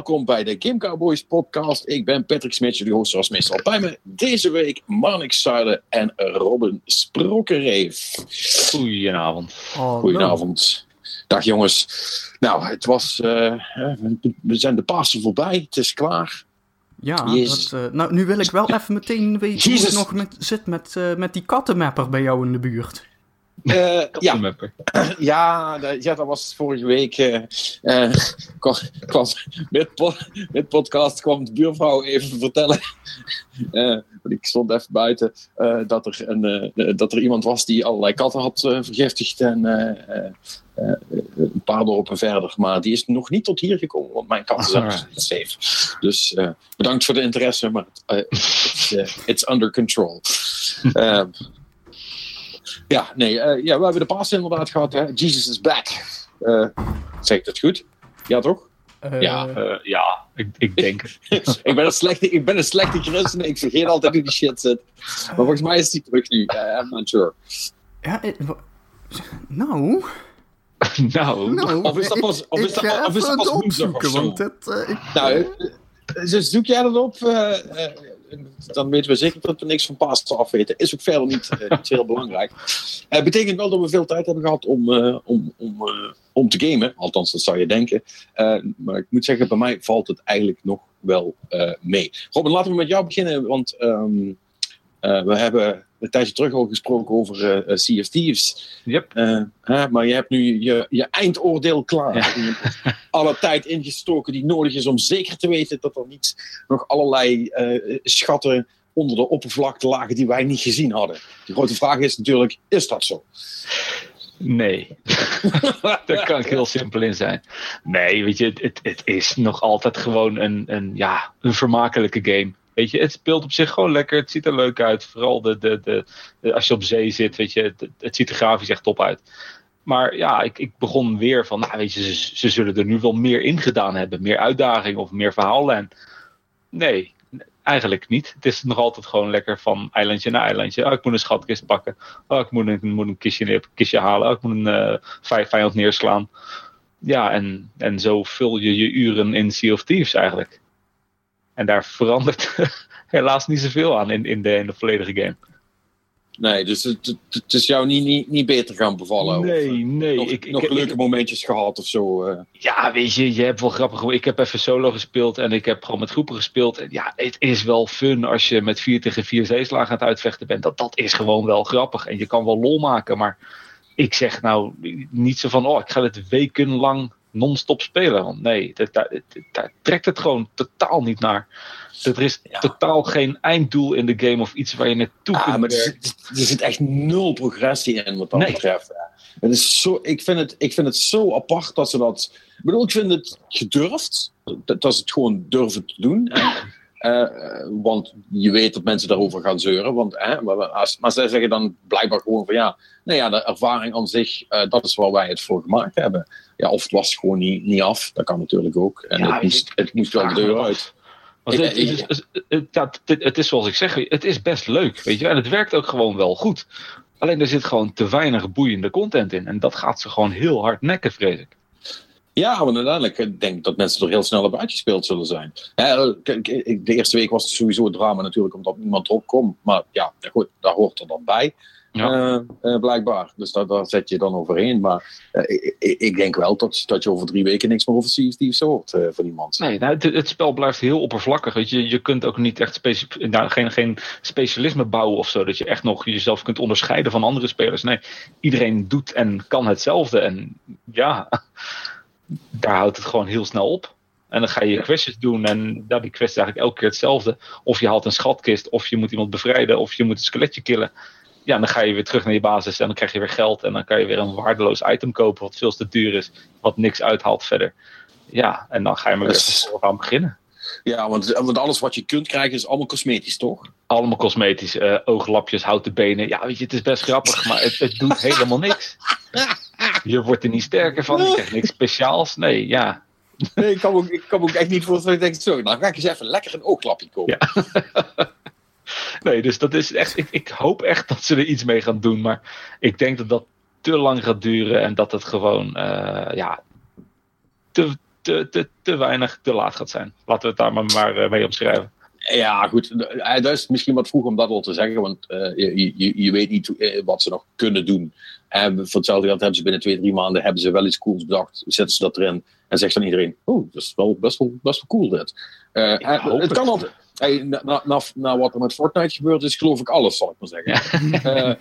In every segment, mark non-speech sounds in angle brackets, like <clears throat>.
Welkom bij de Game Cowboys podcast. Ik ben Patrick Smits, jullie host zoals meestal bij me. Deze week Marnik Zuiden en Robin Sprokkereef. Goedenavond. Goedenavond. Dag jongens. Nou, het was. Uh, we zijn de Pasen voorbij, het is klaar. Ja, dat, uh, nou, nu wil ik wel even meteen weten hoe het nog met, zit met, uh, met die kattenmapper bij jou in de buurt. <laughs> Uh, ja. <clears throat> Ja, ja, dat was vorige week. Uh, kwam, kwam, met, po met podcast kwam de buurvrouw even vertellen. <laughs> Ik stond even buiten. dat, er een, dat er iemand was die allerlei katten had vergiftigd. En een paar dorpen verder. Maar die is nog niet tot hier gekomen, want mijn katten zijn ah. safe. Dus bedankt voor de interesse, maar it's, it's under control. <laughs> Ja, nee, uh, ja, we hebben de paas inderdaad gehad. Hè? Jesus is back. Uh, zeg ik dat goed? Ja, toch? Uh, ja, ja ik, ik denk het. <laughs> ik, ben een slechte, ik ben een slechte christen. Ik vergeet altijd hoe die shit zit. Maar volgens mij is die terug nu. I'm not sure. Ja, nou... <laughs> nou... nou... Of is dat pas, of is dat, of is dat pas opzoeken, want dit... ik... Nou, zoek jij dat op? Dan weten we zeker dat we niks van Pasen afweten. Is ook verder niet, uh, heel belangrijk. Het uh, betekent wel dat we veel tijd hebben gehad om, uh, om, om, om te gamen. Althans, dat zou je denken. maar ik moet zeggen, bij mij valt het eigenlijk nog wel mee. Robin, laten we met jou beginnen. Want um, we hebben een tijdje terug al gesproken over uh, Sea of Thieves. Yep. Uh, maar je hebt nu je, je eindoordeel klaar. Ja. <laughs> alle tijd ingestoken die nodig is om zeker te weten dat er niet nog allerlei schatten onder de oppervlakte lagen die wij niet gezien hadden. De grote vraag is natuurlijk, is dat zo? Nee, <laughs> daar kan ik heel simpel in zijn. Nee, weet je, het, het is nog altijd gewoon een, een, ja, een vermakelijke game. Weet je, het speelt op zich gewoon lekker. Het ziet er leuk uit. Vooral de, de, de, als je op zee zit, weet je, het, ziet er grafisch echt top uit. Maar ja, ik, ik begon weer van, nou weet je, ze, ze zullen er nu wel meer in gedaan hebben. Meer uitdaging of meer verhaallijn. Nee, eigenlijk niet. Het is nog altijd gewoon lekker van eilandje naar eilandje. Oh, ik moet een schatkist pakken. Oh, ik moet een, moet een kistje, kistje halen. Oh, ik moet een uh, vijand neerslaan. Ja, en, en zo vul je je uren in Sea of Thieves eigenlijk. En daar verandert <laughs> helaas niet zoveel aan in, in, de, in de volledige game. Nee, dus het, het, is jou niet, niet, niet beter gaan bevallen? Nee, of, nee. Nog, ik, nog leuke momentjes gehad of zo? Uh. Ja, weet je, je hebt wel grappig. Ik heb even solo gespeeld en ik heb gewoon met groepen gespeeld. En ja, het is wel fun als je met 4 tegen 4 zeeslagen aan het uitvechten bent. Dat, dat is gewoon wel grappig. En je kan wel lol maken, maar ik zeg nou niet zo van, oh, ik ga dit wekenlang non-stop spelen. Want nee, daar, trekt het gewoon totaal niet naar. Er is totaal geen einddoel in de game of iets waar je naartoe ah, kunt. Maar er zit, er zit, echt nul progressie in wat dat betreft. Het is zo, ik, vind het, ik vind het zo apart dat ze dat. Ik bedoel, ik vind het gedurfd. Dat, dat ze het gewoon durven te doen. <laughs> Uh, want je weet dat mensen daarover gaan zeuren. Want, hè, maar, als, maar zij zeggen dan blijkbaar gewoon van ja, nou ja, de ervaring aan zich, uh, dat is waar wij het voor gemaakt hebben. Ja, of het was gewoon niet, niet af, dat kan natuurlijk ook. En ja, het, moest, het moest wel de deur uit. het, het, is, het, het, is zoals ik zeg, het is best leuk, weet je, en het werkt ook gewoon wel goed. Alleen er zit gewoon te weinig boeiende content in. En dat gaat ze gewoon heel hard nekken, vrees ik. Ja, want uiteindelijk denk ik dat mensen er heel snel op uitgespeeld zullen zijn. De eerste week was het sowieso het drama natuurlijk omdat niemand erop komt. Maar ja, goed, daar hoort er dan bij. Ja. Uh, blijkbaar. Dus daar, daar, zet je dan overheen. Maar uh, ik, ik, denk wel dat, dat je over drie weken niks meer over CFD hoort uh, van iemand. Nee, nou, het, het, spel blijft heel oppervlakkig. Weet je, je kunt ook niet echt nou, geen, geen specialisme bouwen of zo. Dat je echt nog jezelf kunt onderscheiden van andere spelers. Nee, iedereen doet en kan hetzelfde. En ja, daar houdt het gewoon heel snel op. En dan ga je je questjes doen en ja, die quest is eigenlijk elke keer hetzelfde. Of je haalt een schatkist, of je moet iemand bevrijden, of je moet een skeletje killen. Ja, dan ga je weer terug naar je basis en dan krijg je weer geld. En dan kan je weer een waardeloos item kopen wat veel te duur is, wat niks uithaalt verder. Ja, en dan ga je maar weer gaan beginnen. Ja, want, want alles wat je kunt krijgen is allemaal cosmetisch, toch? Allemaal cosmetisch. Uh, ooglapjes, houten benen. Ja, weet je, het is best grappig, maar het, het doet helemaal niks. Je wordt er niet sterker van, je krijgt niks speciaals. Nee, ja. Nee, ik kan ook, ik kan ook echt niet voorstellen. Ik denk, zo, dan ga ik eens even lekker een ooglapje kopen. Ja. <laughs> nee, dus dat is echt. Ik, ik hoop echt dat ze er iets mee gaan doen. Maar ik denk dat dat te lang gaat duren en dat het gewoon. Uh, ja. Te, te, te, te weinig te laat gaat zijn. Laten we het daar maar, maar mee omschrijven. Ja, goed. Dat is misschien wat vroeg om dat al te zeggen, want je, je, je, weet niet wat ze nog kunnen doen. En voor hetzelfde geld hebben ze binnen twee, drie maanden hebben ze wel iets cools bedacht. Zetten ze dat erin en zegt dan iedereen: Oh, dat is wel best wel, best wel cool dit. het kan altijd. Hey, na, na, na, wat er met Fortnite gebeurd is, geloof ik alles, zal ik maar zeggen.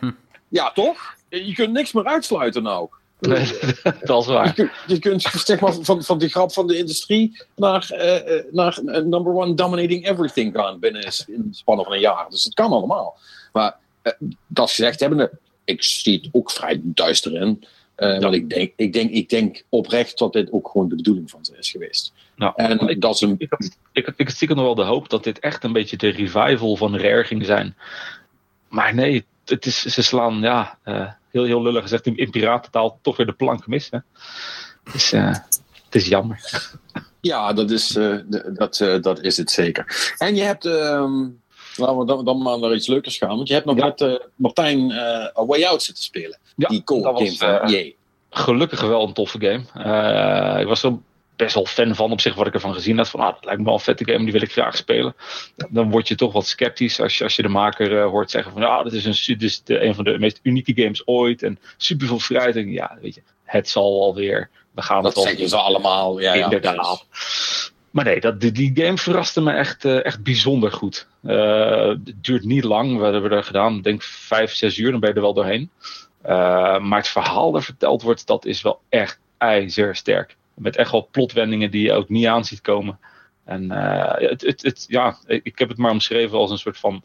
ja, toch? Je kunt niks meer uitsluiten nou. Nee, <laughs> dat is waar. Je, kunt, zeg maar van, van die grap van de industrie naar, uh, naar number one dominating everything gaan binnen in de spanne van een jaar. Dus het kan allemaal. Maar uh, dat gezegd hebbende, ik zie het ook vrij duister in. Uh, Want ik denk, ik, denk, ik denk oprecht dat dit ook gewoon de bedoeling van ze is geweest. Nou, en ik, dat is een... ik, ik, ik, ik nog wel de hoop dat dit echt een beetje de revival van Rare ging zijn. Maar nee, het is, ze slaan, ja, uh, heel, heel lullig gezegd, in, in piratentaal toch weer de plank mis. Hè? Dus uh, het is jammer. Ja, dat is, uh, dat, dat is het zeker. En je hebt, um, laten we dan, dan, maar naar iets leukers gaan, want je hebt nog ja. met Martijn A Way Out zitten spelen. Ja, die co game van EA. Gelukkig wel een toffe game. ik was er best wel fan van op zich wat ik ervan gezien had. Van ah, dat lijkt me wel een vette game, die wil ik graag spelen. Dan word je toch wat sceptisch als je, als je de maker uh, hoort zeggen van ja, ah, dit is, een, dit is de, een van de meest unieke games ooit en super veel vrijheid. ja, weet je, het zal alweer. We gaan dat het zeggen ze allemaal. Ja, inderdaad. maar nee, dat, die, game verraste me echt, uh, echt bijzonder goed. Uh, het duurt niet lang. We hebben er gedaan, ik denk vijf, zes uur, dan ben je er wel doorheen. maar het verhaal dat verteld wordt, dat is wel echt ijzersterk. Met echt wel plotwendingen die je ook niet aan ziet komen. En uh, het, het, het, ja, ik heb het maar omschreven als een soort van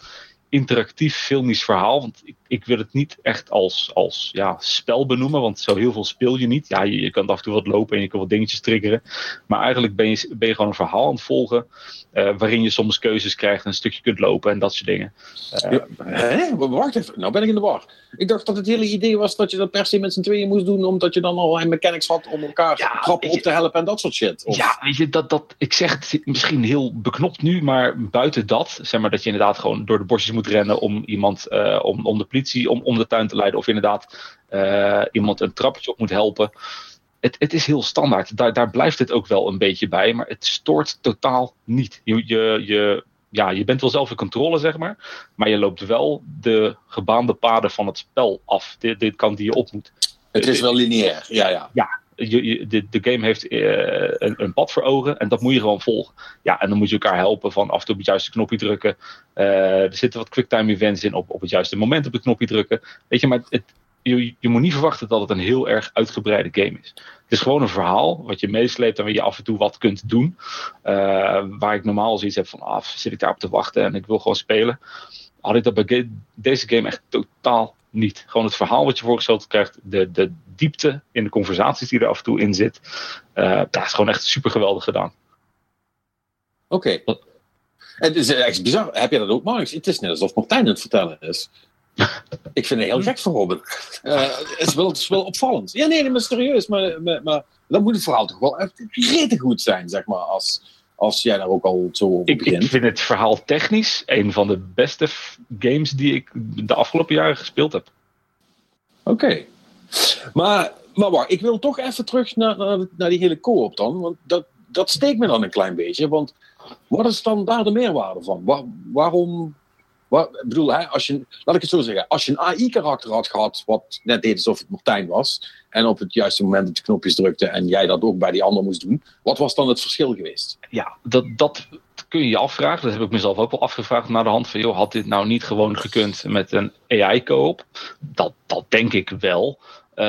interactief filmisch verhaal. Want ik, ik wil het niet echt als, als ja, spel benoemen, want zo heel veel speel je niet. Ja, je, je kan af en toe wat lopen en je kan wat dingetjes triggeren. Maar eigenlijk ben je, ben je gewoon een verhaal aan het volgen. Uh, waarin je soms keuzes krijgt en een stukje kunt lopen en dat soort dingen. Uh, ja, hè? Wacht even, nou ben ik in de war. Ik dacht dat het hele idee was dat je dat per se met z'n tweeën moest doen, omdat je dan al een mechanics had om elkaar ja, trappen op te helpen en dat soort shit. Of... Ja, weet je, dat, dat, ik zeg het misschien heel beknopt nu, maar buiten dat, zeg maar dat je inderdaad gewoon door de bosjes moet rennen om iemand, uh, om, om de politie, om, om de tuin te leiden, of inderdaad iemand een trappetje op moet helpen het, het is heel standaard. Daar, daar blijft het ook wel een beetje bij, maar het stoort totaal niet. Je, je, je, ja, je bent wel zelf in controle, zeg maar, maar je loopt wel de gebaande paden van het spel af. Dit, dit kan die je op moet. Het is wel lineair, ja, ja. Ja, je, de, de, game heeft uh, een, een, pad voor ogen en dat moet je gewoon volgen. Ja, en dan moet je elkaar helpen van af en toe op het juiste knopje drukken. Uh, er zitten wat quicktime events in op, op het juiste moment op het knopje drukken. Weet je, maar het, je, moet niet verwachten dat het een heel erg uitgebreide game is. Het is gewoon een verhaal wat je meesleept en waar je af en toe wat kunt doen. Uh, waar ik normaal zoiets heb van, af ah, zit ik daar op te wachten en ik wil gewoon spelen. Had ik deze game echt totaal niet. Gewoon het verhaal wat je voorgesteld krijgt, de, de diepte in de conversaties die er af en toe in zit. Uh, dat is gewoon echt super geweldig gedaan. Oké. Okay. Het is echt bizar. Heb je dat ook, Marks? Het is net alsof Martijn het vertellen is. <laughs> ik vind het heel gek voor Robin. Uh, het, is wel, het is wel opvallend. Ja, nee, maar serieus. Maar, maar, maar dan moet het verhaal toch wel echt redelijk goed zijn, zeg maar. Als, als jij daar ook al zo over begint. Ik, vind het verhaal technisch een van de beste games die ik de afgelopen jaren gespeeld heb. Oké. Maar, maar wacht, ik wil toch even terug naar, naar, naar die hele co-op dan. Want dat, dat steekt me dan een klein beetje. Want wat is dan daar de meerwaarde van? waarom wat, ik bedoel, hè, als je, laat ik het zo zeggen. Als je een AI-karakter had gehad, wat net deed alsof het Martijn was. En op het juiste moment de knopjes drukte en jij dat ook bij die ander moest doen. Wat was dan het verschil geweest? Ja, dat, dat kun je je afvragen. Dat heb ik mezelf ook wel afgevraagd naar de hand van, joh, had dit nou niet gewoon gekund met een AI-koop? Dat, dat denk ik wel. Uh,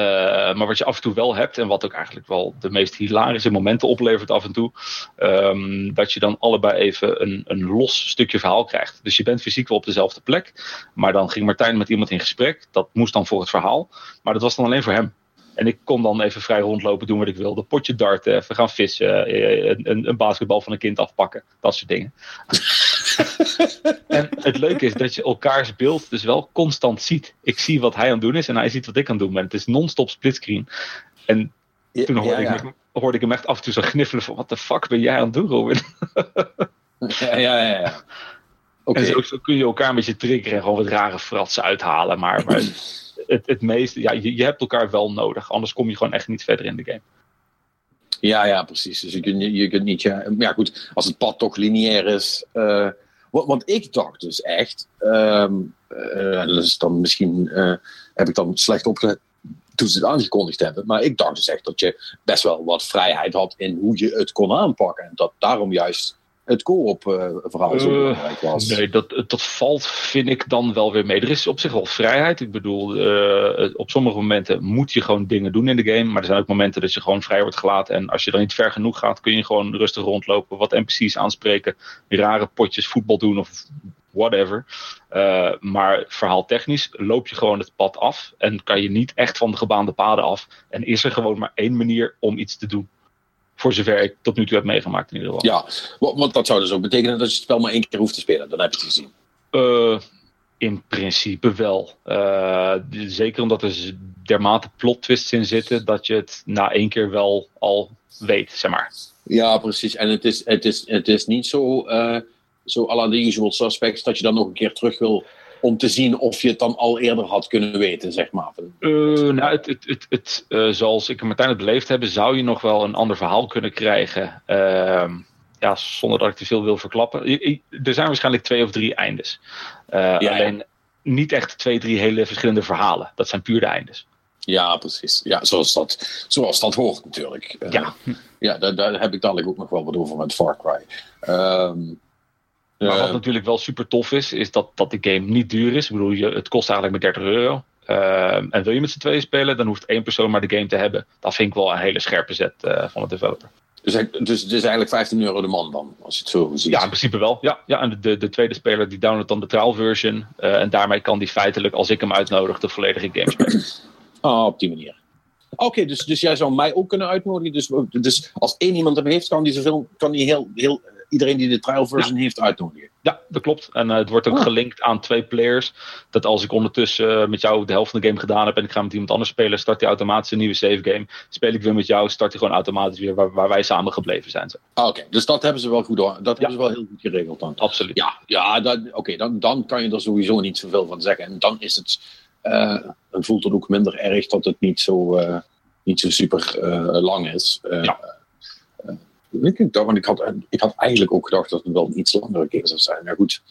maar wat je af en toe wel hebt, en wat ook eigenlijk wel de meest hilarische momenten oplevert af en toe, um, dat je dan allebei even een, een los stukje verhaal krijgt. Dus je bent fysiek wel op dezelfde plek, maar dan ging Martijn met iemand in gesprek. Dat moest dan voor het verhaal, maar dat was dan alleen voor hem. En ik kon dan even vrij rondlopen, doen wat ik wilde. Potje darten, even gaan vissen, eh, een, een basketbal van een kind afpakken. Dat soort dingen. en het leuke is dat je elkaars beeld dus wel constant ziet. Ik zie wat hij aan het doen is en hij ziet wat ik aan het doen ben. Het is non-stop splitscreen. En toen hoorde, ja, Ik, hoorde ik hem echt af en toe zo gniffelen van... Wat de fuck ben jij aan het doen, Robin? ja, ja, ja. ja. Okay. En zo, kun je elkaar een beetje triggeren en gewoon wat rare fratsen uithalen. Maar, maar <clears throat> het, het meeste, ja, je, je hebt elkaar wel nodig. Anders kom je gewoon echt niet verder in de game. Ja, ja, precies. Dus je kunt, je niet. Ja, ja, goed, als het pad toch lineair is. Uh, want, ik dacht dus echt. Um, uh, is dan misschien. Uh, heb ik dan slecht opgelet toen ze het aangekondigd hebben. Maar ik dacht dus echt dat je best wel wat vrijheid had in hoe je het kon aanpakken. En dat daarom juist het co-op uh, verhaal zo belangrijk was. Nee, dat, dat valt, vind ik, dan wel weer mee. Er is op zich wel vrijheid. Ik bedoel, uh, op sommige momenten moet je gewoon dingen doen in de game. Maar er zijn ook momenten dat je gewoon vrij wordt gelaten. En als je dan niet ver genoeg gaat, kun je gewoon rustig rondlopen. Wat NPC's aanspreken. Rare potjes voetbal doen of whatever. Uh, maar verhaaltechnisch loop je gewoon het pad af. En kan je niet echt van de gebaande paden af. En is er gewoon maar één manier om iets te doen. Voor zover ik tot nu toe heb meegemaakt in ieder geval. Ja, want dat zou dus ook betekenen dat je het spel maar één keer hoeft te spelen. Dan heb je het gezien. Uh, in principe wel. Uh, zeker omdat er dermate plot twists in zitten dat je het na één keer wel al weet, zeg maar. Ja, precies. En het is, het is, het is niet zo, uh, zo à la the usual suspects dat je dan nog een keer terug wil om te zien of je het dan al eerder had kunnen weten, zeg maar. Uh, nou, het, het, het, het uh, zoals ik en Martijn het beleefd hebben, zou je nog wel een ander verhaal kunnen krijgen. Uh, ja, zonder dat ik te veel wil verklappen. Er zijn waarschijnlijk twee of drie eindes. Ja, alleen ja. niet echt twee, drie hele verschillende verhalen. Dat zijn puur de eindes. Ja, precies. Ja, zoals dat, zoals dat hoort natuurlijk. Ja, ja daar, daar heb ik dadelijk ook nog wel wat over met Far Cry. Um, maar wat natuurlijk wel super tof is, is dat, dat de game niet duur is. Ik bedoel, je, het kost eigenlijk maar 30 euro. Uh, en wil je met z'n tweeën spelen, dan hoeft één persoon maar de game te hebben. Dat vind ik wel een hele scherpe zet uh, van de developer. Dus, dus het is eigenlijk 15 euro de man dan, als je het zo ziet? Ja, in principe wel. Ja, ja en de, de tweede speler die downloadt dan de trial version. Uh, en daarmee kan die feitelijk, als ik hem uitnodig, de volledige game spelen. Oh, <clears throat> op die manier. Oké, okay, dus, dus jij zou mij ook kunnen uitnodigen. Dus, dus als één iemand hem heeft, kan die, zoveel, kan die heel, heel iedereen die de trial version ja. heeft uitnodigen. Ja, dat klopt. En uh, het wordt ook oh. gelinkt aan twee players. Dat als ik ondertussen uh, met jou de helft van de game gedaan heb en ik ga met iemand anders spelen, start hij automatisch een nieuwe save game. Speel ik weer met jou, start hij gewoon automatisch weer waar, waar wij samen gebleven zijn. Ah, Oké, okay. dus dat hebben ze wel goed Dat ja. hebben ze wel heel goed geregeld dan. Absoluut. Ja, ja oké, okay, dan, dan kan je er sowieso niet zoveel van zeggen. En dan is het, uh, dan voelt het ook minder erg dat het niet zo, niet zo super lang is. ja. Ik want ik had, ik had eigenlijk ook gedacht dat het wel een iets langere keer zou zijn. Maar goed,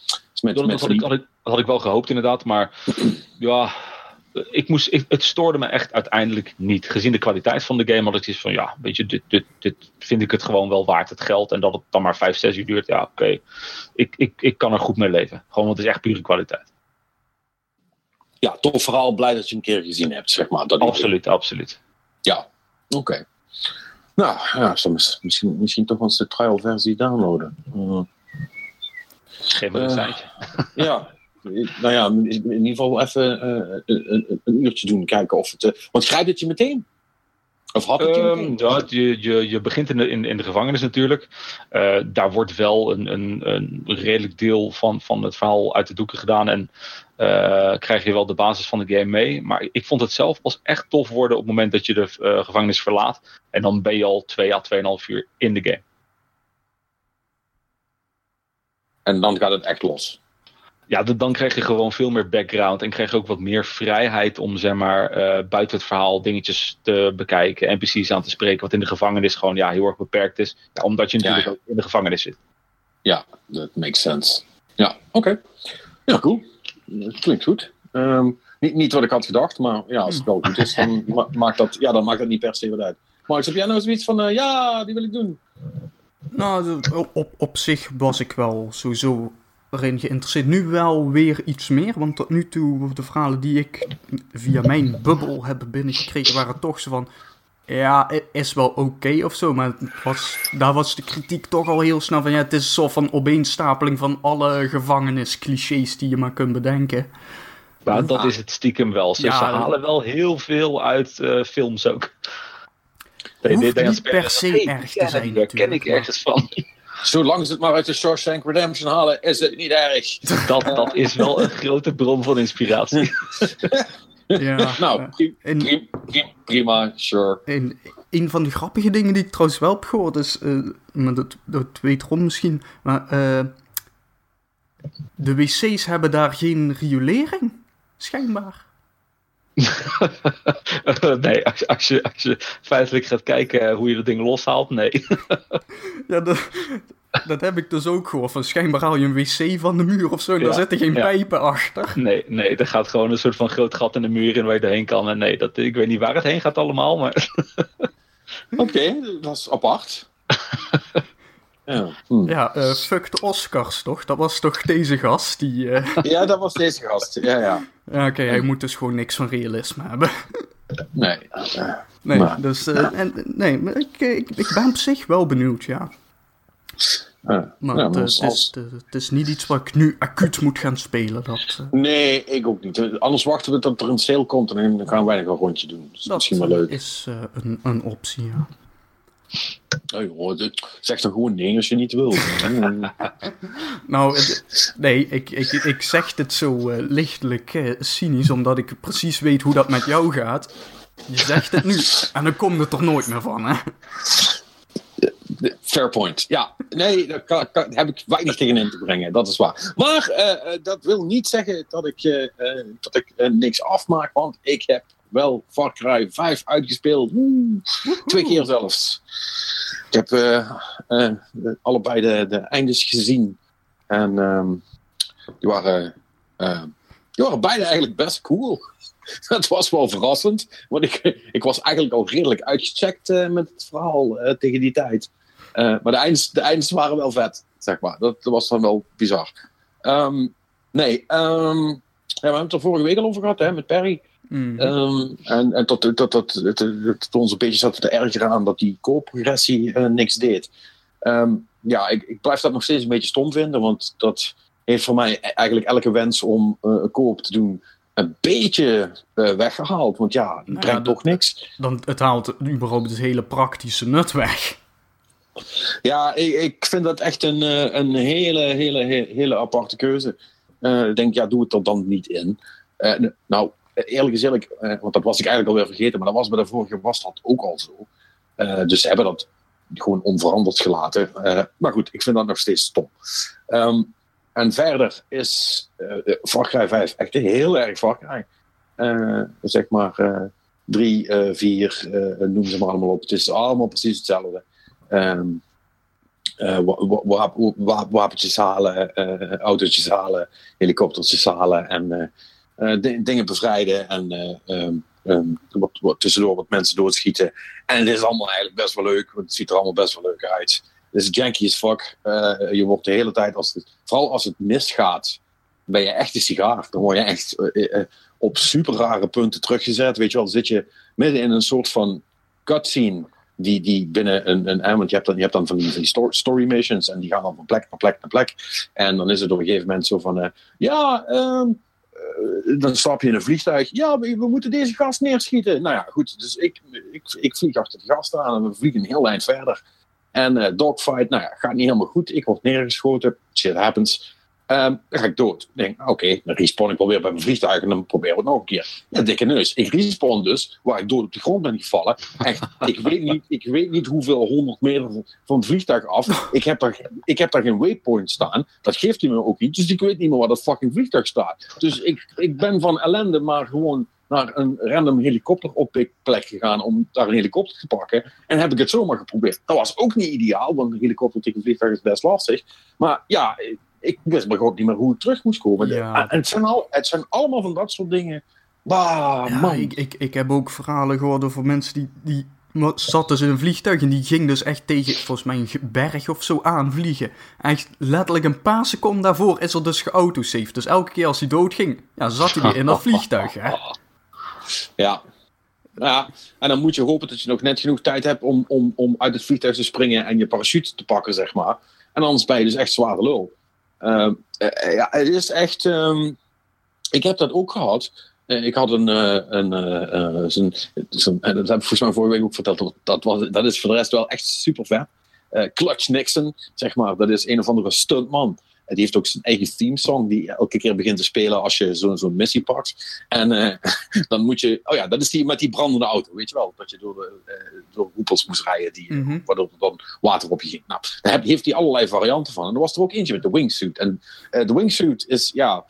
met, dat, met had, ik, had, ik, dat had ik wel gehoopt inderdaad, maar <clears throat> ja, ik moest, ik, het stoorde me echt uiteindelijk niet. Gezien de kwaliteit van de game had ik iets van, ja, weet je, dit, dit, dit vind ik het gewoon wel waard, het geld. En dat het dan maar 5, 6 uur duurt, ja, oké. Okay. Ik, ik, ik kan er goed mee leven. Gewoon, want het is echt pure kwaliteit. Ja, toch vooral blij dat je een keer gezien hebt, zeg maar. Dat absoluut, absoluut. Ja, oké. Okay. Nou, ja, soms misschien, misschien toch eens de trial versie downloaden. Uh, Geef me een seintje. ja, nou ja, in ieder geval even uh, een, een, uurtje doen, kijken of het... Uh, want schrijf het je meteen? Of had het je um, ja, je, je, je begint in de, in, in de gevangenis natuurlijk. Uh, daar wordt wel een, een, een redelijk deel van, van het verhaal uit de doeken gedaan. En uh, krijg je wel de basis van de game mee. Maar ik vond het zelf pas echt tof worden op het moment dat je de uh, gevangenis verlaat. En dan ben je al 2 à 2,5 uur in de game. En dan gaat het echt los ja, dan krijg je gewoon veel meer background en krijg je ook wat meer vrijheid om zeg maar uh, buiten het verhaal dingetjes te bekijken, NPC's aan te spreken, wat in de gevangenis gewoon ja, heel erg beperkt is, ja, omdat je natuurlijk ja, ja. ook in de gevangenis zit. Ja, dat makes sense. Ja, oké. Okay. Ja, cool. Dat klinkt goed. Um, niet, niet wat ik had gedacht, maar ja, als het wel goed is, dan, <laughs> ma maakt, dat, ja, dan maakt dat niet per se wat uit. Max, heb jij nou zoiets van, uh, ja, die wil ik doen? Nou, op, op zich was ik wel sowieso erin geïnteresseerd. Nu wel weer iets meer, want tot nu toe de verhalen die ik via mijn bubbel heb binnengekregen waren toch zo van... Ja, is wel oké okay of zo, maar was, daar was de kritiek toch al heel snel van... Ja, het is een soort van opeenstapeling van alle gevangenisclichés die je maar kunt bedenken. Maar dat is het stiekem wel. Ze, ja, ze halen wel heel veel uit uh, films ook. Hoeft niet per se hey, erg te zijn Daar ken ik ergens van. Zolang ze het maar uit de Shawshank Redemption halen, is het niet erg. Dat, dat is wel een grote bron van inspiratie. <laughs> ja, nou, prima, prima, sure. En een van de grappige dingen die ik trouwens wel heb gehoord is, uh, maar dat, dat weet Ron misschien, maar uh, de wc's hebben daar geen riolering, schijnbaar. <laughs> nee, als, als, je, als je feitelijk gaat kijken hoe je dat ding loshaalt, nee. <laughs> ja, dat, dat heb ik dus ook gehoord. Van schijnbaar haal je een wc van de muur of zo en ja, daar zitten geen pijpen achter. Nee, nee, er gaat gewoon een soort van groot gat in de muur in waar je doorheen kan. En nee, dat, ik weet niet waar het heen gaat allemaal, maar... <laughs> Oké, dat is apart. Ja, hm. ja uh, fuck de Oscars toch? Dat was toch deze gast die... Uh... Ja, dat was deze gast, ja, ja. Ja Oké, hij moet dus gewoon niks van realisme hebben. <laughs> Nee. nee, maar. dus... Uh, en, nee, ik, ik, ik ben op zich wel benieuwd, ja. maar, ja, het, als... het, is, het, is, niet iets wat ik nu acuut moet gaan spelen. Dat, Nee, ik ook niet. Anders wachten we tot er een sale komt en dan gaan wij nog een rondje doen. Dat is misschien wel leuk. is een, een optie, ja. Oh, zeg dan gewoon nee als je niet wil. <laughs> nou, nee, ik, ik, ik zeg dit zo uh, lichtelijk uh, cynisch, omdat ik precies weet hoe dat met jou gaat. Je zegt het nu en dan komt het er nooit meer van, hè? Fair point. Ja, nee, daar, kan, kan, heb ik weinig tegen in te brengen. Dat is waar. Maar uh, dat wil niet zeggen dat ik, uh, dat ik niks afmaak, want ik heb wel Far Cry 5 uitgespeeld. twee keer zelfs. Ik heb uh, allebei de, de eindes gezien. En um, die, waren, uh, die waren beide eigenlijk best cool. <laughs> Dat was wel verrassend. Want ik, ik was eigenlijk al redelijk uitgecheckt met het verhaal tegen die tijd. maar de eindes, de eindes waren wel vet, zeg maar. Dat, dat was dan wel bizar. Um, nee, um, ja, we hebben het er vorige week al over gehad hè, met Perry. Mm. Um, en en tot, tot, tot, tot, ons een beetje zat te ergeren aan dat die co-progressie uh, niks deed. Um, ja, ik, ik blijf dat nog steeds een beetje stom vinden, want dat heeft voor mij e-, eigenlijk elke wens om uh, een koop te doen een beetje uh, weggehaald. Want ja, het brengt ja, toch niks. Dan, het haalt überhaupt het hele praktische nut weg. Ja, ik, ik vind dat echt een, een hele, hele, hele aparte keuze. ik denk, ja, doe het er dan niet in. nou, eerlijk gezegd, uh, want dat was ik eigenlijk alweer vergeten, maar dat was bij de vorige was dat ook al zo. Uh, dus ze hebben dat gewoon onveranderd gelaten. Uh, maar goed, ik vind dat nog steeds stom. Um, en verder is uh, Far Cry 5 echt heel erg Far zeg maar 3, 4, noem ze maar allemaal op. Het is allemaal precies hetzelfde. Um, wapentjes halen, autootjes halen, helikoptertjes halen en uh, dingen bevrijden en um, wat, wat, tussendoor wat mensen doodschieten. En het is allemaal eigenlijk best wel leuk, want het ziet er allemaal best wel leuk uit. Het is janky as fuck. Uh, je wordt de hele tijd, als het, vooral als het misgaat, ben je echt een sigaar. Dan word je echt op super rare punten teruggezet. Weet je wel, dan zit je midden in een soort van cutscene die, die binnen een, een want je hebt dan, je hebt dan van die, story missions en die gaan dan van plek naar plek naar plek. En dan is het op een gegeven moment zo van, ja, um, dan stap je in een vliegtuig. Ja, we, we, moeten deze gast neerschieten. Nou ja, goed. Dus ik, ik, ik vlieg achter de gast aan en we vliegen een heel eind verder. En uh, dogfight, nou ja, gaat niet helemaal goed. Ik word neergeschoten. Shit happens. Um, dan ga ik dood. Ik denk, oké, okay, dan respawn ik wel weer bij mijn vliegtuig en dan proberen we het nog een keer. Ja, dikke neus. Ik respawn dus waar ik dood op de grond ben gevallen. Echt, <laughs> ik, weet niet, ik weet niet hoeveel honderd meter van het vliegtuig af. Ik heb, daar, ik heb daar geen waypoint staan. Dat geeft hij me ook niet. Dus ik weet niet meer waar dat fucking vliegtuig staat. Dus ik, ik ben van ellende maar gewoon naar een random helikopterplek gegaan om daar een helikopter te pakken. En heb ik het zomaar geprobeerd. Dat was ook niet ideaal, want een helikopter tegen een vliegtuig is best lastig. Maar ja, ik wist maar gewoon niet meer hoe ik terug moest komen. Ja. En het zijn, al, het zijn allemaal van dat soort dingen. Bah, ja, man. Ik, ik, ik heb ook verhalen gehoord over mensen die, die zat dus in een vliegtuig en die ging dus echt tegen, volgens mij, een berg of zo aanvliegen. Echt letterlijk een paar seconden daarvoor is er dus geautosaved. Dus elke keer als hij doodging, ja, zat hij weer in dat vliegtuig, hè. <laughs> Ja. Ja, en dan moet je hopen dat je nog net genoeg tijd hebt om, om, om uit het vliegtuig te springen en je parachute te pakken, zeg maar. En anders ben je dus echt zware lul. Uh, ja, het is echt. Um, ik heb dat ook gehad. Uh, ik had een. Uh, een zo'n, dat heb ik volgens mij vorige week ook verteld. Dat, was, dat is voor de rest wel echt super vet. Clutch Nixon, zeg maar. Dat is een of andere stuntman. Die heeft ook zijn eigen themesong die elke keer begint te spelen als je zo'n zo missie pakt. En uh, <laughs> dan moet je, oh ja, dat is die met die brandende auto, weet je wel. Dat je door, de, uh, door hoepels moest rijden, die, mm -hmm. waardoor er dan water op je ging. Nou, daar heeft hij allerlei varianten van. En er was er ook eentje met de wingsuit. En de wingsuit is, ja,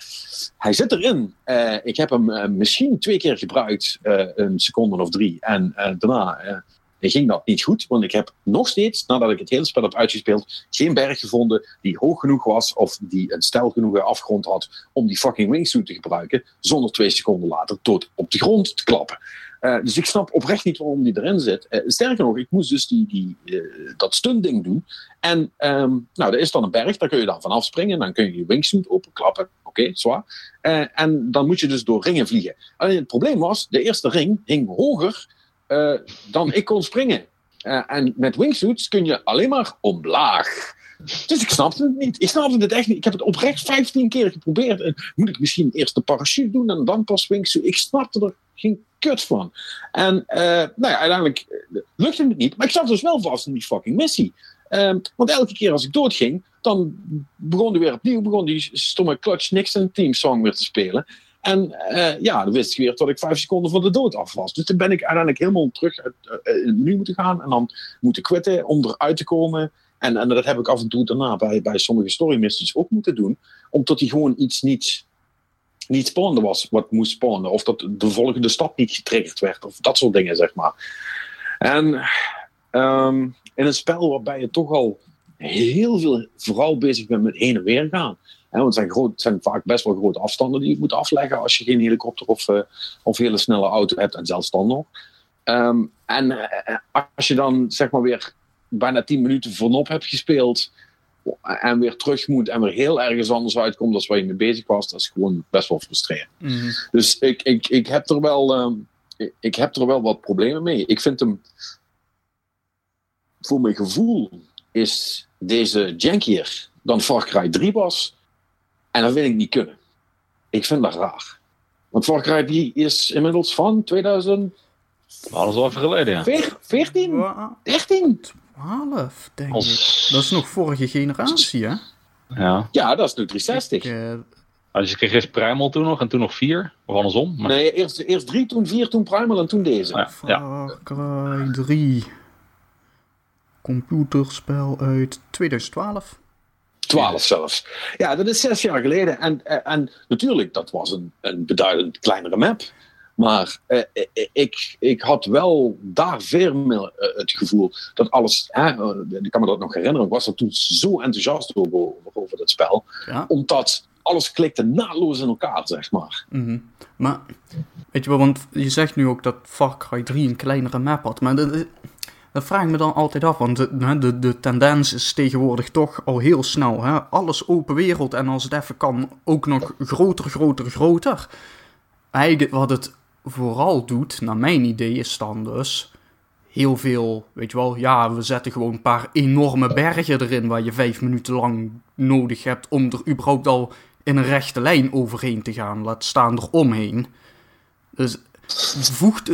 hij zit erin. ik heb hem misschien twee keer gebruikt, een seconde of drie. En daarna ging dat niet goed, want ik heb nog steeds, nadat ik het hele spel heb uitgespeeld, geen berg gevonden die hoog genoeg was of die een stijl genoeg afgrond had om die fucking wingsuit te gebruiken, zonder twee seconden later dood op de grond te klappen. Uh, dus ik snap oprecht niet waarom die erin zit. Uh, sterker nog, ik moest dus die, die, uh, dat stuntding doen. En um, nou, er is dan een berg, daar kun je dan vanaf springen. Dan kun je je wingsuit openklappen. Oké, zwaar. en dan moet je dus door ringen vliegen. Alleen het probleem was, de eerste ring hing hoger uh, dan ik kon springen. Uh, en met wingsuits kun je alleen maar omlaag. Dus ik snapte het niet. Ik snapte het echt niet. Ik heb het oprecht 15 keer geprobeerd. En moet ik misschien eerst de parachute doen en dan pas wingsuit? Ik snapte er geen kut van. En uh, nou ja, uiteindelijk lukte het niet. Maar ik zat dus wel vast in die fucking missie. Uh, want elke keer als ik doodging, dan begon die weer opnieuw, begon die stomme Clutch Nixon team song weer te spelen. En uh, ja, dan wist ik weer dat ik vijf seconden van de dood af was. Dus dan ben ik uiteindelijk helemaal terug uit, het menu moeten gaan en dan moeten quitten om eruit te komen. En, en dat heb ik af en toe daarna bij, bij sommige story missions ook moeten doen, omdat die gewoon iets niet, niet spannender was wat moest spannen. Of dat de volgende stap niet getriggerd werd, of dat soort dingen, zeg maar. En um, in een spel waarbij je toch al heel veel vooral bezig bent met heen en weer gaan want het zijn, groot, het zijn vaak best wel grote afstanden die je moet afleggen als je geen helikopter of, uh, of hele snelle auto hebt en zelfs dan nog. Um, en uh, als je dan zeg maar weer bijna 10 minuten vanop hebt gespeeld en weer terug moet en weer heel ergens anders uitkomt dan waar je mee bezig was, dat is gewoon best wel frustrerend. Mm. Dus ik, ik, ik, heb er wel, um, ik heb er wel wat problemen mee. Ik vind hem, voor mijn gevoel, is deze jankier dan Far Cry 3 was. En dat wil ik niet kunnen. Ik vind dat raar. Want Far Cry 3 is inmiddels van 2000. Alles al even geleden, ja. 14? 13? 12, denk ik. Dat is nog vorige generatie, hè? Ja. Ja, dat is nu 360. Ik, uh... Dus je kreeg eerst Primal toen nog en toen nog 4? Of andersom? Maar... Nee, eerst, eerst 3, toen 4, toen Primal en toen deze. Ja. Far Cry 3. Computerspel uit 2012. 12 zelfs. Ja, dat is zes jaar geleden. En, eh, en natuurlijk, dat was een, een beduidend kleinere map. Maar eh, eh, ik, ik had wel daar veel meer uh, het gevoel dat alles. Hè, ik kan me dat nog herinneren. Ik was er toen zo enthousiast over, over dat spel. Ja. Omdat alles klikte naadloos in elkaar, zeg maar. Mm -hmm. Maar, weet je wel, want je zegt nu ook dat Far Cry 3 een kleinere map had. Maar de, dat vraag ik me dan altijd af, want de, de, de tendens is tegenwoordig toch al heel snel. Hè? Alles open wereld en als het even kan, ook nog groter, groter, groter. Eigenlijk wat het vooral doet, naar mijn idee, is dan dus heel veel, weet je wel, ja, we zetten gewoon een paar enorme bergen erin waar je vijf minuten lang nodig hebt om er überhaupt al in een rechte lijn overheen te gaan, laat staan eromheen. Dus voegt,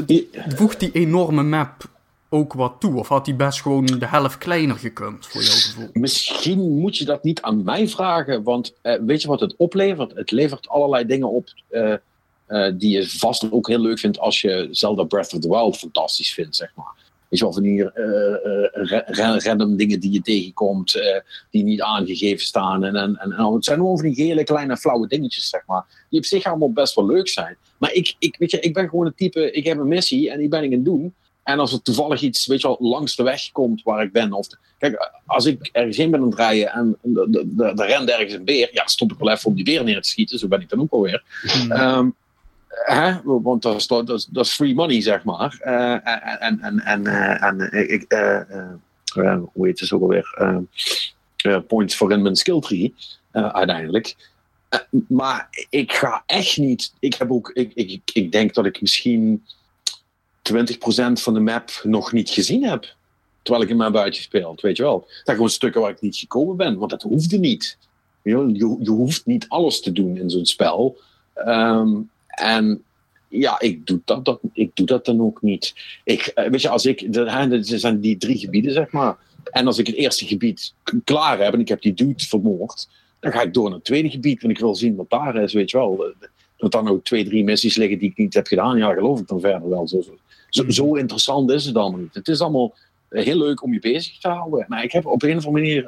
voegt die enorme map ook wat toe? Of had hij best gewoon de helft kleiner gekund, voor jouw gevoel? Misschien moet je dat niet aan mij vragen, want uh, weet je wat het oplevert? Het levert allerlei dingen op uh, uh, die je vast ook heel leuk vindt als je Zelda Breath of the Wild fantastisch vindt, zeg maar. Weet je wel, van die random dingen die je tegenkomt, die niet aangegeven staan. En, en, en, en het zijn gewoon van die hele kleine flauwe dingetjes, zeg maar. Die op zich allemaal best wel leuk zijn. Maar ik, ik, weet je, ik ben gewoon het type, ik heb een missie en die ben ik aan het doen. En als er toevallig iets, weet je wel, langs de weg komt waar ik ben. Of kijk, als ik ergens heen ben aan het rijden en er rent ergens een beer, ja, stop ik wel even om die beer neer te schieten. Zo ben ik dan ook alweer. Mm. Um, hè? Want dat is, dat, is, dat is free money, zeg maar. Uh, en en, en, uh, en ik, uh, hoe heet het ook alweer? points voor in mijn skill tree, uiteindelijk. maar ik ga echt niet. Ik heb ook, ik, ik, ik denk dat ik misschien 20% van de map nog niet gezien heb. Terwijl ik in mijn buitje speelt, weet je wel. Dat gewoon stukken waar ik niet gekomen ben, want dat hoefde niet. Je, je, hoeft niet alles te doen in zo'n spel. Um, en ja, ik doe dat, dat, ik doe dat dan ook niet. Ik, eh, weet je, als ik, er zijn die drie gebieden, zeg maar. En als ik het eerste gebied klaar heb en ik heb die dude vermoord, dan ga ik door naar het tweede gebied. En ik wil zien wat daar is, weet je wel. Dat dan ook twee, drie missies liggen die ik niet heb gedaan. Ja, geloof ik dan verder wel. Zo, zo, zo interessant is het allemaal niet. Het is allemaal heel leuk om je bezig te houden. Maar ik heb op een of andere manier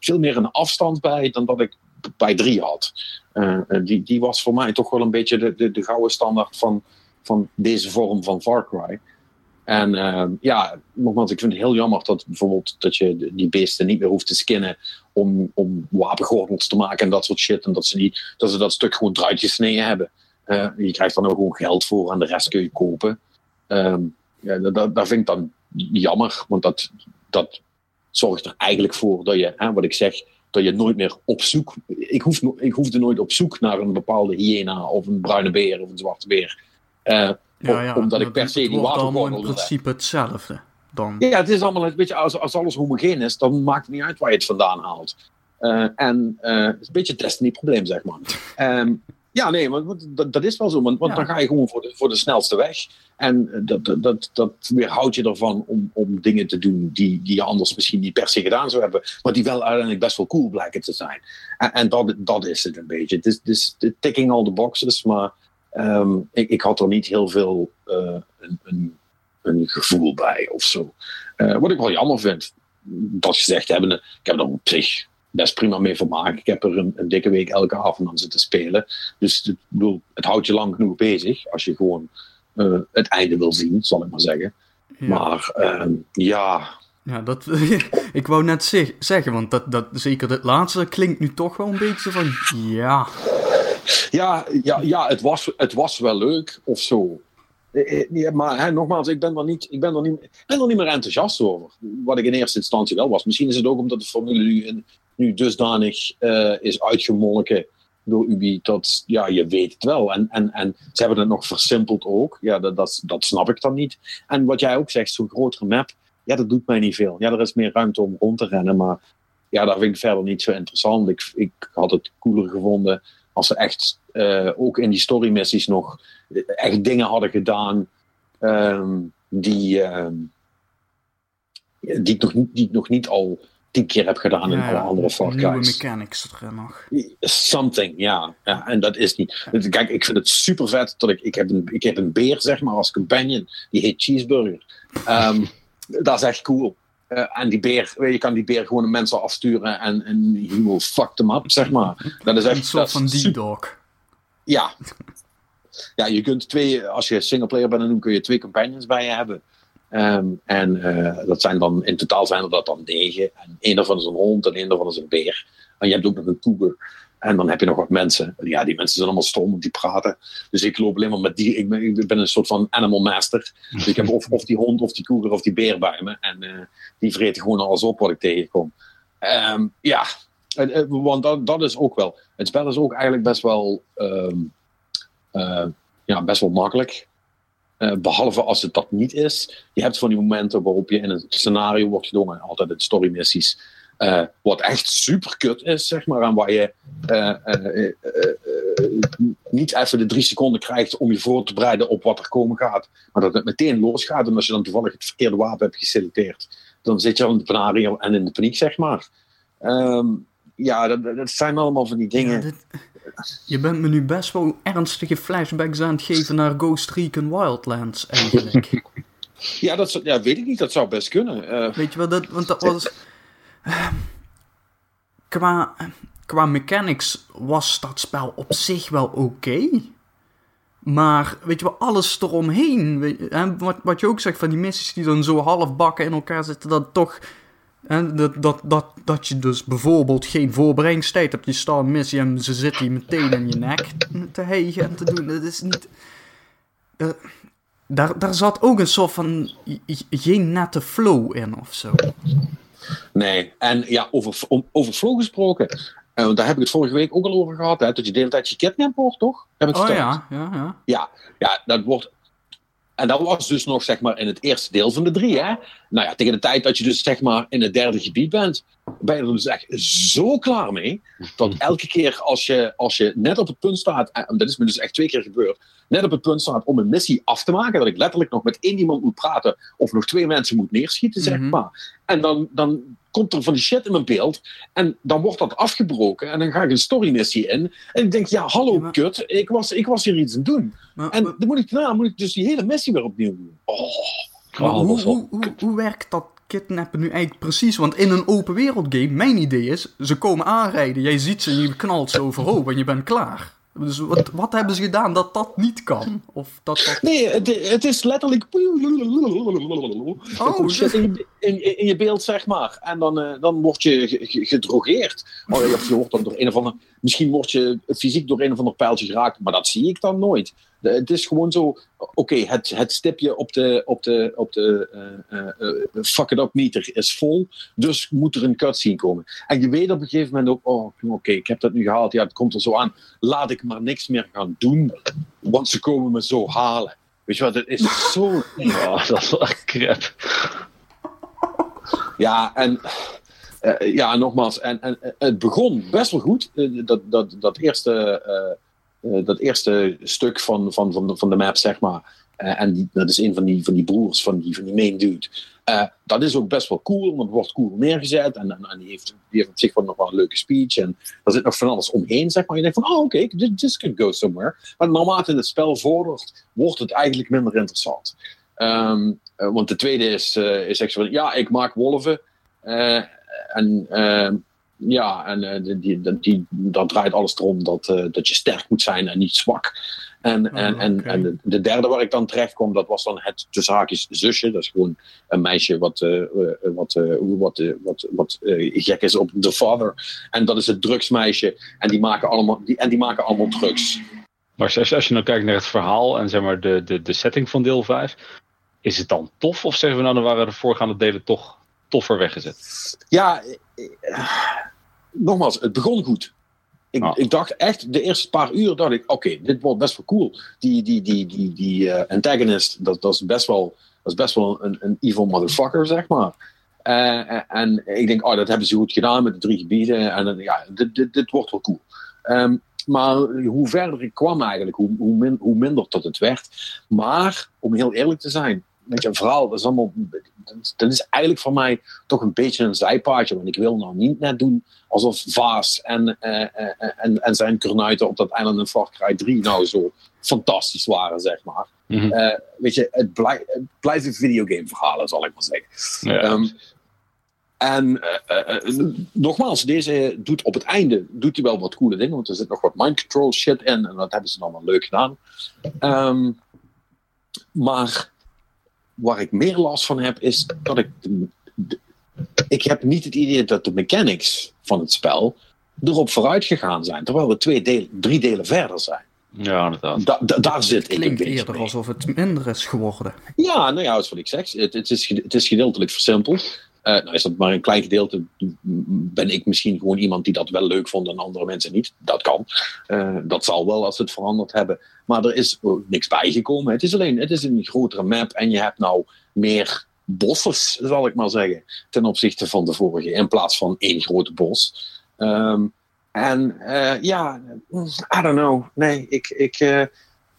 veel meer een afstand bij dan dat ik bij drie had. Uh, die, die was voor mij toch wel een beetje de, de, de gouden standaard van, van deze vorm van Far Cry. En uh, ja, nogmaals, ik vind het heel jammer dat bijvoorbeeld dat je die beesten niet meer hoeft te skinnen om, om wapengordels te maken en dat soort shit. En dat ze, die, dat, ze dat stuk gewoon eruit gesneden hebben. Je krijgt dan ook gewoon geld voor en de rest kun je kopen. Um, ja, dat, dat vind ik dan jammer, want dat, dat zorgt er eigenlijk voor dat je, hè, wat ik zeg, dat je nooit meer op zoek. Ik, hoef, ik hoefde nooit op zoek naar een bepaalde hyena of een bruine beer of een zwarte beer. Uh, ja, ja, omdat ik per se die watergordel in principe hetzelfde. Dan. Ja, het is allemaal een beetje, als, als alles homogeen is, dan maakt het niet uit waar je het vandaan haalt. Uh, en uh, het is een beetje een Destiny-probleem, zeg maar. Um, <laughs> ja, nee, maar dat, dat is wel zo. Want, want dan ga je gewoon voor de, voor de snelste weg. En dat, dat, dat, dat weerhoudt je ervan om, om dingen te doen die, die je anders misschien niet per se gedaan zou hebben. Maar die wel uiteindelijk best wel cool blijken te zijn. En, en dat, dat is het een beetje. Het is, het is ticking all the boxes. Maar um, ik, ik had er niet heel veel uh, een, een, een, gevoel bij of zo. Uh, wat ik wel jammer vind. Dat gezegd hebben, ik heb er op zich best prima mee vermaken. Ik heb er een, een, dikke week elke avond aan zitten spelen. Dus het, bedoel, het houdt je lang genoeg bezig als je gewoon uh, het einde wil zien, zal ik maar zeggen. Ja. Maar uh, ja. Ja, dat, <laughs> ik wou net zeg, zeggen, want dat, dat, zeker het laatste klinkt nu toch wel een beetje van ja. Ja, ja, ja het, was, het was wel leuk of zo. Eh, eh, ja, maar hè, nogmaals, ik ben, er niet, ik ben, er niet, ik ben er niet meer enthousiast over. Wat ik in eerste instantie wel was. Misschien is het ook omdat de formule nu in, nu dusdanig uh, is uitgemolken door Ubi dat ja, je weet het wel. En, en, en ze hebben het nog versimpeld ook. Ja, dat, dat, dat snap ik dan niet. En wat jij ook zegt, zo'n grotere map, ja, dat doet mij niet veel. Ja, er is meer ruimte om rond te rennen, maar ja, dat vind ik verder niet zo interessant. Ik, ik had het cooler gevonden als ze echt uh, ook in die story missies nog echt dingen hadden gedaan um, die, um, die, ik die ik nog niet al tien keer heb gedaan ja, in alle andere Far. Nieuwe mechanics er nog. Something, ja. ja. En dat is niet... Kijk, ik vind het super vet dat ik... Ik heb een, ik heb een beer, zeg maar, als companion. Die heet Cheeseburger. Um, <laughs> dat is echt cool. Uh, en die beer, je kan die beer gewoon een mensen afsturen en, en he will fuck them up, zeg maar. Dat is echt... Een soort van D-Dog. Ja. Ja, je kunt twee... Als je singleplayer bent, dan kun je twee companions bij je hebben. Um, en uh, dat zijn dan, in totaal zijn er dat dan negen. En één daarvan is een hond en één daarvan is een beer. En je hebt ook nog een cougar. En dan heb je nog wat mensen. Ja, die mensen zijn allemaal stom, die praten. Dus ik loop alleen maar met die. Ik ben, een soort van animal master. Dus ik heb of, die hond, of die cougar, of die beer bij me. En uh, die vreten gewoon alles op wat ik tegenkom. Um, ja, want dat, dat is ook wel. Het spel is ook eigenlijk best wel. Uh, ja, best wel makkelijk. Uh, behalve als het dat niet is. Je hebt van die momenten waarop je in een scenario wordt gedwongen, altijd in story missies, uh, wat echt super kut is, zeg maar, en waar je uh, niet even de drie seconden krijgt om je voor te bereiden op wat er komen gaat, maar dat het meteen losgaat. En als je dan toevallig het verkeerde wapen hebt geselecteerd, dan zit je al in de paniek en in de paniek, zeg maar. Um, ja, dat, dat, zijn allemaal van die dingen. Ja, dit, je bent me nu best wel ernstige flashbacks aan het geven naar Ghost Recon Wildlands, eigenlijk. <laughs> ja, dat ja, weet ik niet. Dat zou best kunnen. Uh, weet je wel, dat, want dat was... Uh, qua, qua mechanics was dat spel op zich wel oké. Okay. Maar weet je wel, alles eromheen. Weet je, en wat, wat je ook zegt van die missies die dan zo half bakken in elkaar zitten, dat toch en dat, dat, dat, dat je dus bijvoorbeeld geen voorbereidingstijd hebt. Je staat een missie en ze zitten je meteen in je nek te hegen en te doen. Dat is niet... Dat, daar, daar zat ook een soort van... Geen nette flow in of zo. Nee, en ja, over, over flow gesproken. Uh, daar heb ik het vorige week ook al over gehad. Hè, dat je de hele tijd gekidnapt wordt, toch? Heb ik oh ja, ja, ja. Ja, ja, dat wordt en dat was dus nog zeg maar in het eerste deel van de drie. Hè? Nou ja, tegen de tijd dat je dus zeg maar in het derde gebied bent, ben je er dus echt zo klaar mee. Dat elke keer als je, als je net op het punt staat, en dat is me dus echt twee keer gebeurd, net op het punt staat om een missie af te maken, dat ik letterlijk nog met één iemand moet praten of nog twee mensen moet neerschieten, zeg Mhm. maar. En dan, dan komt er van die shit in mijn beeld en dan wordt dat afgebroken en dan ga ik een storymissie in. En ik denk, ja, hallo Ja, maar- kut, ik was, ik was hier iets aan het doen. Maar, En maar- dan moet ik, daarna moet ik dus die hele missie weer opnieuw doen. Oh, Oh, hoe, hoe, hoe, hoe werkt dat kidnappen nu eigenlijk precies? Want in een open wereld game, mijn idee is, ze komen aanrijden, jij ziet ze en je knalt ze overhoop en je bent klaar. Dus wat, wat hebben ze gedaan dat dat niet kan? Of dat dat... Nee, het, het is letterlijk. Oh, Oh, shit in, je- in, in je beeld, zeg maar. En dan, eh, dan word je ge- ge- gedrogeerd. Oh, of je wordt dan door een of ander. Misschien word je fysiek door een of ander pijltje geraakt, maar dat zie ik dan nooit. De- het is gewoon zo. Oké, het, het stipje op de, op de, op de eh, eh, eh, fuck it up meter is vol. Dus moet er een cutscene komen. En je weet op een gegeven moment ook. Oh, oké, ik heb dat nu gehaald. Ja, het komt er zo aan. Laat ik maar niks meer gaan doen. Want ze komen me zo halen. Weet je wat, het is <laughs> zo. Ja, dat is wel echt crap. Ja, en. ja, nogmaals, en, en het begon best wel goed. Dat, dat, dat, eerste, dat eerste stuk van, van, van, de, van de map, zeg maar. Eh, en dat is een van die, van die broers van die, van die main dude. Eh, dat is ook best wel cool, want wordt cool neergezet. En, en, en die, heeft, die heeft op zich nog wel een leuke speech. En er zit nog van alles omheen, zeg maar. Je denkt van, oh, oké, this, this could go somewhere. Maar naarmate het spel vordert, wordt het eigenlijk minder interessant. Ehm, eh, want de tweede is, eh, is echt van, ja, ik maak wolven. Eh, en ehm, ja, en eh, die, die, die, dat draait alles erom dat, eh, dat je sterk moet zijn en niet zwak. En, en, en, oké. en de, de derde waar ik dan terecht kwam, dat was dan het tussen haakjes zusje. Dat is gewoon een meisje wat, eh, eh, wat, eh, wat, wat, wat gek is op The Father. En dat is het drugsmeisje. En die maken allemaal, die, en die maken allemaal drugs. Maar als je, als je nou kijkt naar het verhaal en zeg maar de, de, de setting van deel 5, is het dan tof? Of zeggen we nou, dan waren de voorgaande delen toch toffer weggezet? Ja, nogmaals, het begon goed. Ik, Ah. ik dacht echt, de eerste paar uur dacht ik, oké, dit wordt best wel cool. Die, die, die, die, die eh, antagonist, dat, dat, is best wel, dat is best wel een, een evil motherfucker, zeg maar. Eh, eh, en ik denk, oh, dat hebben ze goed gedaan met de drie gebieden. En ja, dit, dit, dit wordt wel cool. Ehm, maar hoe verder ik kwam eigenlijk, hoe, hoe, min, hoe minder tot het werd. Maar, om heel eerlijk te zijn, weet je, verhaal, dat is allemaal, dat, is eigenlijk voor mij toch een beetje een zijpaadje. Want ik wil nou niet net doen alsof Vaas en, eh, eh, en, en zijn kurnuiten op dat eiland in Far Cry 3 nou zo fantastisch waren, zeg maar. Mhm. Eh, weet je, het, blij- het blijft een videogame verhalen, zal ik maar zeggen. Ja. Ehm, en nogmaals, deze doet op het einde doet hij wel wat coole dingen, want er zit nog wat mind control shit in en dat hebben ze dan wel leuk gedaan. Ehm, maar waar ik meer last van heb, is dat ik. de- de- ik heb niet het idee dat de mechanics van het spel erop vooruit gegaan zijn, terwijl we twee delen, drie delen verder zijn. ja, inderdaad. Da- da- daar zit ik een Klinkt beetje eerder mee. alsof het minder is geworden. Ja, nou ja, dat is wat ik zeg. Het, het, is, het is gedeeltelijk versimpeld. Eh, nou is dat maar een klein gedeelte. Ben ik misschien gewoon iemand die dat wel leuk vond en andere mensen niet. Dat kan. Eh, dat zal wel als ze het veranderd hebben. Maar er is ook niks bijgekomen. Het is alleen het is een grotere map en je hebt nou meer bosses, zal ik maar zeggen. Ten opzichte van de vorige. In plaats van één grote bos. Ehm, en eh, ja, I don't know. Nee, ik, ik, eh,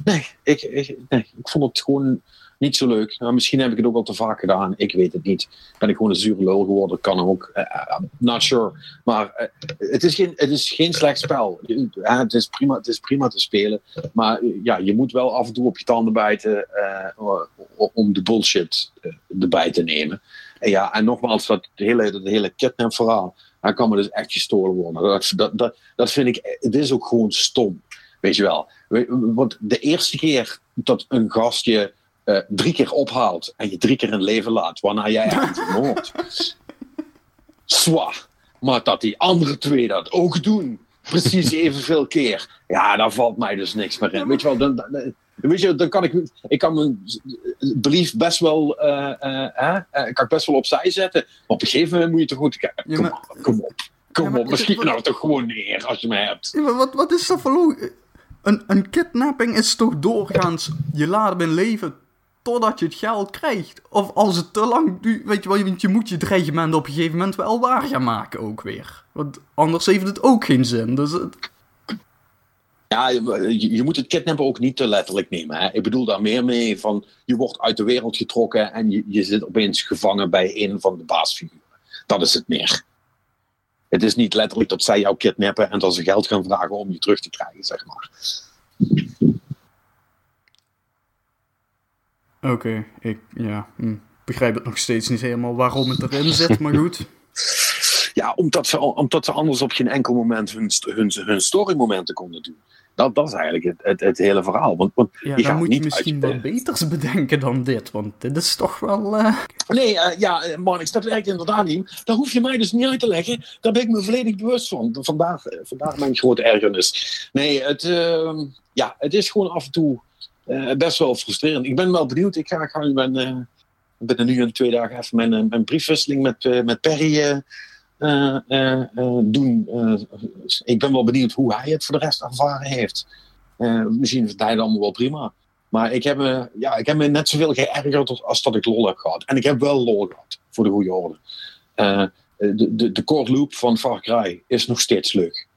nee, ik, ik, nee, ik vond het gewoon niet zo leuk. Misschien heb ik het ook al te vaak gedaan. Ik weet het niet. Ben ik gewoon een zure lul geworden? Kan ook. Eh, I'm not sure. Maar eh, het, is geen, het is geen slecht spel. Eh, het, is prima, het is prima te spelen. Maar eh, ja, je moet wel af en toe op je tanden bijten eh, om de bullshit eh, erbij te nemen. En ja, en nogmaals, dat hele, dat hele kidnap verhaal. Daar kan me dus echt gestolen worden. Dat, dat, dat, dat vind ik, het is ook gewoon stom. Weet je wel. We- Want de eerste keer dat een gast eh, drie keer ophaalt en je drie keer in leven laat, waarna jij <laughs> hem vermoordt. Zwaar. Maar dat die andere twee dat ook doen, precies <laughs> evenveel keer, ja, daar valt mij dus niks meer in. Weet je wel, dan, dan, weet je, dan kan ik, ik kan mijn belief best wel, eh, eh, hè, eh, kan ik best wel opzij zetten. Maar op een gegeven moment moet je toch goed kijken. Ja, Kom, maar- op, kom op, kom Ja, maar op. is het Misschien nou toch gewoon neer als je me hebt. Ja, maar wat, wat is dat voor Een, een kidnapping is toch doorgaans... Je laat hem in leven totdat je het geld krijgt. Of als het te lang duurt, weet je wel, want je moet je dreigement op een gegeven moment wel waar gaan maken ook weer. Want anders heeft het ook geen zin. Dus. Ja, je, je, moet het kidnappen ook niet te letterlijk nemen. Hè? Ik bedoel daar meer mee van, je wordt uit de wereld getrokken en je, je zit opeens gevangen bij een van de baasfiguren. Dat is het meer. Het is niet letterlijk dat zij jou kidnappen en dat ze geld gaan vragen om je terug te krijgen, zeg maar. Oké, ik ja, hm, begrijp het nog steeds niet helemaal waarom het erin zit, <laughs> maar goed. Ja, omdat ze, omdat ze anders op geen enkel moment hun, hun, hun storymomenten konden doen. Dat, dat is eigenlijk het, het, het hele verhaal. Want, want ja, je dan moet niet je misschien wat beters bedenken dan dit, want dit is toch wel... eh, Nee, eh, ja, Marnix, dat werkt inderdaad niet. Daar hoef je mij dus niet uit te leggen. Daar ben ik me volledig bewust van. Vandaar, eh, vandaar mijn grote ergernis. Nee, het, ehm, ja, het is gewoon af en toe eh, best wel frustrerend. Ik ben wel benieuwd. Ik ga, ga nu mijn, eh, binnen nu en twee dagen even mijn, eh, briefwisseling met, eh, met Perry eh, eh, eh, eh, doen. Eh, ik ben wel benieuwd hoe hij het voor de rest ervaren heeft. Eh, misschien vindt hij het allemaal wel prima. Maar ik heb, me, ja, ik heb me net zoveel geërgerd als dat ik lol heb gehad. En ik heb wel lol gehad, voor de goede orde. Eh, de, de, de core loop van Far Cry is nog steeds leuk.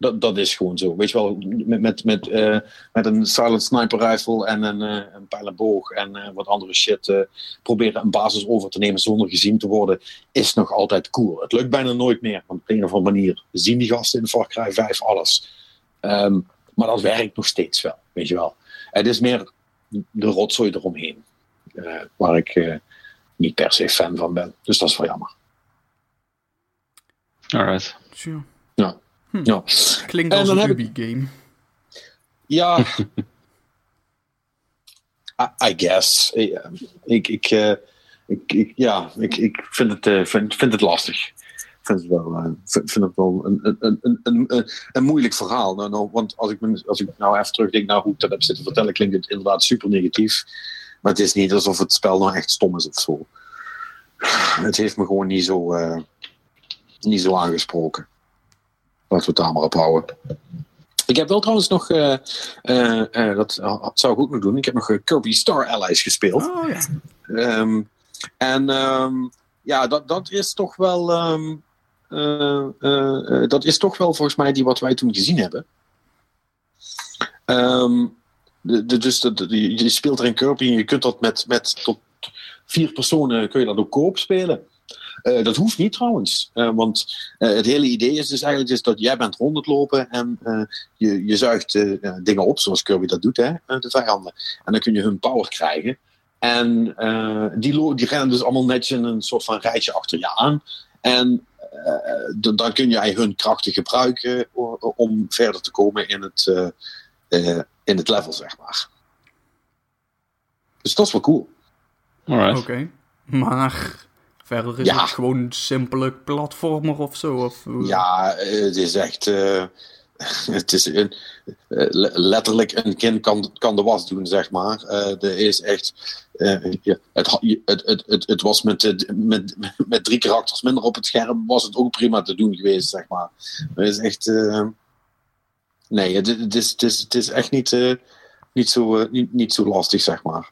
Dat, dat is gewoon zo. Weet je wel, met, met, met, eh, met een silent sniper rifle en een, eh, een pijl en boog en eh, wat andere shit eh, proberen een basis over te nemen zonder gezien te worden, is nog altijd cool. Het lukt bijna nooit meer, want op een of andere manier zien die gasten in Far Cry 5 alles. Ehm, maar dat werkt nog steeds wel, weet je wel. Het is meer de rotzooi eromheen. eh, waar ik niet per se fan van ben. Dus dat is wel jammer. Alright. Tja, Ja, klinkt als een ik- Ubi-game. ja <laughs> I, I guess. Ik, ik, ik, eh, ik, ik- ja, ik, ik vind, het, eh, vind, vind het lastig. Ik vind het wel, eh, vind, vind het wel een, een, een, een, een, moeilijk verhaal. Nou, nou, want als ik, me- als ik nou even terugdenk naar hoe ik dat heb zitten vertellen, klinkt het inderdaad super negatief. Maar het is niet alsof het spel nou echt stom is of zo. <sighs> Het heeft me gewoon niet zo, eh, niet zo aangesproken. Laten we het daar maar op houden. Ik heb wel trouwens nog, eh, eh, eh, dat zou ik ook nog doen, ik heb nog Kirby Star Allies gespeeld. Oh ja. Ehm, en ehm, ja, dat, dat is toch wel. ehm, eh, eh, eh, dat is toch wel volgens mij die wat wij toen gezien hebben. Ehm, de, de, dus de, de- je speelt er in Kirby en je kunt dat met, met tot vier personen kun je dat ook koop spelen. Eh, dat hoeft niet trouwens, Eh, want eh, het hele idee is dus eigenlijk dat jij bent rond het lopen en eh, je, je zuigt dingen op, zoals Kirby dat doet, hè, eh, de vijanden. En dan kun je hun power krijgen. En eh, die, die rennen dus allemaal netjes in een soort van rijtje achter je aan. En eh, dan kun jij hun krachten gebruiken om verder te komen in het, eh, eh, in het level, zeg maar. Dus dat is wel cool. Alright. Oké. Maar verder is Ja. het gewoon een simpele platformer of zo? Of, eh, Ja, het is echt. eh, <laughs> het is een, eh, le- letterlijk een kind kan, kan de was doen, zeg maar. Eh er is echt. eh, ja, het, het, het, het, het was met, met, met drie karakters minder op het scherm, was het ook prima te doen geweest, zeg maar. Het is echt. nee, het, het, is, het, is, het is echt niet, niet, zo, niet, niet zo lastig, zeg maar.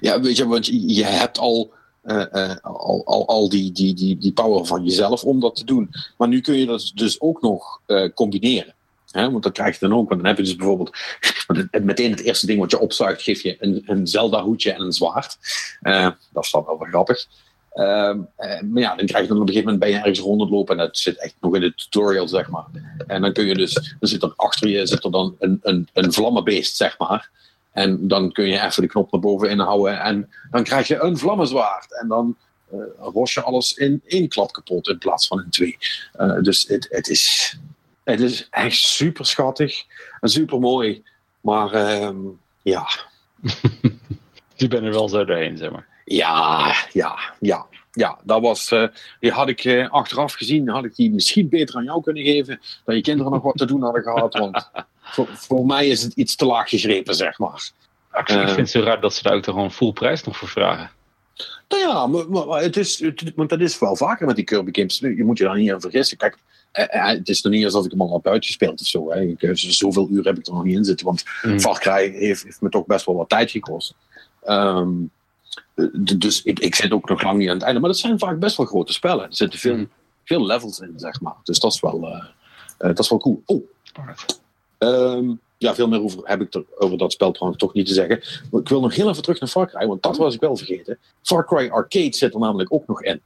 Ja, weet je, want je hebt al. Eh, eh, al, al, al die, die, die, die power van jezelf om dat te doen. Maar nu kun je dat dus ook nog eh, combineren. Hè? Want dat krijg je dan ook. Want dan heb je dus bijvoorbeeld. <laughs> meteen het eerste ding wat je opzuigt, geef je een, een Zelda-hoedje en een zwaard. Dat is dan wel grappig. Ehm, eh, maar ja, dan krijg je dan op een gegeven moment bij je ergens rond het lopen. En dat zit echt nog in de tutorial, zeg maar. En dan kun je dus. Dan zit er achter je zit er dan een, een, een vlammenbeest, zeg maar. En dan kun je even de knop naar boven inhouden. En dan krijg je een vlammenzwaard. En dan eh ros je alles in één klap kapot in plaats van in twee. Eh, dus het, het, is, het is echt super schattig en super mooi. Maar ehm, ja, <laughs> Je bent er wel zo doorheen, zeg maar. ja, ja, ja. Ja, dat was, eh, die had ik achteraf gezien, had ik die misschien beter aan jou kunnen geven. Dat je kinderen nog wat te doen hadden gehad. Want voor, voor mij is het iets te laag gegrepen, zeg maar. Ik Eh. vind het zo raar dat ze daar ook toch gewoon full prijs nog voor vragen. Nou ja, maar, maar, maar het is, het- want dat is wel vaker met die Kirby games. Je moet je daar niet aan vergissen. Kijk, het is nog niet alsof ik hem al heb uitgespeeld of zo. Hè. Ik, zoveel uur heb ik er nog niet in zitten. Want mm. Far Cry heeft, heeft, me toch best wel wat tijd gekost. Ehm, dus ik, ik zit ook nog lang niet aan het einde. Maar dat zijn vaak best wel grote spellen. Er zitten veel, mm. veel levels in, zeg maar. Dus dat is wel, dat is wel cool. Oh. Um, ja, veel meer over heb ik er over dat spel trouwens toch niet te zeggen. Maar ik wil nog heel even terug naar Far Cry, want dat was ik wel vergeten. Far Cry Arcade zit er namelijk ook nog in.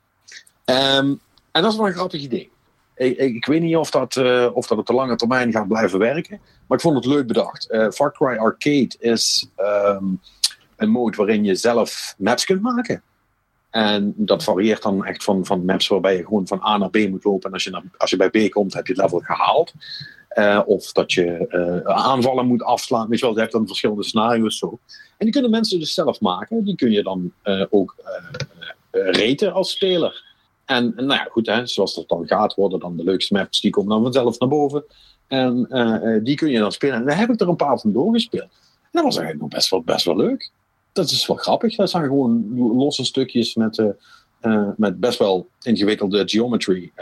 Ehm, en dat is wel een grappig idee. Ik, ik, ik weet niet of dat, uh, of dat op de lange termijn gaat blijven werken, maar ik vond het leuk bedacht. Uh, Far Cry Arcade is um, een mode waarin je zelf maps kunt maken. En dat varieert dan echt van, van maps waarbij je gewoon van A naar B moet lopen. En als je, naar, als je bij B komt, heb je het level gehaald. Uh, of dat je uh, aanvallen moet afslaan. Weet je wel, je hebt dan verschillende scenario's zo. En die kunnen mensen dus zelf maken. Die kun je dan uh, ook reten als speler. En, nou ja, goed, hè, zoals dat dan gaat, worden dan de leukste maps, die komen dan vanzelf naar boven. En die kun je dan spelen. En daar heb ik er een paar van doorgespeeld. En dat was eigenlijk nog best wel, best wel leuk. Dat is wel grappig. Dat zijn gewoon losse stukjes met, met best wel ingewikkelde geometry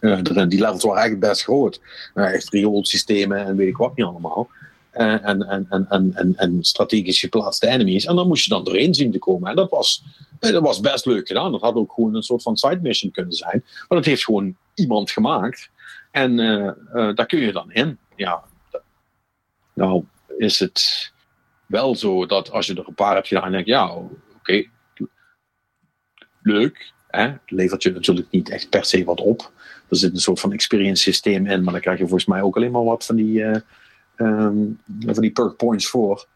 die levels waren eigenlijk best groot. Uh, echt rioolsystemen en weet ik wat niet allemaal. Uh, en, en, en, en, en, strategisch geplaatste enemies. En dan moest je dan doorheen zien te komen. En dat was, was best leuk gedaan. Dat had ook gewoon een soort van side mission kunnen zijn. Maar dat heeft gewoon iemand gemaakt. En daar kun je dan in. Ja, nou is het wel zo dat als je er een paar hebt gedaan, denk je, ja, oké, leuk. Hè? levert je natuurlijk niet echt per se wat op. Er zit een soort van experience systeem in, maar dan krijg je volgens mij ook alleen maar wat van die, uh, um, van die perk points voor.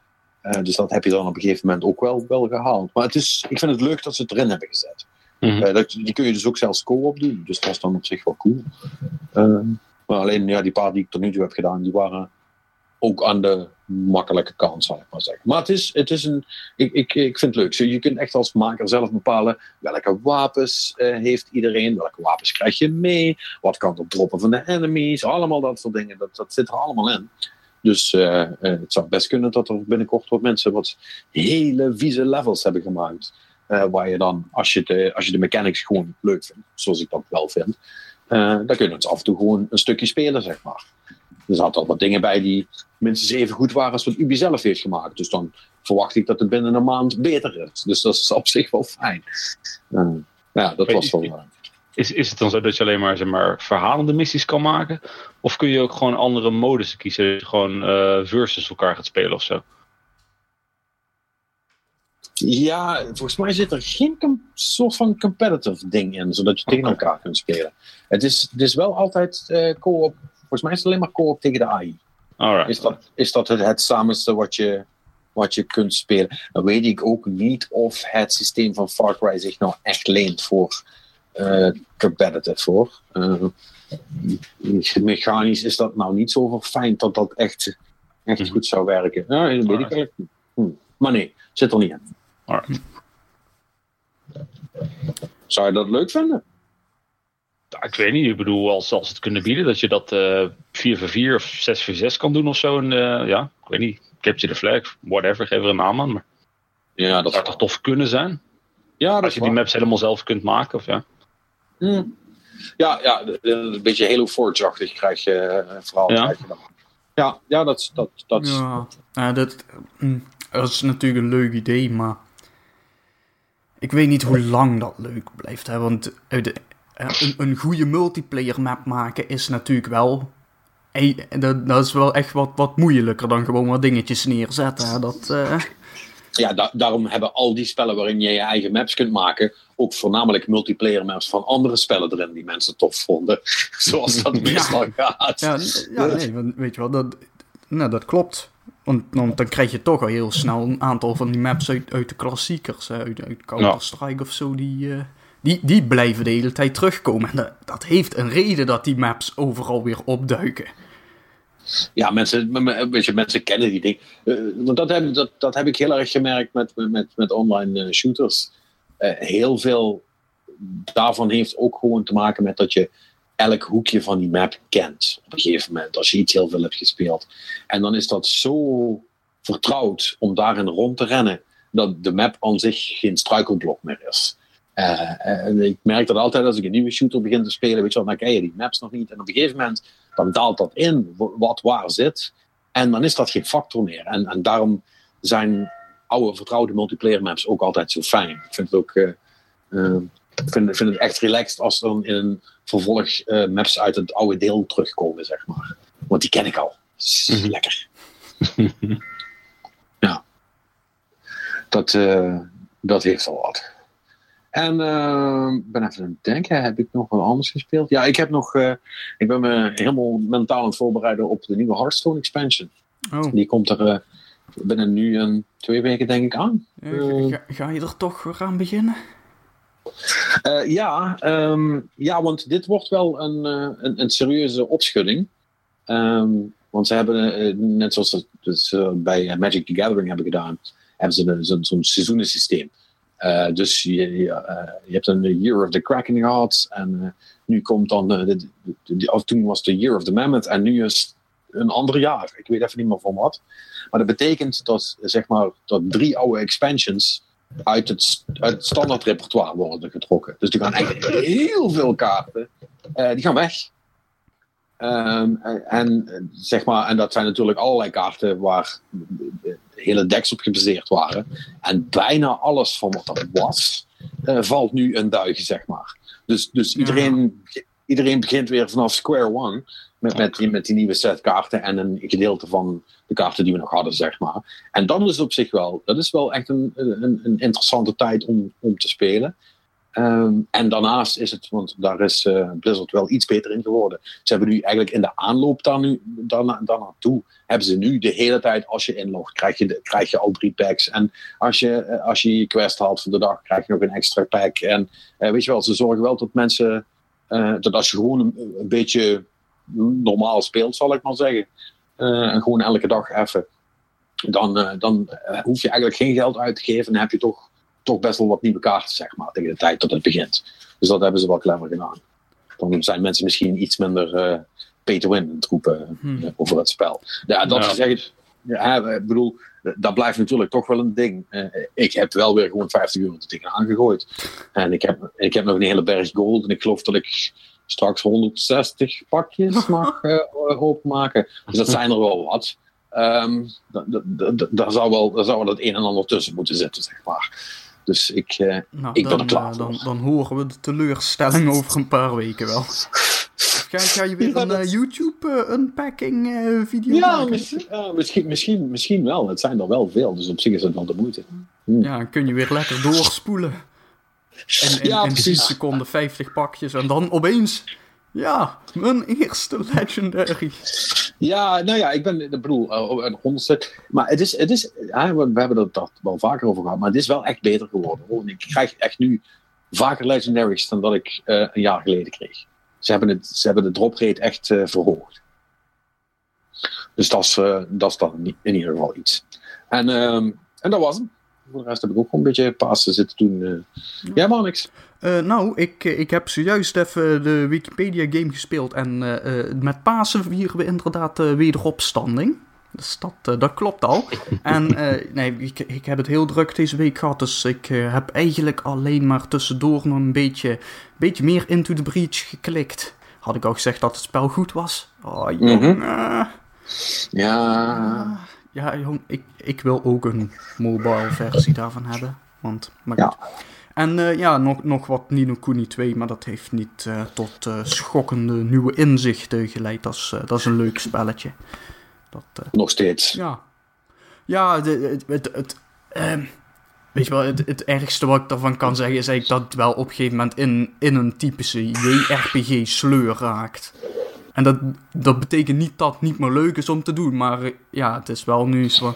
Uh, dus dat heb je dan op een gegeven moment ook wel, wel gehaald. Maar het is, ik vind het leuk dat ze het erin hebben gezet. Mm -hmm. uh, dat, die kun je dus ook zelfs co-op doen. Dus dat is dan op zich wel cool. Ehm, maar alleen ja, die paar die ik tot nu toe heb gedaan, die waren ook aan de makkelijke kant, zal ik maar zeggen. Maar het is, het is een. Ik, ik, ik vind het leuk. je kunt echt als maker zelf bepalen welke wapens uh, heeft iedereen, welke wapens krijg je mee, wat kan er droppen van de enemies, allemaal dat soort dingen. Dat, dat zit er allemaal in. Dus uh, uh, het zou best kunnen dat er binnenkort wat mensen wat hele vieze levels hebben gemaakt. waar je dan, als je, de, als je de mechanics gewoon leuk vindt, zoals ik dat wel vind, dan kun je het af en toe gewoon een stukje spelen, zeg maar. Er zaten al wat dingen bij die minstens even goed waren als wat Ubi zelf heeft gemaakt. Dus dan verwacht ik dat het binnen een maand beter is. Dus dat is op zich wel fijn. Uh, ja, dat was wel... Uh, is, is het dan zo dat je alleen maar, zeg maar verhalende missies kan maken? Of kun je ook gewoon andere modussen kiezen? Dat je gewoon uh, versus elkaar gaat spelen of zo? Ja, volgens mij zit er geen soort van competitive ding in, zodat je tegen elkaar kunt spelen. Het is, het is wel altijd uh, co-op Volgens mij is het alleen maar co-op tegen de AI. Is dat, is dat het, het samenste wat je, wat je kunt spelen? Dan weet ik ook niet of het systeem van Far Cry zich nou echt leent voor uh, competitive voor. Uh, mechanisch is dat nou niet zo fijn dat dat echt, echt mhm. goed zou werken. Ja, dat weet ik niet. Hm. Maar nee, zit er niet in. Zou je dat leuk vinden? Ik weet niet. Ik bedoel, als, als het kunnen bieden dat je dat uh, eh, 4x4 of 6x6 kan doen of zo. En, uh, ja, ik weet niet. Capture the flag, whatever, geef er een naam aan. Maar ja, dat zou toch tof kunnen zijn? Ja, als je die maps helemaal zelf kunt maken, of ja. Hmm. Ja, ja, een beetje Halo Forge-achtig krijg je uh, vooral. Ja. Krijg je dan. Ja, ja, dat, dat, dat, ja, ja dat, mm, dat is natuurlijk een leuk idee, maar ik weet niet hoe lang dat leuk blijft. Hè? Want een, een goede multiplayer map maken is natuurlijk wel. dat, dat is wel echt wat, wat moeilijker dan gewoon wat dingetjes neerzetten. Dat, uh... Ja, daarom hebben al die spellen waarin je je eigen maps kunt maken, ook voornamelijk multiplayer maps van andere spellen erin die mensen tof vonden. <laughs> Zoals dat meestal gaat. Ja, ja, nee, weet je wel, dat, nou, dat klopt. Want, want, dan krijg je toch al heel snel een aantal van die maps uit, uit de klassiekers, uit, uit Counter-Strike of zo, die. Uh die, die blijven de hele tijd terugkomen. En dat, heeft een reden dat die maps overal weer opduiken. Ja, mensen, weet mensen kennen die dingen. Uh, dat, heb, dat, dat heb ik heel erg gemerkt met, met, met online uh, shooters. Uh, heel veel daarvan heeft ook gewoon te maken met dat je elk hoekje van die map kent. Op een gegeven moment, als je iets heel veel hebt gespeeld. En dan is dat zo vertrouwd om daarin rond te rennen, dat de map aan zich geen struikelblok meer is. Uh, ik merk dat altijd als ik een nieuwe shooter begin te spelen, weet je wel, dan krijg je die maps nog niet. En op een gegeven moment, dan daalt dat in, wat waar zit. En dan is dat geen factor meer. En, en daarom zijn oude vertrouwde multiplayer maps ook altijd zo fijn. Ik vind het ook, uh, vind, vind het echt relaxed als er dan in een vervolg maps uit het oude deel terugkomen, zeg maar. Want die ken ik al. Mhm. Lekker. <laughs> ja. Dat, dat heeft al wat. En uh, ben even aan het denken, heb ik nog wat anders gespeeld? Ja, ik heb nog, uh, ik ben me helemaal mentaal aan het voorbereiden op de nieuwe Hearthstone expansion. Oh. Die komt er uh, binnen nu een twee weken denk ik aan. Ga, ga, je er toch aan beginnen? ja, um, ja, want dit wordt wel een, een, een, serieuze opschudding. Um, want ze hebben, net zoals ze dus, bij Magic the Gathering hebben gedaan, hebben ze zo'n zo seizoenensysteem. Uh, dus je, je, hebt een Year of the Kraken gehad. En uh, nu komt dan. De, de, of toen was de Year of the Mammoth. En nu is een ander jaar. Ik weet even niet meer van wat. Maar dat betekent dat, zeg maar, dat drie oude expansions. uit het, uit het standaard repertoire worden getrokken. Dus die gaan echt heel veel kaarten. die gaan weg. Um, en, zeg maar, en dat zijn natuurlijk allerlei kaarten waar hele decks op gebaseerd waren. En bijna alles van wat er was, uh, valt nu een duigen, zeg maar. Dus, dus iedereen, iedereen begint weer vanaf square one met, met, die, met die nieuwe set kaarten en een gedeelte van de kaarten die we nog hadden, zeg maar. En dan is op zich wel, dat is wel echt een, een, een interessante tijd om, om te spelen. Ehm, en daarnaast is het, want daar is uh, Blizzard wel iets beter in geworden. Ze hebben nu eigenlijk in de aanloop daar, nu, daar, daar naartoe, hebben ze nu de hele tijd, als je inlogt, krijg je, krijg je al drie packs. En als je, eh, als je quest haalt voor de dag, krijg je nog een extra pack. En uh, weet je wel, ze zorgen wel dat mensen, dat als je gewoon een, beetje normaal speelt, zal ik maar zeggen, en gewoon elke dag even, dan, dan hoef je eigenlijk geen geld uit te geven en heb je toch toch best wel wat nieuwe kaarten, zeg maar, tegen de tijd dat het begint. Dus dat hebben ze wel clever gedaan. Dan zijn mensen misschien iets minder uh, pay to win troepen hmm. over het spel. Ja, dat gezegd, ja, ik bedoel, dat blijft natuurlijk toch wel een ding. Uh, ik heb wel weer gewoon 50 euro er tegenaan gegooid. En ik heb, ik heb nog een hele berg gold en ik geloof dat ik straks 160 pakjes <laughs> mag uh, openmaken. Dus dat zijn er wel wat. Um, daar zou wel, daar zou wel het een en ander tussen moeten zitten, zeg maar. Dus ik, uh, nou, ik dan, ben er klaar uh, dan, dan, horen we de teleurstelling over een paar weken wel. <laughs> Ga, ga je weer een uh, YouTube unpacking video ja, maken? Misschien, misschien, misschien, misschien wel. Het zijn er wel veel, dus op zich is het wel de moeite. Hm. Ja, kun je weer lekker doorspoelen. <laughs> En in, ja, in 10 seconden 50 pakjes en dan opeens ja, mijn eerste legendary. Ja, nou ja, ik ben, ik bedoel, uh, een honderdste. Maar het is, het is we, hebben het daar wel vaker over gehad, maar het is wel echt beter geworden. Ik krijg echt nu vaker legendaries dan dat ik uh, een jaar geleden kreeg. Ze hebben, het, ze hebben de drop rate echt uh, verhoogd. Dus dat is, dat is dan in ieder geval iets. En, um, en dat was hem. Voor de rest heb ik ook gewoon een beetje Pasen zitten doen. Ja. Jij maar niks. Uh, nou, ik, ik heb zojuist even de Wikipedia-game gespeeld. En uh, met Pasen vieren we inderdaad uh, wederopstanding. Dus dat, dat klopt al. <laughs> en nee, ik, ik heb het heel druk deze week gehad. Dus ik heb eigenlijk alleen maar tussendoor nog een beetje, beetje meer Into the Breach geklikt. Had ik al gezegd dat het spel goed was? Oh, jong. Mm Ja. Ja, jong, ik, ik wil ook een mobile versie daarvan hebben. Want, maar ja. En uh, ja, nog, nog wat Nino Kuni 2, maar dat heeft niet uh, tot uh, schokkende nieuwe inzichten geleid. Dat is, dat is een leuk spelletje. Dat, nog steeds. Ja. Ja, het, het, het ehm, weet je wel, het, het ergste wat ik daarvan kan zeggen is eigenlijk dat het wel op een gegeven moment in, in een typische JRPG sleur raakt. En dat, dat betekent niet dat het niet meer leuk is om te doen, maar ja, het is wel nu zo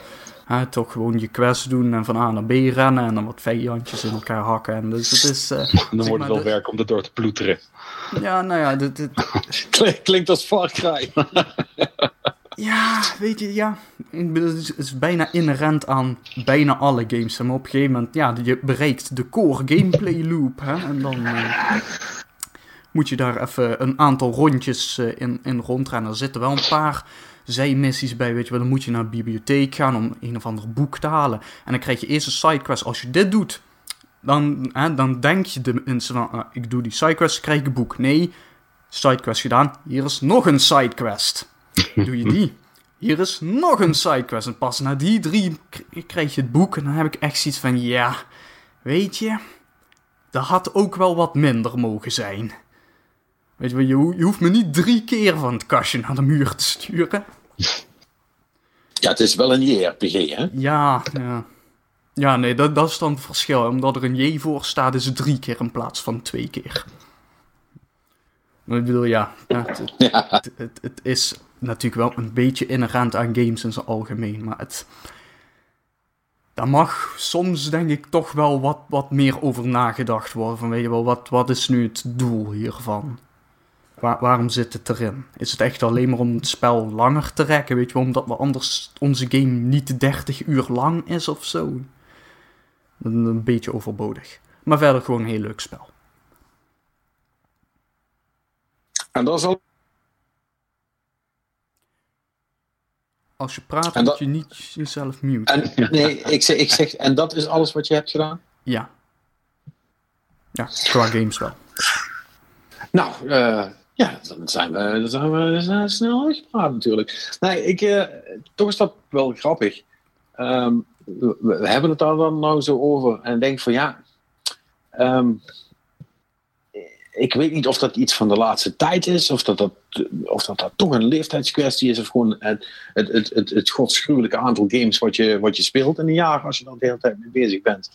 hè, toch gewoon je quest doen en van A naar B rennen en dan wat vijandjes in elkaar hakken. En dus het is, uh, <laughs> dan wordt het wel werk om er door te ploeteren. Ja, nou ja, dit, dit... <laughs> klinkt als Far Cry. <laughs> ja, weet je, ja. Het is, het is, bijna inherent aan bijna alle games. Maar op een gegeven moment, ja, je bereikt de core gameplay loop. Hè, en dan uh, moet je daar even een aantal rondjes uh, in, in rondrennen. Er zitten wel een paar zijmissies bij, weet je wel. Dan moet je naar de bibliotheek gaan om een of ander boek te halen. En dan krijg je eerst een sidequest. Als je dit doet, dan, hè, dan denk je de mensen van, ah, ik doe die sidequest, krijg ik een boek. Nee, sidequest gedaan, hier is nog een sidequest. <laughs> Doe je die? Hier is nog een sidequest. En pas na die drie krijg je het boek. En dan heb ik echt zoiets van, ja, weet je, dat had ook wel wat minder mogen zijn. Weet je wel, je, je hoeft me niet drie keer van het kastje naar de muur te sturen. <laughs> Ja, het is wel een JRPG, hè? Ja, ja. Ja, nee, dat, dat is dan het verschil. Omdat er een J voor staat, is het drie keer in plaats van twee keer. Maar ik bedoel, ja, <laughs> het, het, het, het, is natuurlijk wel een beetje inherent aan games in zijn algemeen, maar het... Daar mag soms, denk ik, toch wel wat, wat meer over nagedacht worden. Van, weet je wel, wat, wat is nu het doel hiervan? Waar, waarom zit het erin? Is het echt alleen maar om het spel langer te rekken? Weet je wel, omdat we anders onze game niet 30 uur lang is of zo? Een, een beetje overbodig. Maar verder gewoon een heel leuk spel. En dat is al. Als je praat, moet dat... je niet jezelf mute. En, nee, ik zeg, ik zeg, en dat is alles wat je hebt gedaan? Ja. Ja, qua games wel. Nou, uh, ja, dan zijn we, dan zijn we, snel uitgepraat natuurlijk. Nee, ik, uh, toch is dat wel grappig. Um, we, hebben het daar dan nou zo over en denk van ja. Um, ik weet niet of dat iets van de laatste tijd is, of dat dat, of dat, dat toch een leeftijdskwestie is, of gewoon het, het, het, het, het godschuwelijke aantal games wat je, wat je speelt in een jaar als je daar de hele tijd mee bezig bent.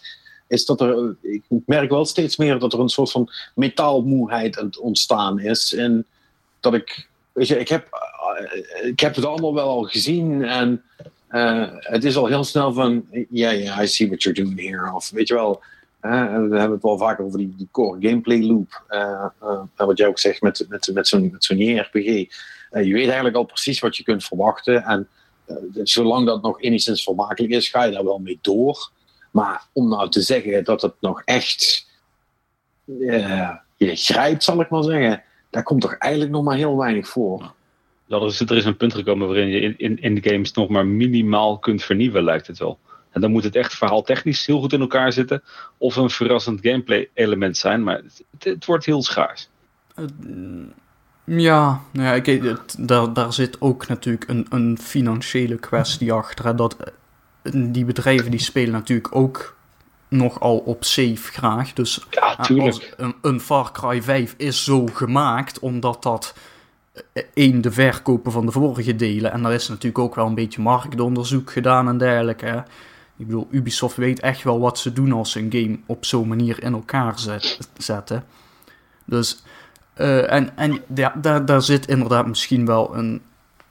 Is dat er, ik merk wel steeds meer dat er een soort van metaalmoeheid aan het ontstaan is. En dat ik, weet je, ik heb, ik heb het allemaal wel al gezien en uh, het is al heel snel van, ja, yeah, I see what you're doing here. Of weet je wel, we hebben het wel vaker over die, die core gameplay loop. Uh, wat jij ook zegt met, met, met zo'n zo'n JRPG. Je weet eigenlijk al precies wat je kunt verwachten. En zolang dat nog enigszins vermakelijk is, ga je daar wel mee door. Maar om nou te zeggen dat het nog echt je grijpt, zal ik maar zeggen. Daar komt toch eigenlijk nog maar heel weinig voor. Dat is, er is een punt gekomen waarin je in, in, in de games nog maar minimaal kunt vernieuwen, lijkt het wel. En dan moet het echt verhaaltechnisch heel goed in elkaar zitten. Of een verrassend gameplay element zijn. Maar het, het, wordt heel schaars. ja, nou ja ik, daar, daar zit ook natuurlijk een, een financiële kwestie achter. Dat, eh, die bedrijven die spelen natuurlijk ook nogal op safe graag. Dus ja, tuurlijk. Een, een Far Cry 5 is zo gemaakt omdat dat eh, één, de verkopen van de vorige delen. En daar is natuurlijk ook wel een beetje marktonderzoek gedaan en dergelijke. Ik bedoel, Ubisoft weet echt wel wat ze doen als ze een game op zo'n manier in elkaar zetten. Dus, uh, en, en ja, daar, daar zit inderdaad misschien wel een,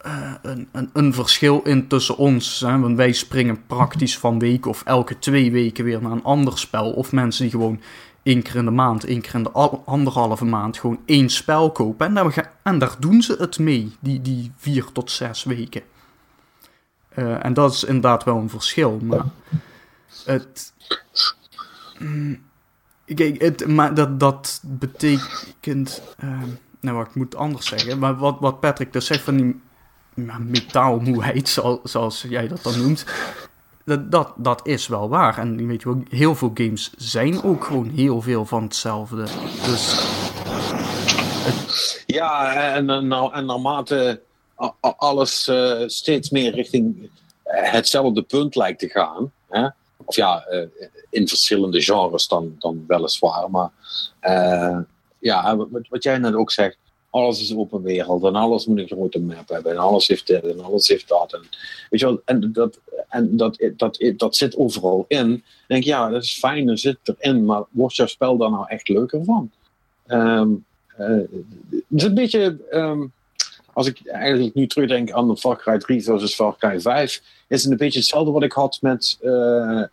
uh, een, een, een, verschil in tussen ons. Hè? Want wij springen praktisch van week of elke twee weken weer naar een ander spel. Of mensen die gewoon één keer in de maand, één keer in de anderhalve maand gewoon één spel kopen. En daar, en daar doen ze het mee, die, die vier tot zes weken. Uh, en dat is inderdaad wel een verschil. Maar het. Mm, kijk, het, maar dat, dat betekent. Uh, nou, wat ik moet anders zeggen. Maar wat, wat Patrick dus zegt van die metaalmoeheid, zoals, jij dat dan noemt. Dat, dat, dat is wel waar. En weet je wel, heel veel games zijn ook gewoon heel veel van hetzelfde. Dus. Ja, en, en, en naarmate alles uh, steeds meer richting eh, hetzelfde punt lijkt te gaan. Hè? Of ja, uh, in verschillende genres dan, dan weliswaar. Maar uh, ja, wat, wat, jij net ook zegt, alles is open wereld en alles moet een grote map hebben en alles heeft dit en alles heeft dat. En, weet je wel, en dat, en dat, dat, dat, zit overal in. Dan denk ja, dat is fijn, er zit erin, maar wordt jouw spel daar nou echt leuker van? Um, uh, het is een beetje. Um, als ik eigenlijk nu terugdenk aan Far Cry 3 versus Far Cry 5, is het een beetje hetzelfde wat ik had met, uh,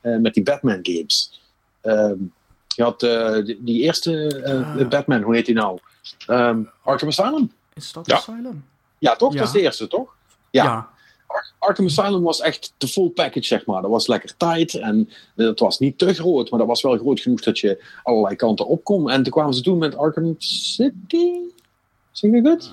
uh, met die Batman games. Um, je had die, die, eerste ah. Batman, hoe heet die nou? Um, Arkham Asylum. Is dat ja. Asylum? Ja, toch? Ja. Dat is de eerste, toch? Ja. ja. Arkham Asylum was echt de full package, zeg maar. Dat was lekker tight en het was niet te groot, maar dat was wel groot genoeg dat je allerlei kanten op kon. En toen kwamen ze toen met Arkham City. Zeg ik goed?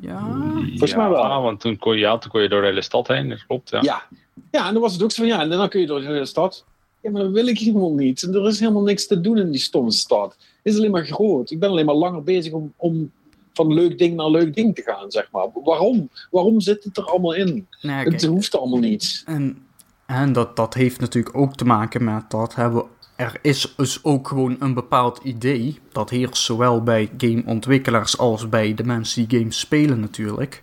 ja. Volgens mij wel. want toen kon, je, ja, toen kon je door de hele stad heen, dat klopt. Ja. ja. Ja, en dan was het ook zo van ja, en dan kun je door de hele stad. Ja, maar dat wil ik helemaal niet. Er is helemaal niks te doen in die stomme stad. Het is alleen maar groot. Ik ben alleen maar langer bezig om, om van leuk ding naar leuk ding te gaan, zeg maar. Waarom? Waarom zit het er allemaal in? Nou, het hoeft allemaal niet. En, en dat, dat heeft natuurlijk ook te maken met dat hebben er is dus ook gewoon een bepaald idee. Dat heerst zowel bij gameontwikkelaars als bij de mensen die games spelen natuurlijk.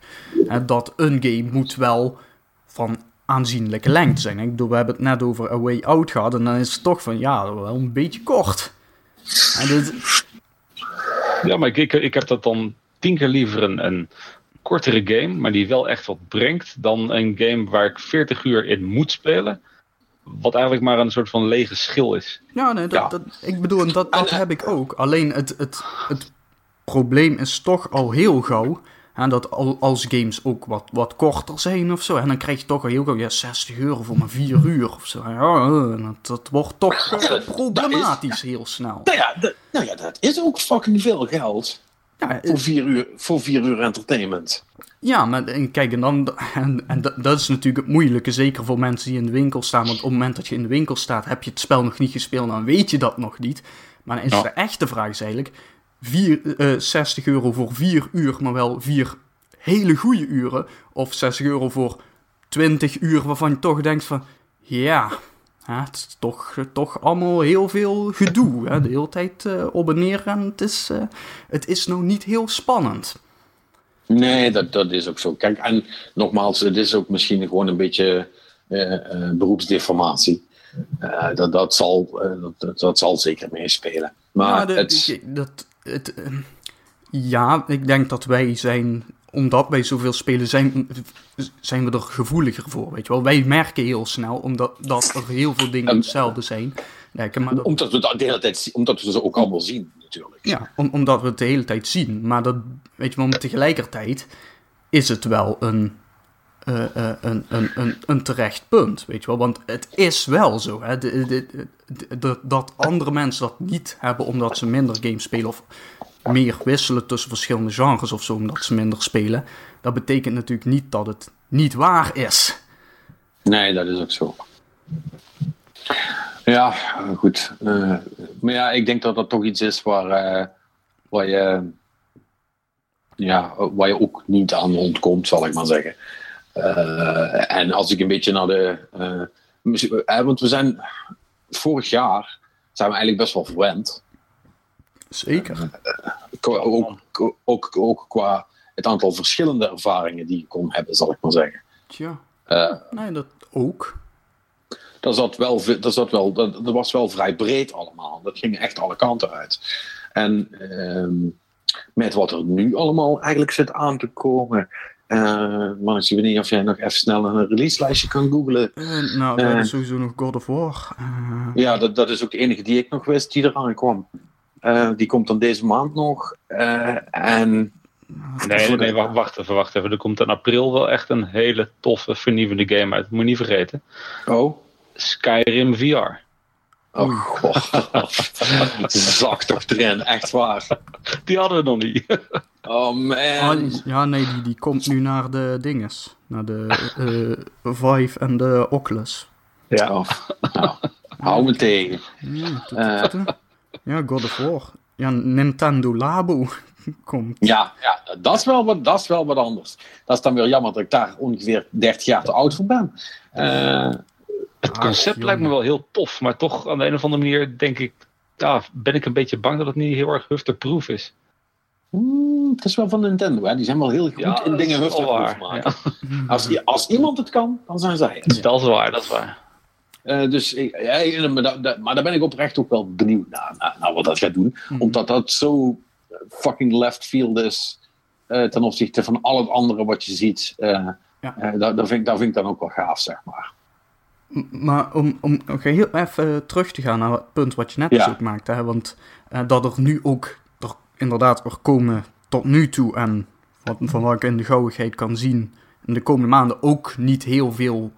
Dat een game moet wel van aanzienlijke lengte zijn. Ik bedoel, we hebben het net over A Way Out gehad. En dan is het toch van, ja, wel een beetje kort. Dit... Ja, maar ik, ik heb dat dan tien keer liever een, een kortere game, maar die wel echt wat brengt, dan een game waar ik 40 uur in moet spelen. Wat eigenlijk maar een soort van lege schil is. Ja, nee, dat, Dat, ik bedoel, dat, dat heb ik ook. Alleen het, het, het probleem is toch al heel gauw. En dat als games ook wat, wat korter zijn of zo. En dan krijg je toch al heel gauw ja, 60 euro voor maar 4 uur of zo. Ja, dat, dat wordt toch problematisch heel snel. Nou ja, dat, nou ja, dat is ook fucking veel geld. Ja, voor, vier uur, voor vier uur entertainment. Ja, maar en kijk, en, dan, en, en dat, is natuurlijk het moeilijke, zeker voor mensen die in de winkel staan. Want op het moment dat je in de winkel staat, heb je het spel nog niet gespeeld, dan weet je dat nog niet. Maar dan is de echte vraag is eigenlijk, vier, uh, 60 euro voor 4 uur, maar wel vier hele goede uren. Of 60 euro voor 20 uur waarvan je toch denkt van, ja, het is toch, toch allemaal heel veel gedoe. Hè? De hele tijd uh, op en neer en het is, uh, het is nog niet heel spannend. Nee, dat, dat is ook zo. Kijk, en nogmaals, het is ook misschien gewoon een beetje uh, beroepsdeformatie. dat, dat, zal, dat, dat zal zeker meespelen. Maar ja, het... dat, het, ja, ik denk dat wij zijn omdat wij zoveel spelen, zijn, zijn we er gevoeliger voor. Weet je wel? Wij merken heel snel, omdat dat er heel veel dingen hetzelfde zijn. maar dat, omdat we dat de hele tijd omdat we ze ook allemaal zien, natuurlijk. Ja, omdat we het de hele tijd zien. Maar dat, weet je wel, tegelijkertijd is het wel een, uh, uh, een, een, een, een terecht punt, weet je wel. Want het is wel zo, hè. De, dat andere mensen dat niet hebben omdat ze minder games spelen of meer wisselen tussen verschillende genres of zo, omdat ze minder spelen. Dat betekent natuurlijk niet dat het niet waar is. Nee, dat is ook zo. Ja, goed. Uh, maar ja, ik denk dat dat toch iets is waar, waar, je, ja, waar je ook niet aan ontkomt, zal ik maar zeggen. Uh, en als ik een beetje naar de. want we zijn vorig jaar zijn we eigenlijk best wel verwend Zeker. ook, ook, ook, qua het aantal verschillende ervaringen die je kon hebben, zal ik maar zeggen. Tja. Nee, dat ook. Dat, zat wel, dat, zat wel, dat, dat, was wel vrij breed allemaal. Dat ging echt alle kanten uit. En uh, met wat er nu allemaal eigenlijk zit aan te komen. Uh, maar ik zie niet of jij nog even snel een release-lijstje kan googlen. Uh, nou, dat is sowieso nog God of War. Ja, dat, dat is ook de enige die ik nog wist die eraan kwam. Uh, die komt dan deze maand nog. Uh, en... Nee, nee, wacht, wacht even, wacht even. Er komt in april wel echt een hele toffe, vernieuwende game uit. Moet je niet vergeten. Oh? Skyrim VR. Oh god. Zak toch erin, echt waar. <laughs> Die hadden we nog niet. <laughs> oh man. Ah, ja, nee, die, die komt nu naar de dinges. Naar de uh, Vive en de Oculus. Ja. Oh, nou, hou me tegen. Ja, ja, God of War. Ja, Nintendo Labo <laughs> komt. Ja, ja dat, is wel wat, dat is wel wat anders. Dat is dan weer jammer dat ik daar ongeveer 30 jaar te oud voor ben. Uh, het concept lijkt me wel heel tof, maar toch aan de een of andere manier denk ik, ja, ben ik een beetje bang dat het niet heel erg hufterproof is. Mm, het is wel van Nintendo, hè? die zijn wel heel goed in dingen hufterproof maken. Ja. <laughs> Als, als iemand het kan, dan zijn zij het. Dat is waar, dat is waar. Uh, dus ja, maar daar ben ik oprecht ook wel benieuwd naar, naar, wat dat gaat doen. Mhm. Omdat dat zo fucking left field is uh, ten opzichte van al het andere wat je ziet. Uh, ja. daar, vind ik, vind ik dan ook wel gaaf, zeg maar. Maar om, om heel even terug te gaan naar het punt wat je net ja. dus ook maakte. Hè, want dat er nu ook inderdaad er komen tot nu toe en wat, van wat ik in de gauwigheid kan zien, in de komende maanden ook niet heel veel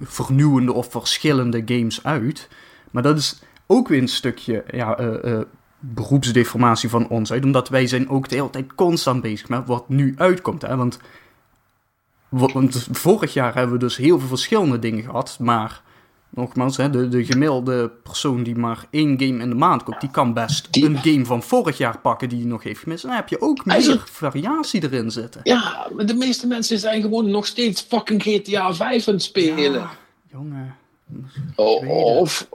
vernieuwende of verschillende games uit. Maar dat is ook weer een stukje ja, uh, uh, beroepsdeformatie van ons. Omdat wij zijn ook de hele tijd constant bezig met wat nu uitkomt. Hè? Want, want vorig jaar hebben we dus heel veel verschillende dingen gehad. Maar nogmaals, hè, de, de gemiddelde persoon die maar één game in de maand koopt, die kan best een game van vorig jaar pakken die hij nog heeft gemist. En dan heb je ook meer variatie erin zitten. Ja, maar de meeste mensen zijn gewoon nog steeds fucking GTA 5 aan het spelen. Ja, jongen. of,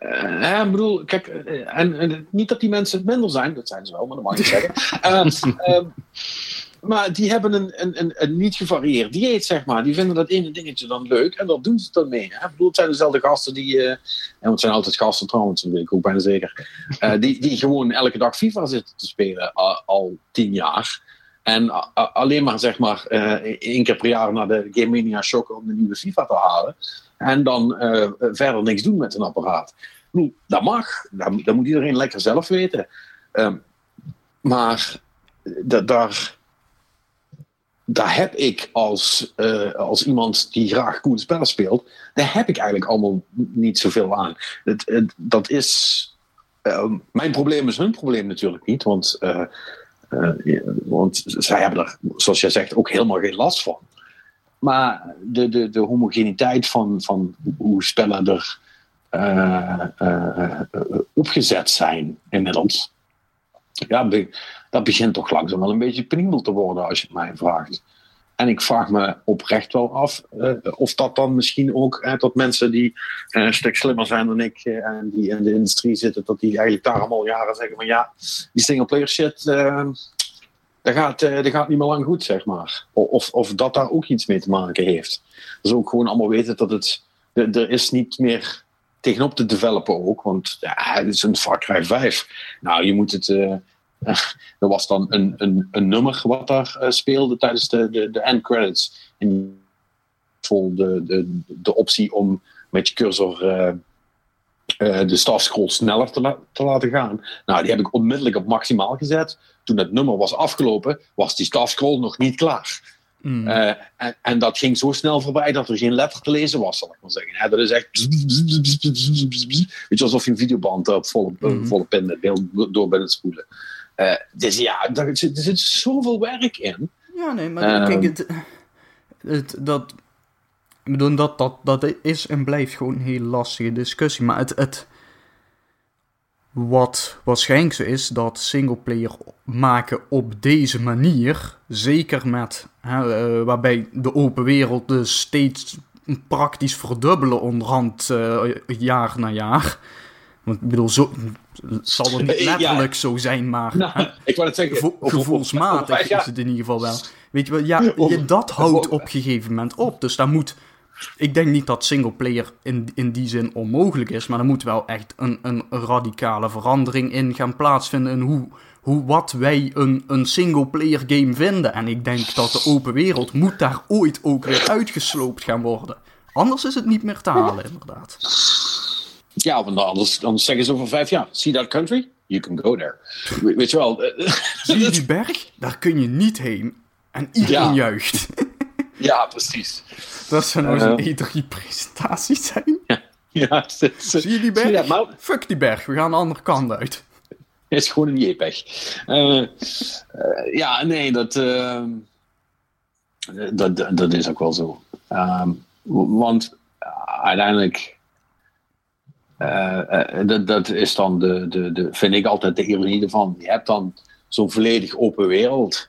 uh, ik bedoel, kijk, eh, en, niet dat die mensen minder zijn, dat zijn ze wel, maar dat mag ik zeggen. uh, <laughs> Maar die hebben een, een, een, niet gevarieerd dieet, zeg maar. Die vinden dat ene dingetje dan leuk en daar doen ze dan mee. Ik bedoel, het zijn dezelfde gasten die... Uh, en het zijn altijd gasten trouwens, dat weet ik ook bijna zeker. Uh, die, die gewoon elke dag FIFA zitten te spelen al tien jaar. En alleen maar, zeg maar, uh, één keer per jaar naar de Game Mania Shock om de nieuwe FIFA te halen. En dan verder niks doen met een apparaat. Bedoel, dat mag. Dat, dat, moet iedereen lekker zelf weten. Ehm, maar daar daar heb ik als, uh, als iemand die graag coole spellen speelt, daar heb ik eigenlijk allemaal niet zoveel aan. Het, dat is. Uh, mijn probleem is hun probleem natuurlijk niet, want, uh, want zij hebben er, zoals jij zegt, ook helemaal geen last van. Maar de, de, de homogeniteit van, van hoe spellen er opgezet zijn inmiddels. Ja, dat begint toch langzaam wel een beetje penibel te worden als je het mij vraagt. En ik vraag me oprecht wel af uh, of dat dan misschien ook, dat mensen die uh, een stuk slimmer zijn dan ik en die in de industrie zitten, dat die eigenlijk daar allemaal jaren zeggen van ja, die single player shit, dat, gaat, gaat niet meer lang goed, zeg maar. Of, of dat daar ook iets mee te maken heeft. Dus ook gewoon allemaal weten dat het, er is niet meer tegenop te developen ook, want ja, het is een Far Cry 5. Nou, je moet het er was dan een, een, een nummer wat daar uh, speelde tijdens de, de, de end credits. En vol de, de, de optie om met je cursor uh, uh, de staffscroll sneller te, la te, laten gaan. Nou, die heb ik onmiddellijk op maximaal gezet. Toen het nummer was afgelopen, was die staffscroll nog niet klaar. Mm. En, en, dat ging zo snel voorbij dat er geen letter te lezen was, zal ik maar zeggen. dat is echt. Weet je, alsof je een videoband op volle, mm. volle pin door bent spoelen. Uh, dus ja, er zit, er zit zoveel werk in. Ja, nee, maar kijk, ehm, het, het, dat, ik bedoel, dat, dat, dat is en blijft gewoon een heel lastige discussie. Maar het, het, wat waarschijnlijk zo is, dat singleplayer maken op deze manier, zeker met, hè, uh, waarbij de open wereld dus steeds praktisch verdubbelen onderhand uh, jaar na jaar want ik bedoel, zo, zal het niet letterlijk zo zijn, maar nou, ik wou het zeggen, gevoelsmatig <laughs> is het in ieder geval wel. Weet je wel, ja, je, dat houdt op een gegeven moment op. Dus daar moet, ik denk niet dat singleplayer in, in die zin onmogelijk is, maar er moet wel echt een, een radicale verandering in gaan plaatsvinden in hoe, hoe wat wij een, een singleplayer game vinden. En ik denk dat de open wereld moet daar ooit ook weer uitgesloopt gaan worden. Anders is het niet meer te halen, inderdaad. Ja, want anders, anders zeggen ze over vijf jaar: See that country? You can go there. weet je wel. Eh, Zie je die berg? Daar kun je niet heen. En iedereen ja. juicht. <laughs> ja, precies. Dat zou nou uh, een E3-presentatie zijn. Ja, ja Zie je die berg? maar... Fuck die berg, we gaan de andere kant uit. <laughs> Het is gewoon een JPEG. Uh, ja, nee, dat, dat, dat is ook wel zo. Ehm, want uiteindelijk dat, dat is dan de, de, de, vind ik altijd de ironie ervan. Je hebt dan zo'n volledig open wereld.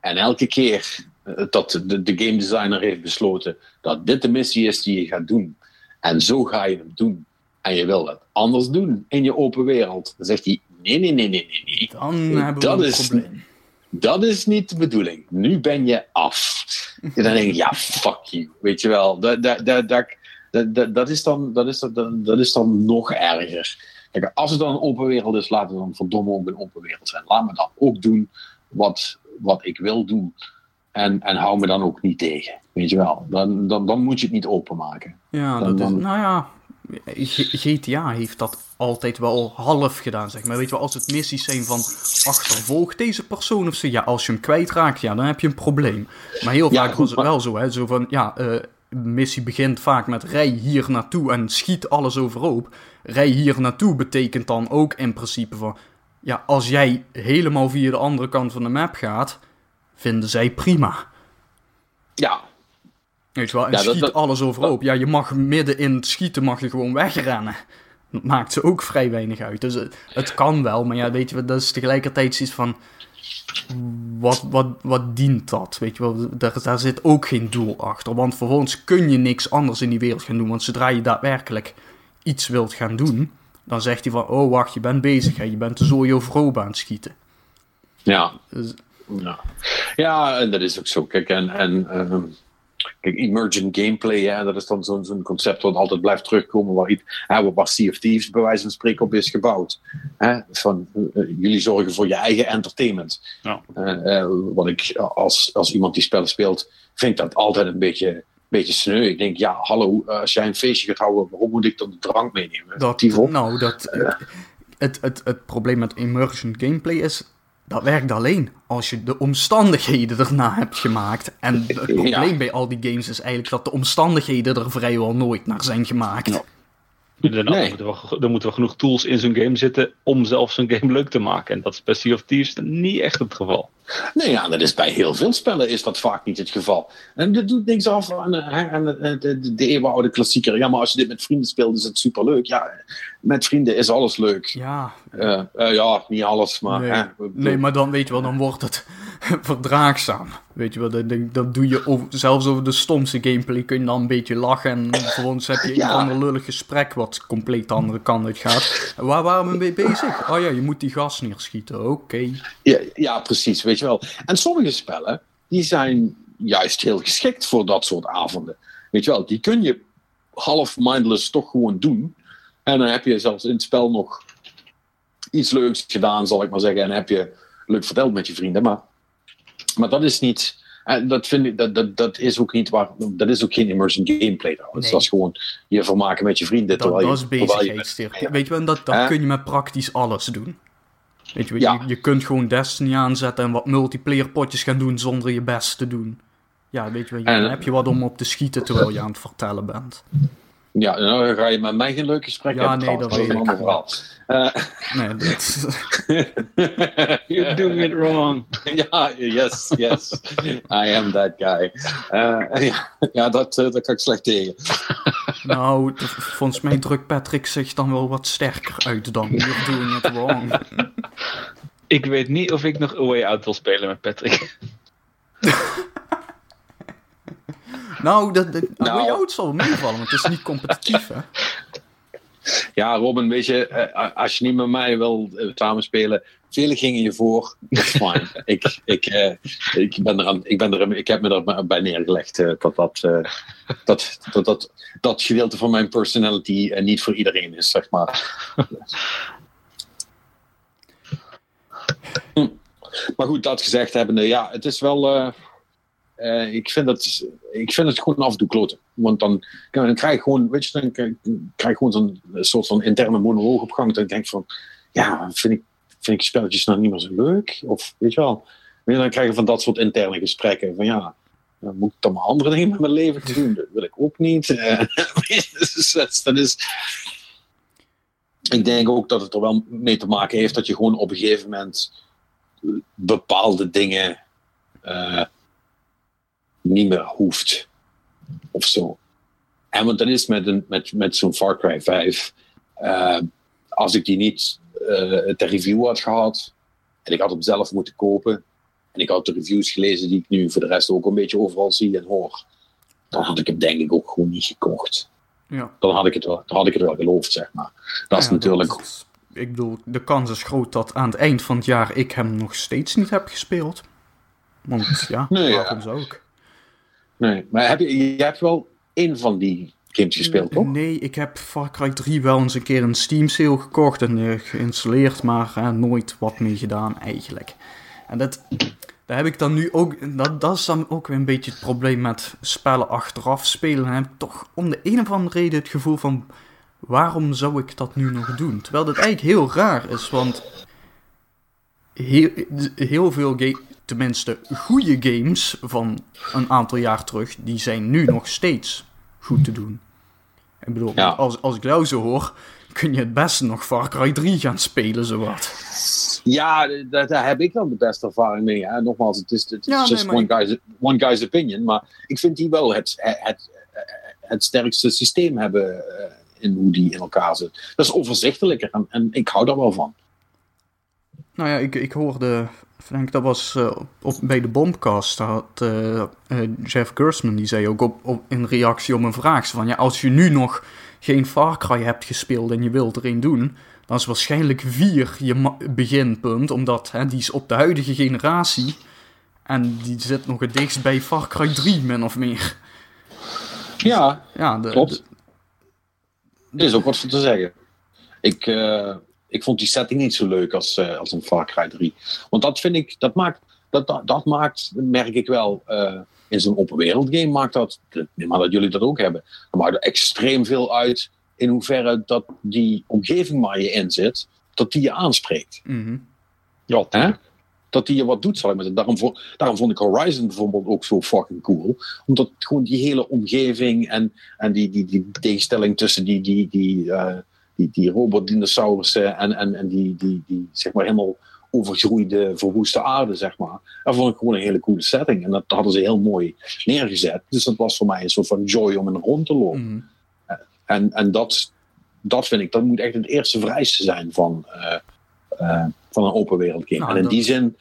En elke keer dat de, de game designer heeft besloten dat dit de missie is die je gaat doen. En zo ga je hem doen. En je wil het anders doen in je open wereld. Dan zegt hij: nee, nee, nee, nee, nee. Dan hebben dat we een is, probleem. Dat is niet de bedoeling. Nu ben je af. En dan denk je: ja, fuck you. Weet je wel. Dat, dat, dat, dat, dat, dat, is dan, dat, is, dat, dat is dan nog erger. Kijk, als het dan een open wereld is, laten we dan verdomme ook een open wereld zijn. Laat me dan ook doen wat, wat ik wil doen. En, en hou me dan ook niet tegen. Weet je wel. Dan, dan, dan moet je het niet openmaken. Ja, dan, dat is, nou ja. GTA heeft dat altijd wel half gedaan, zeg maar. Weet je wel, als het missies zijn van achtervolg deze persoon of zo. Ja, als je hem kwijtraakt, ja, dan heb je een probleem. Maar heel vaak was het wel zo, hè. Zo van, ja, uh, missie begint vaak met rij hier naartoe en schiet alles overhoop. Rij hier naartoe betekent dan ook in principe van... Ja, als jij helemaal via de andere kant van de map gaat, vinden zij prima. Ja. Weet je wel, en ja, schiet alles overhoop. Ja, je mag midden in het schieten mag je gewoon wegrennen. Dat maakt ze ook vrij weinig uit. Dus het, het kan wel, maar ja, weet je, dat is tegelijkertijd iets van wat, wat, wat dient dat? Weet je wel, daar, daar zit ook geen doel achter. Want vervolgens kun je niks anders in die wereld gaan doen. Want zodra je daadwerkelijk iets wilt gaan doen, dan zegt hij van: Oh, wacht, je bent bezig. Hè? Je bent de zooi overhoop aan het schieten. Ja. Dus, ja. ja, en dat is ook zo. Kijk, en, en ehm, Kijk, emergent gameplay, hè, dat is dan zo'n concept wat altijd blijft terugkomen, waar, iets, hè, waar Sea of Thieves bij wijze van spreken op is gebouwd. Hè, van, uh, jullie zorgen voor je eigen entertainment. Ja. Uh, wat ik als, als iemand die spellen speelt, vind dat altijd een beetje, beetje sneu. Ik denk, ja, hallo, als jij een feestje gaat houden, waarom moet ik dan de drank meenemen? Dat, nou, dat, het, het, het probleem met emergent gameplay is dat werkt alleen als je de omstandigheden erna hebt gemaakt. En het <laughs> probleem bij al die games is eigenlijk dat de omstandigheden er vrijwel nooit naar zijn gemaakt. Ja. Dan, nee. moeten we, dan moeten we genoeg tools in zo'n game zitten om zelf zo'n game leuk te maken. En dat is bij Sea of Thieves niet echt het geval. Nee, ja, dat is bij heel veel spellen is dat vaak niet het geval. En dat doet niks af aan, aan de, de, de eeuwenoude klassieker. Ja, maar als je dit met vrienden speelt, is het superleuk. Ja, met vrienden is alles leuk. Ja. Uh, uh, ja, niet alles, maar... Nee, nee, maar dan weet je wel, dan wordt het <laughs> verdraagzaam. Weet je wel, dat, dat doe je over, zelfs over de stomste gameplay kun je dan een beetje lachen. En vervolgens heb je een ander lullig gesprek wat compleet de andere kant uit gaat. Waar waren we mee bezig? Oh ja, je moet die gas neerschieten, oké. Ja, ja, precies, weet je wel. En sommige spellen, die zijn juist heel geschikt voor dat soort avonden. Weet je wel, die kun je half mindless toch gewoon doen. En dan heb je zelfs in het spel nog iets leuks gedaan, zal ik maar zeggen. En heb je leuk verteld met je vrienden. Maar maar dat is niet. Uh, dat, vind ik, dat, dat, dat is ook niet waar. Dat is ook geen immersion gameplay trouwens. Nee. Dat is gewoon je vermaken met je vrienden. Dat, dat is bezigheidstherapie. Weet je wel, dat, dat kun je met praktisch alles doen. Weet je, ja. je, je, kunt gewoon Destiny aanzetten en wat multiplayer potjes gaan doen zonder je best te doen. Ja, weet je wel, dan heb je wat om op te schieten terwijl je aan het vertellen bent. Ja, nou ga je met mij geen leuk gesprek ja, hebben. Nee, dat is een ander verhaal. Uh, nee, dat... You're doing it wrong. <laughs> ja, yes, yes. I am that guy. Uh, ja, ja dat, uh, dat kan ik slecht tegen. <laughs> nou, volgens mij drukt Patrick zich dan wel wat sterker uit dan You're doing it wrong. ik weet niet of ik nog Away Out wil spelen met Patrick. <laughs> Nou, dat, dat, nou, jou het zal meevallen, want het is niet competitief, hè? Ja, Robin, weet je, eh, als je niet met mij wil eh, samenspelen, vele gingen je voor, fijn. <laughs> ik, ik, uh, ik, ben er aan, ik, ben er, ik heb me er bij neergelegd uh, dat, dat, uh, dat, dat, dat, dat gedeelte van mijn personality niet voor iedereen is, zeg maar. <laughs> hm. Maar goed, dat gezegd hebbende, ja, het is wel uh, ik, vind het, ik vind het gewoon af en toe kloten. Want dan, dan krijg je gewoon, weet je, dan krijg gewoon zo'n soort van interne monoloog op gang. Dat ik denk van, ja, vind ik, vind ik spelletjes nou niet meer zo leuk? Of weet je wel, dan krijg je van dat soort interne gesprekken. Van ja, dan moet ik dan maar andere dingen met mijn leven doen? Dat wil ik ook niet. <laughs> Uh, dat is, ik denk ook dat het er wel mee te maken heeft dat je gewoon op een gegeven moment bepaalde dingen. Uh, niet meer hoeft. Of zo. En want dan is met, een, met, met zo'n Far Cry 5, uh, eh, als ik die niet uh, ter review had gehad, en ik had hem zelf moeten kopen, en ik had de reviews gelezen die ik nu voor de rest ook een beetje overal zie en hoor, dan had ik hem denk ik ook gewoon niet gekocht. Ja. Dan, had ik het wel, dan had ik het wel geloofd, zeg maar. Dat is natuurlijk. Dat, ik bedoel, de kans is groot dat aan het eind van het jaar ik hem nog steeds niet heb gespeeld. Want ja, nee, waarom ja. zou ik? Nee, maar heb je, je hebt wel één van die games gespeeld, toch? Nee, ik heb Far Cry 3 wel eens een keer een Steam sale gekocht en uh, geïnstalleerd, maar uh, nooit wat mee gedaan eigenlijk. En dat, daar heb ik dan nu ook, dat, dat is dan ook weer een beetje het probleem met spellen achteraf spelen. Dan heb ik toch om de een of andere reden het gevoel van, waarom zou ik dat nu nog doen? Terwijl dat eigenlijk heel raar is, want heel, heel veel tenminste goede games van een aantal jaar terug, die zijn nu nog steeds goed te doen. Ik bedoel, als, als ik jou zo hoor, kun je het beste nog Far Cry 3 gaan spelen, zowat. Ja, daar, daar heb ik dan de beste ervaring mee. Hè. Nogmaals, het is, het is Ja, just nee, one, guy's, one guy's opinion. Maar ik vind die wel het, het, het, het sterkste systeem hebben eh, in hoe die in elkaar zit. Dat is overzichtelijker en, en ik hou daar wel van. Nou ja, ik, ik hoorde, ik denk dat was eh, op, bij de Bombcast, had eh, eh, Jeff Gersman, die zei ook op, op, in reactie op een vraag, van ja, als je nu nog geen Far Cry hebt gespeeld en je wilt er een doen, dan is waarschijnlijk 4 je beginpunt, omdat hè, die is op de huidige generatie en die zit nog het dichtst bij Far Cry 3, min of meer. Ja, Ja, de, Klopt. de- er is ook wat voor te zeggen. Ik, ik vond die setting niet zo leuk als, eh, als een Far Cry 3. Want dat vind ik, dat maakt, dat, dat, dat maakt merk ik wel, eh, in zo'n open wereld game maakt dat, aan dat jullie dat ook hebben, dat maakt er extreem veel uit in hoeverre dat die omgeving waar je in zit, dat die je aanspreekt. Mhm. Ja, Hè? Dat die je wat doet, zal ik maar zeggen. Daarom, vo- daarom vond ik Horizon bijvoorbeeld ook zo fucking cool. Omdat gewoon die hele omgeving en, en die, die, die tegenstelling tussen die, die, die, eh, die, die robotdinosaurussen en, en, en die, die, die zeg maar helemaal overgroeide, verwoeste aarde, zeg maar. Dat vond ik gewoon een hele coole setting. En dat hadden ze heel mooi neergezet. Dus dat was voor mij een soort van joy om in rond te lopen. Mhm. En, en dat, dat vind ik, dat moet echt het eerste vereiste zijn van, eh, eh, van een open wereld game. Nou, en in dat- die zin,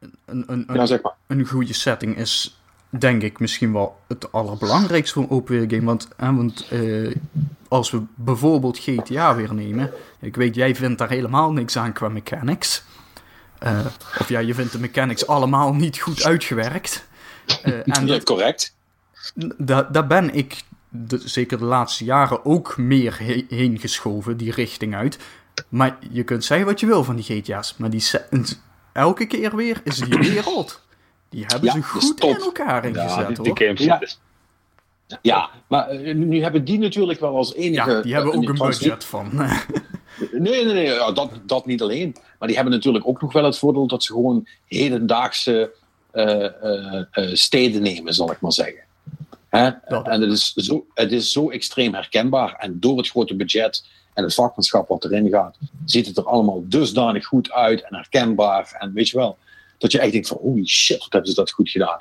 Een, een, een, ja, zeg maar. een goede setting is, denk ik, misschien wel het allerbelangrijkste voor een open wereld game. Want, hè, want eh, als we bijvoorbeeld GTA weer nemen. Ik weet, jij vindt daar helemaal niks aan qua mechanics. Eh, of ja, je vindt de mechanics allemaal niet goed uitgewerkt. Eh, en <laughs> dat, correct. da- daar ben ik de, zeker de laatste jaren ook meer he- heen geschoven, die richting uit. Maar je kunt zeggen wat je wil van die GTA's. Maar die elke keer weer is die wereld. Die hebben Ja, ze goed top. in elkaar ingezet, ja die, hoor. games Ja. dus- Ja, maar eh, nu, hebben die natuurlijk wel als enige... ja, die hebben ook een budget van. <laughs> Nee, nee, nee, ja, dat, dat niet alleen. Maar die hebben natuurlijk ook nog wel het voordeel dat ze gewoon hedendaagse eh, eh, eh, steden nemen, zal ik maar zeggen. Hè? Dat- En het is, zo, het is zo extreem herkenbaar. En door het grote budget en het vakmanschap wat erin gaat, ziet het er allemaal dusdanig goed uit en herkenbaar. En weet je wel, dat je echt denkt van holy shit, wat hebben ze dat goed gedaan.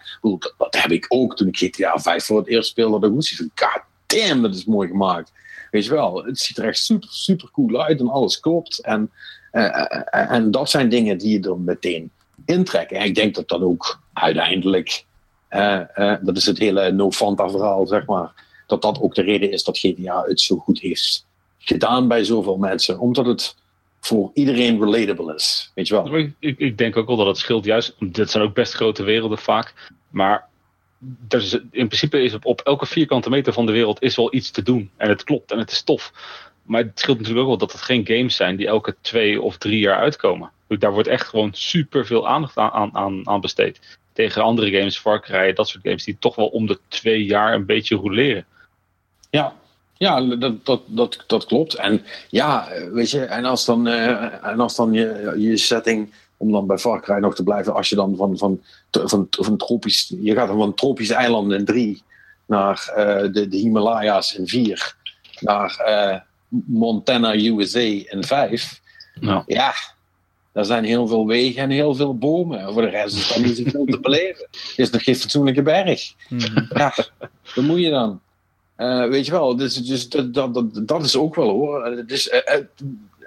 Dat, heb ik ook toen ik GTA 5 voor het eerst speelde. Dat ik van god damn, dat is mooi gemaakt. Weet je wel, het ziet er echt super, super cool uit en alles klopt. En, eh, eh, en dat zijn dingen die je er meteen intrekken. En ik denk dat dat ook uiteindelijk, eh, dat is het hele No Fanta verhaal, zeg maar, dat dat ook de reden is dat GTA het zo goed heeft gedaan bij zoveel mensen. Omdat het voor iedereen relatable is. Weet je wel? Ik, ik, ik denk ook wel dat het scheelt juist. Dit zijn ook best grote werelden vaak. Maar er is, in principe is op, op elke vierkante meter van de wereld is wel iets te doen. En het klopt en het is tof. Maar het scheelt natuurlijk ook wel dat het geen games zijn die elke twee of drie jaar uitkomen. Dus Daar wordt echt gewoon super veel aandacht aan, aan, aan, aan besteed. Tegen andere games, Far Cry, dat soort games die toch wel om de twee jaar een beetje roleren. Ja, ja dat, dat, dat, dat klopt. En ja, weet je, en als dan, eh, en als dan je, je setting, om dan bij Far Cry nog te blijven, als je dan van, van, van, van tropisch, je gaat dan van tropische eilanden in drie naar eh, de, de Himalaya's in vier, naar eh, Montana, USA in vijf. Nou, Ja, daar zijn heel veel wegen en heel veel bomen. Voor de rest is dat niet zoveel te <laughs> beleven. Er is nog geen fatsoenlijke berg. Mhm. Ja, wat moet je dan? Eh, weet je wel, dus, dus dat, dat, dat, is ook wel hoor. Eh, eh,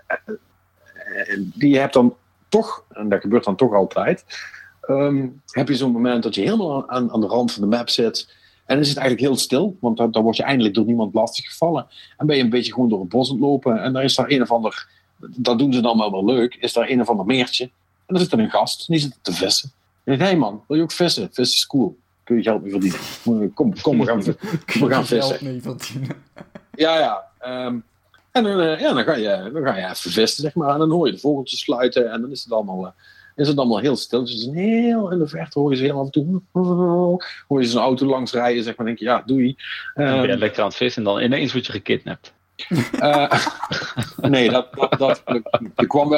eh, die hebt dan toch, en dat gebeurt dan toch altijd, ehm, heb je zo'n moment dat je helemaal aan, aan de rand van de map zit. En is het eigenlijk heel stil, want dan, word je eindelijk door niemand lastig gevallen. En ben je een beetje gewoon door het bos aan lopen. En daar is daar een of ander, dat doen ze dan wel wel leuk, is daar een of ander meertje. En dan zit er een gast, en die zit te vissen. En hé hey man, wil je ook vissen? Vissen is cool. Kun je geld mee verdienen. Kom, kom we, gaan, <laughs> we gaan vissen. Geld mee verdienen. <laughs> Ja, ja. ehm, en dan, eh, ja, dan, ga je, dan ga je even vissen, zeg maar. En dan hoor je de vogeltjes fluiten. En dan is het allemaal, eh, is het allemaal heel stil. Dus heel in de verte hoor je ze heel af en toe. <laughs> Hoor je zo'n auto langs rijden. Zeg maar, denk je, ja, doei. dan ben je Ehm, lekker aan het vissen en dan ineens word je gekidnapt. eh, nee, dat, dat, dat, ik, kwam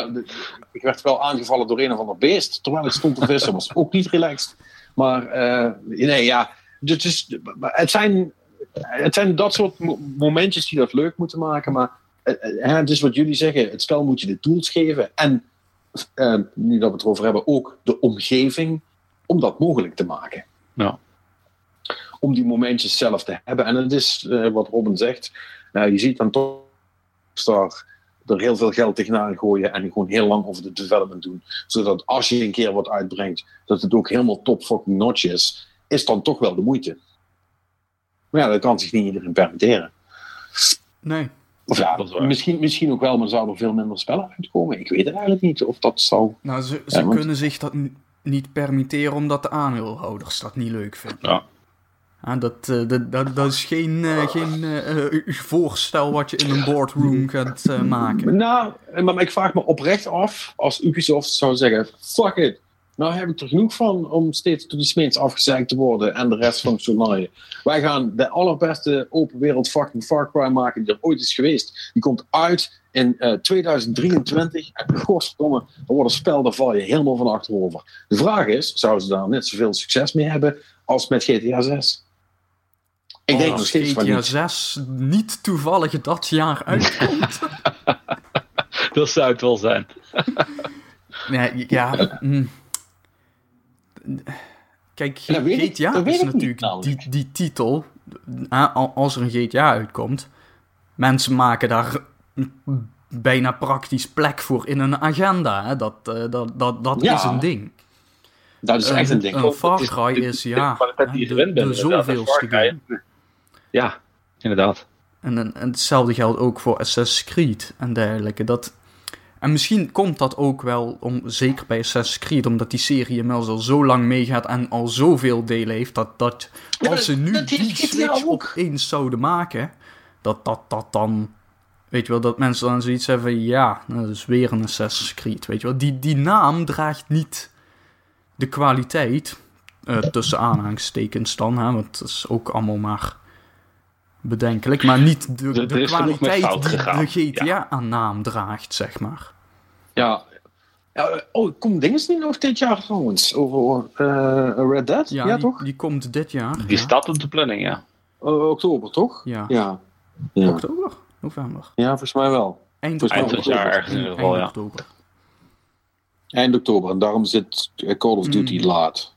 ik werd wel aangevallen door een of ander beest. Terwijl ik stond te vissen. was ook niet relaxed. Maar eh, nee, ja. Dus, dus, het, zijn, het zijn dat soort mo- momentjes die dat leuk moeten maken. Maar eh, eh, het is wat jullie zeggen. Het spel moet je de tools geven. En uh, nu dat we het erover hebben, ook de omgeving om dat mogelijk te maken. Ja. Om die momentjes zelf te hebben. En het is wat Robin zegt, uh, je ziet dan toch Star er heel veel geld tegenaan gooien en gewoon heel lang over de development doen. Zodat als je een keer wat uitbrengt, dat het ook helemaal top fucking notch is, is dan toch wel de moeite. Maar ja, dat kan zich niet iedereen permitteren. Nee. Of ja, misschien, misschien ook wel, maar zouden er veel minder spellen uitkomen. Ik weet het eigenlijk niet of dat zou. Nou, ze, ze ja, kunnen zich dat niet permitteren omdat de aandeelhouders dat niet leuk vinden. Ja. Dat, uh, dat, dat, dat, is geen, uh, geen uh, voorstel wat je in een boardroom gaat maken. Nou, maar ik vraag me oprecht af als Ubisoft zou zeggen: fuck it. Nou heb ik er genoeg van om steeds door de smeets afgezeikt te worden en de rest van het. Wij gaan de allerbeste open wereld fucking Far Cry maken die er ooit is geweest. Die komt uit in uh, 2023 en godverdomme, dan wordt een spel, daar val je helemaal van achterover. De vraag is, zouden ze daar net zoveel succes mee hebben als met GTA 6? Ik denk nog steeds GTA 6 niet toevallig dat jaar uitkomt. <laughs> dat zou het wel zijn. <laughs> nee, ja... Mm. Kijk, GTA is natuurlijk die, die titel. Als er een GTA uitkomt, mensen maken daar bijna praktisch plek voor in een agenda. Hè? Dat, uh, dat, dat, dat is een ding. Dat is echt een ding. Een Far Cry is, ja, de, de, de zoveelste game. Ja, inderdaad. En, en hetzelfde geldt ook voor Assassin's Creed en dergelijke. Dat, en misschien komt dat ook wel, om, zeker bij Assassin's Creed, omdat die serie inmiddels al zo lang meegaat en al zoveel delen heeft, dat, dat als ze nu die switch opeens zouden maken, dat dat, dat dan, weet je wel, dat mensen dan zoiets hebben van, ja, nou, dat is weer een Assassin's Creed, weet je wel. Die, die naam draagt niet de kwaliteit, uh, tussen aanhalingstekens dan, hè, want het is ook allemaal maar bedenkelijk, maar niet de, de, kwaliteit die de GTA-naam draagt, zeg maar. Ja. ja oh, komt Dinges niet nog dit jaar trouwens, over uh, Red Dead? Ja, ja die, toch? Die komt dit jaar. Die staat op de planning, ja. Uh, oktober, toch? Ja. ja. ja. Oktober? November? Ja, volgens mij wel. Eind, Eind van het jaar ergens in ieder geval, ja. oktober. Eind oktober, en daarom zit Call of Duty mm. laat.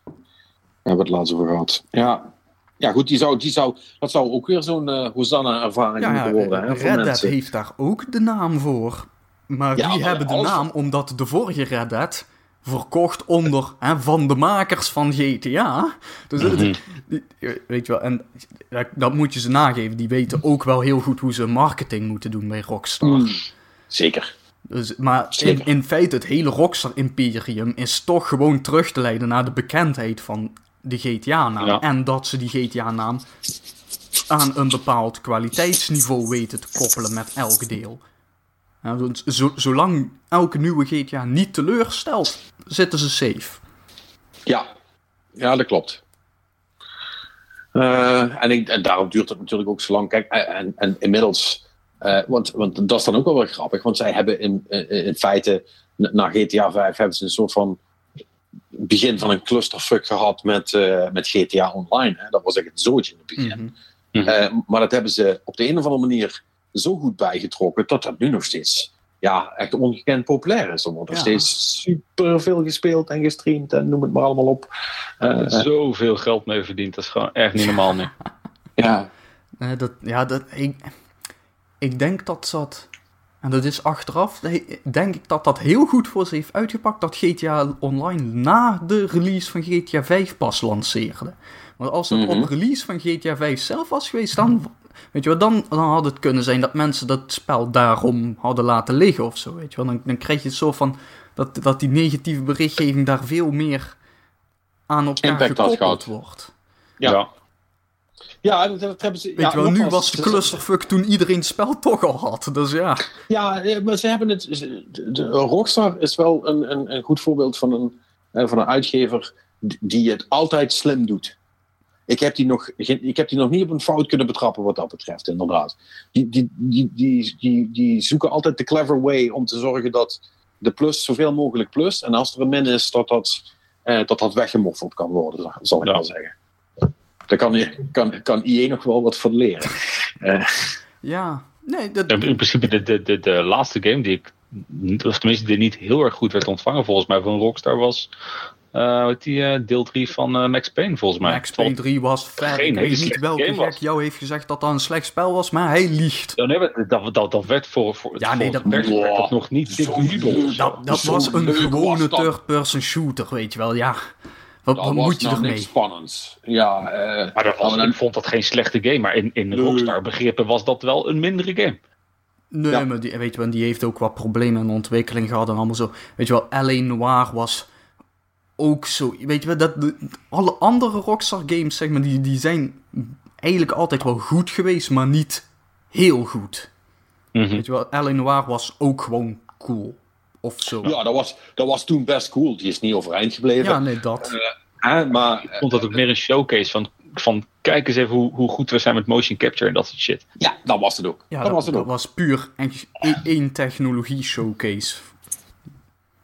Hebben we het laatst over gehad. Ja, ja, goed, die zou, die zou, dat zou ook weer zo'n uh, Hosanna-ervaring ja, moeten worden. Hè, Red Dead heeft daar ook de naam voor. Maar die hebben de naam omdat de vorige Red Dead verkocht onder hè, van de makers van GTA. Dus mm weet je wel, en dat moet je ze nageven. Die weten ook wel heel goed hoe ze marketing moeten doen bij Rockstar. Mm, zeker. Dus, maar In, in feite, het hele Rockstar-imperium is toch gewoon terug te leiden naar de bekendheid van de GTA-naam. En dat ze die GTA-naam aan een bepaald kwaliteitsniveau weten te koppelen met elk deel. Ja, zolang elke nieuwe GTA niet teleurstelt, zitten ze safe. Ja, ja dat klopt. Uh, en, ik, en, daarom duurt het natuurlijk ook zo lang. Kijk, en, en inmiddels, uh, want, want dat is dan ook wel weer grappig, want zij hebben in, in, in feite, na GTA 5 hebben ze een soort van begin van een clusterfuck gehad met, uh, met GTA Online. Hè. Dat was echt het zootje in het begin. Mm -hmm. maar dat hebben ze op de een of andere manier zo goed bijgetrokken dat dat nu nog steeds ja, echt ongekend populair is. Er wordt nog steeds super veel gespeeld en gestreamd en noem het maar allemaal op. Uh, Zoveel geld mee verdiend, dat is gewoon echt niet normaal meer. ja. dat, ja, dat, ik, ik denk dat dat en dat is achteraf, denk ik dat dat heel goed voor ze heeft uitgepakt dat GTA Online na de release van GTA 5 pas lanceerde. Want als het op mhm. release van GTA 5 zelf was geweest, dan, weet je wel, dan, dan had het kunnen zijn dat mensen dat spel daarom hadden laten liggen of zo. Weet je wel. Dan, dan krijg je het zo van dat, dat die negatieve berichtgeving daar veel meer aan elkaar Impact gekoppeld wordt. ja. Ja, dat, hebben ze. Weet ja, je wel, nu was de clusterfuck toen iedereen het spel toch al had. Dus ja. Ja, eh, maar ze hebben het. De, Rockstar is wel een, een, een goed voorbeeld van een, eh, van een uitgever die het altijd slim doet. Ik heb, die nog, ik heb die nog niet op een fout kunnen betrappen wat dat betreft, inderdaad. Die, die, die, die, die, die zoeken altijd de clever way om te zorgen dat de plus zoveel mogelijk plus. En als er een min is, dat dat, eh, dat, dat weggemoffeld kan worden, zal ik ja. wel zeggen. Daar kan, kan, kan IE nog wel wat van leren. Uh. Ja, nee. Dat... In principe, de, de, de, de laatste game die ik of tenminste die niet heel erg goed werd ontvangen volgens mij van Rockstar was uh, die uh, deel 3 van uh, Max Payne volgens mij. Max Payne 3 was ver. Ik weet niet welke gek jou heeft gezegd dat dat een slecht spel was, maar hij liegt. Ja, nee, dat, dat, dat werd voor, voor ja, nee, dat, werd, werd dat nog niet dik Dat, dat was een gewone third-person shooter, weet je wel. Ja, wat, wat moet je nou ermee? spannends. Ja, maar dat was, ik vond dat geen slechte game, maar in, in Rockstar begrippen was dat wel een mindere game. Nee, ja. maar die, weet je wel, die heeft ook wat problemen in ontwikkeling gehad en allemaal zo. Weet je wel, L.A. Noir was ook zo. Weet je wel, dat de, alle andere Rockstar games, zeg maar, die, die zijn eigenlijk altijd wel goed geweest, maar niet heel goed. Mm -hmm. Weet je wel, L.A. Noir was ook gewoon cool. Of zo. Ja, dat was, dat was toen best cool. Die is niet overeind gebleven. Ja, nee, dat. Uh, maar, ik vond dat ook meer een showcase van, van kijk eens even hoe, hoe goed we zijn met motion capture en dat soort shit. Ja, dat was het ook. Ja, dat, dat was het dat ook. was puur één technologie showcase.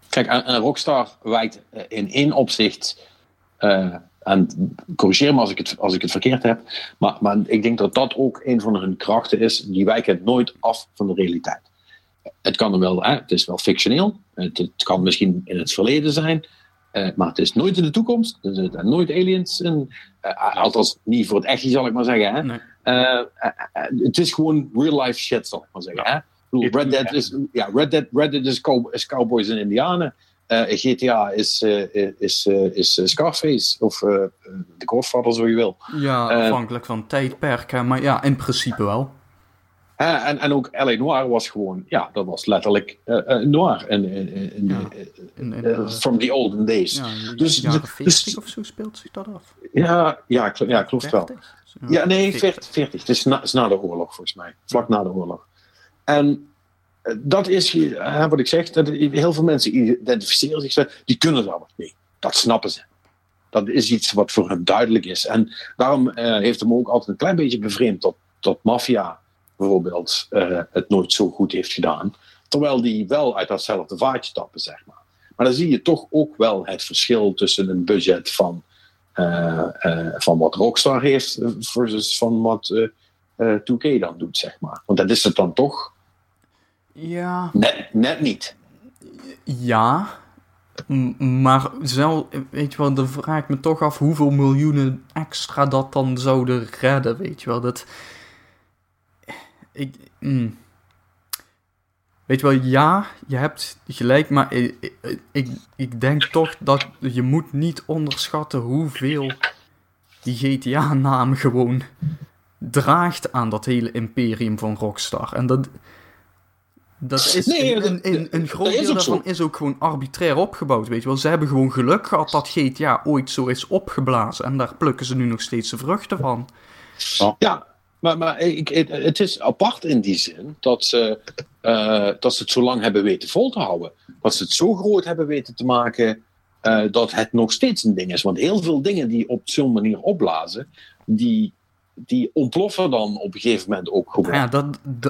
Kijk, en, en Rockstar wijkt in één opzicht. Uh, en corrigeer me als ik het, als ik het verkeerd heb. Maar, maar ik denk dat dat ook een van hun krachten is. Die wijken nooit af van de realiteit. Het kan er wel, hè, het is wel fictioneel. Het, het kan misschien in het verleden zijn. Uh, maar het is nooit in de toekomst. Er zitten nooit aliens in. Uh, althans, niet voor het echtje, zal ik maar zeggen. Hè? Nee. het is gewoon real life shit, zal ik maar zeggen. Ja. Hè? Red Dead is, ja, Red Dead, Red Dead is, cow is Cowboys en Indianen. GTA is, is, is Scarface of The Godfather, zo je wil. Ja, afhankelijk van tijdperk, maar ja, in principe wel. En, en ook L.A. Noir was gewoon, ja, dat was letterlijk noir. In, in, in, ja, in, in from the olden days. Ja, dus, 40 dus, of zo speelt zich dat af. Ja, ja, ja klopt wel. Ja, nee, 40. 40. Het is na, is na de oorlog, volgens mij. Vlak na de oorlog. En dat is hè, wat ik zeg, dat heel veel mensen identificeren zichzelf, die kunnen dat niet. Dat snappen ze. Dat is iets wat voor hen duidelijk is. En daarom uh, heeft hem ook altijd een klein beetje bevreemd dat, dat maffia bijvoorbeeld uh, het nooit zo goed heeft gedaan. Terwijl die wel uit datzelfde vaatje tappen, zeg maar. Maar dan zie je toch ook wel het verschil tussen een budget van, uh, van wat Rockstar heeft versus van wat 2K dan doet, zeg maar. Want dat is het dan toch ja. Net, net niet. Ja. Maar zelf, weet je wel, dan vraag ik me toch af hoeveel miljoenen extra dat dan zouden redden, weet je wel. Dat. Ik. Mm. Weet je wel, ja, je hebt gelijk, maar ik, ik, ik denk toch dat je moet niet onderschatten hoeveel die GTA-naam gewoon draagt aan dat hele imperium van Rockstar. En dat, dat is, nee, een, een, een groot deel daarvan zo. is ook gewoon arbitrair opgebouwd, weet je wel. Ze hebben gewoon geluk gehad dat GTA ooit zo is opgeblazen. En daar plukken ze nu nog steeds de vruchten van. Ja, maar, maar ik, het, is apart in die zin dat ze, uh, dat ze het zo lang hebben weten vol te houden. Dat ze het zo groot hebben weten te maken uh, dat het nog steeds een ding is. Want heel veel dingen die op zo'n manier opblazen, die, die ontploffen dan op een gegeven moment ook gewoon. Ja, dat,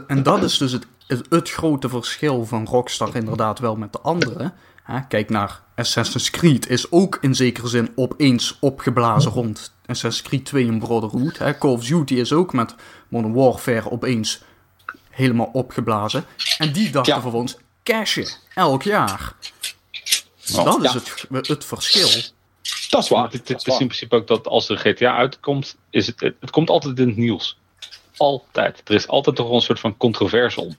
en dat is dus het, het, het, grote verschil van Rockstar inderdaad wel met de anderen. Kijk naar Assassin's Creed, is ook in zekere zin opeens opgeblazen rond Assassin's Creed 2 en Brotherhood. Hè. Call of Duty is ook met Modern Warfare opeens helemaal opgeblazen. En die dachten Ja. vervolgens, cashen, elk jaar. dat is het, het verschil. Dat is waar. Het, is is in principe ook dat als er GTA uitkomt, is het, het, het komt altijd in het nieuws. Altijd. Er is altijd toch wel een soort van controverse om.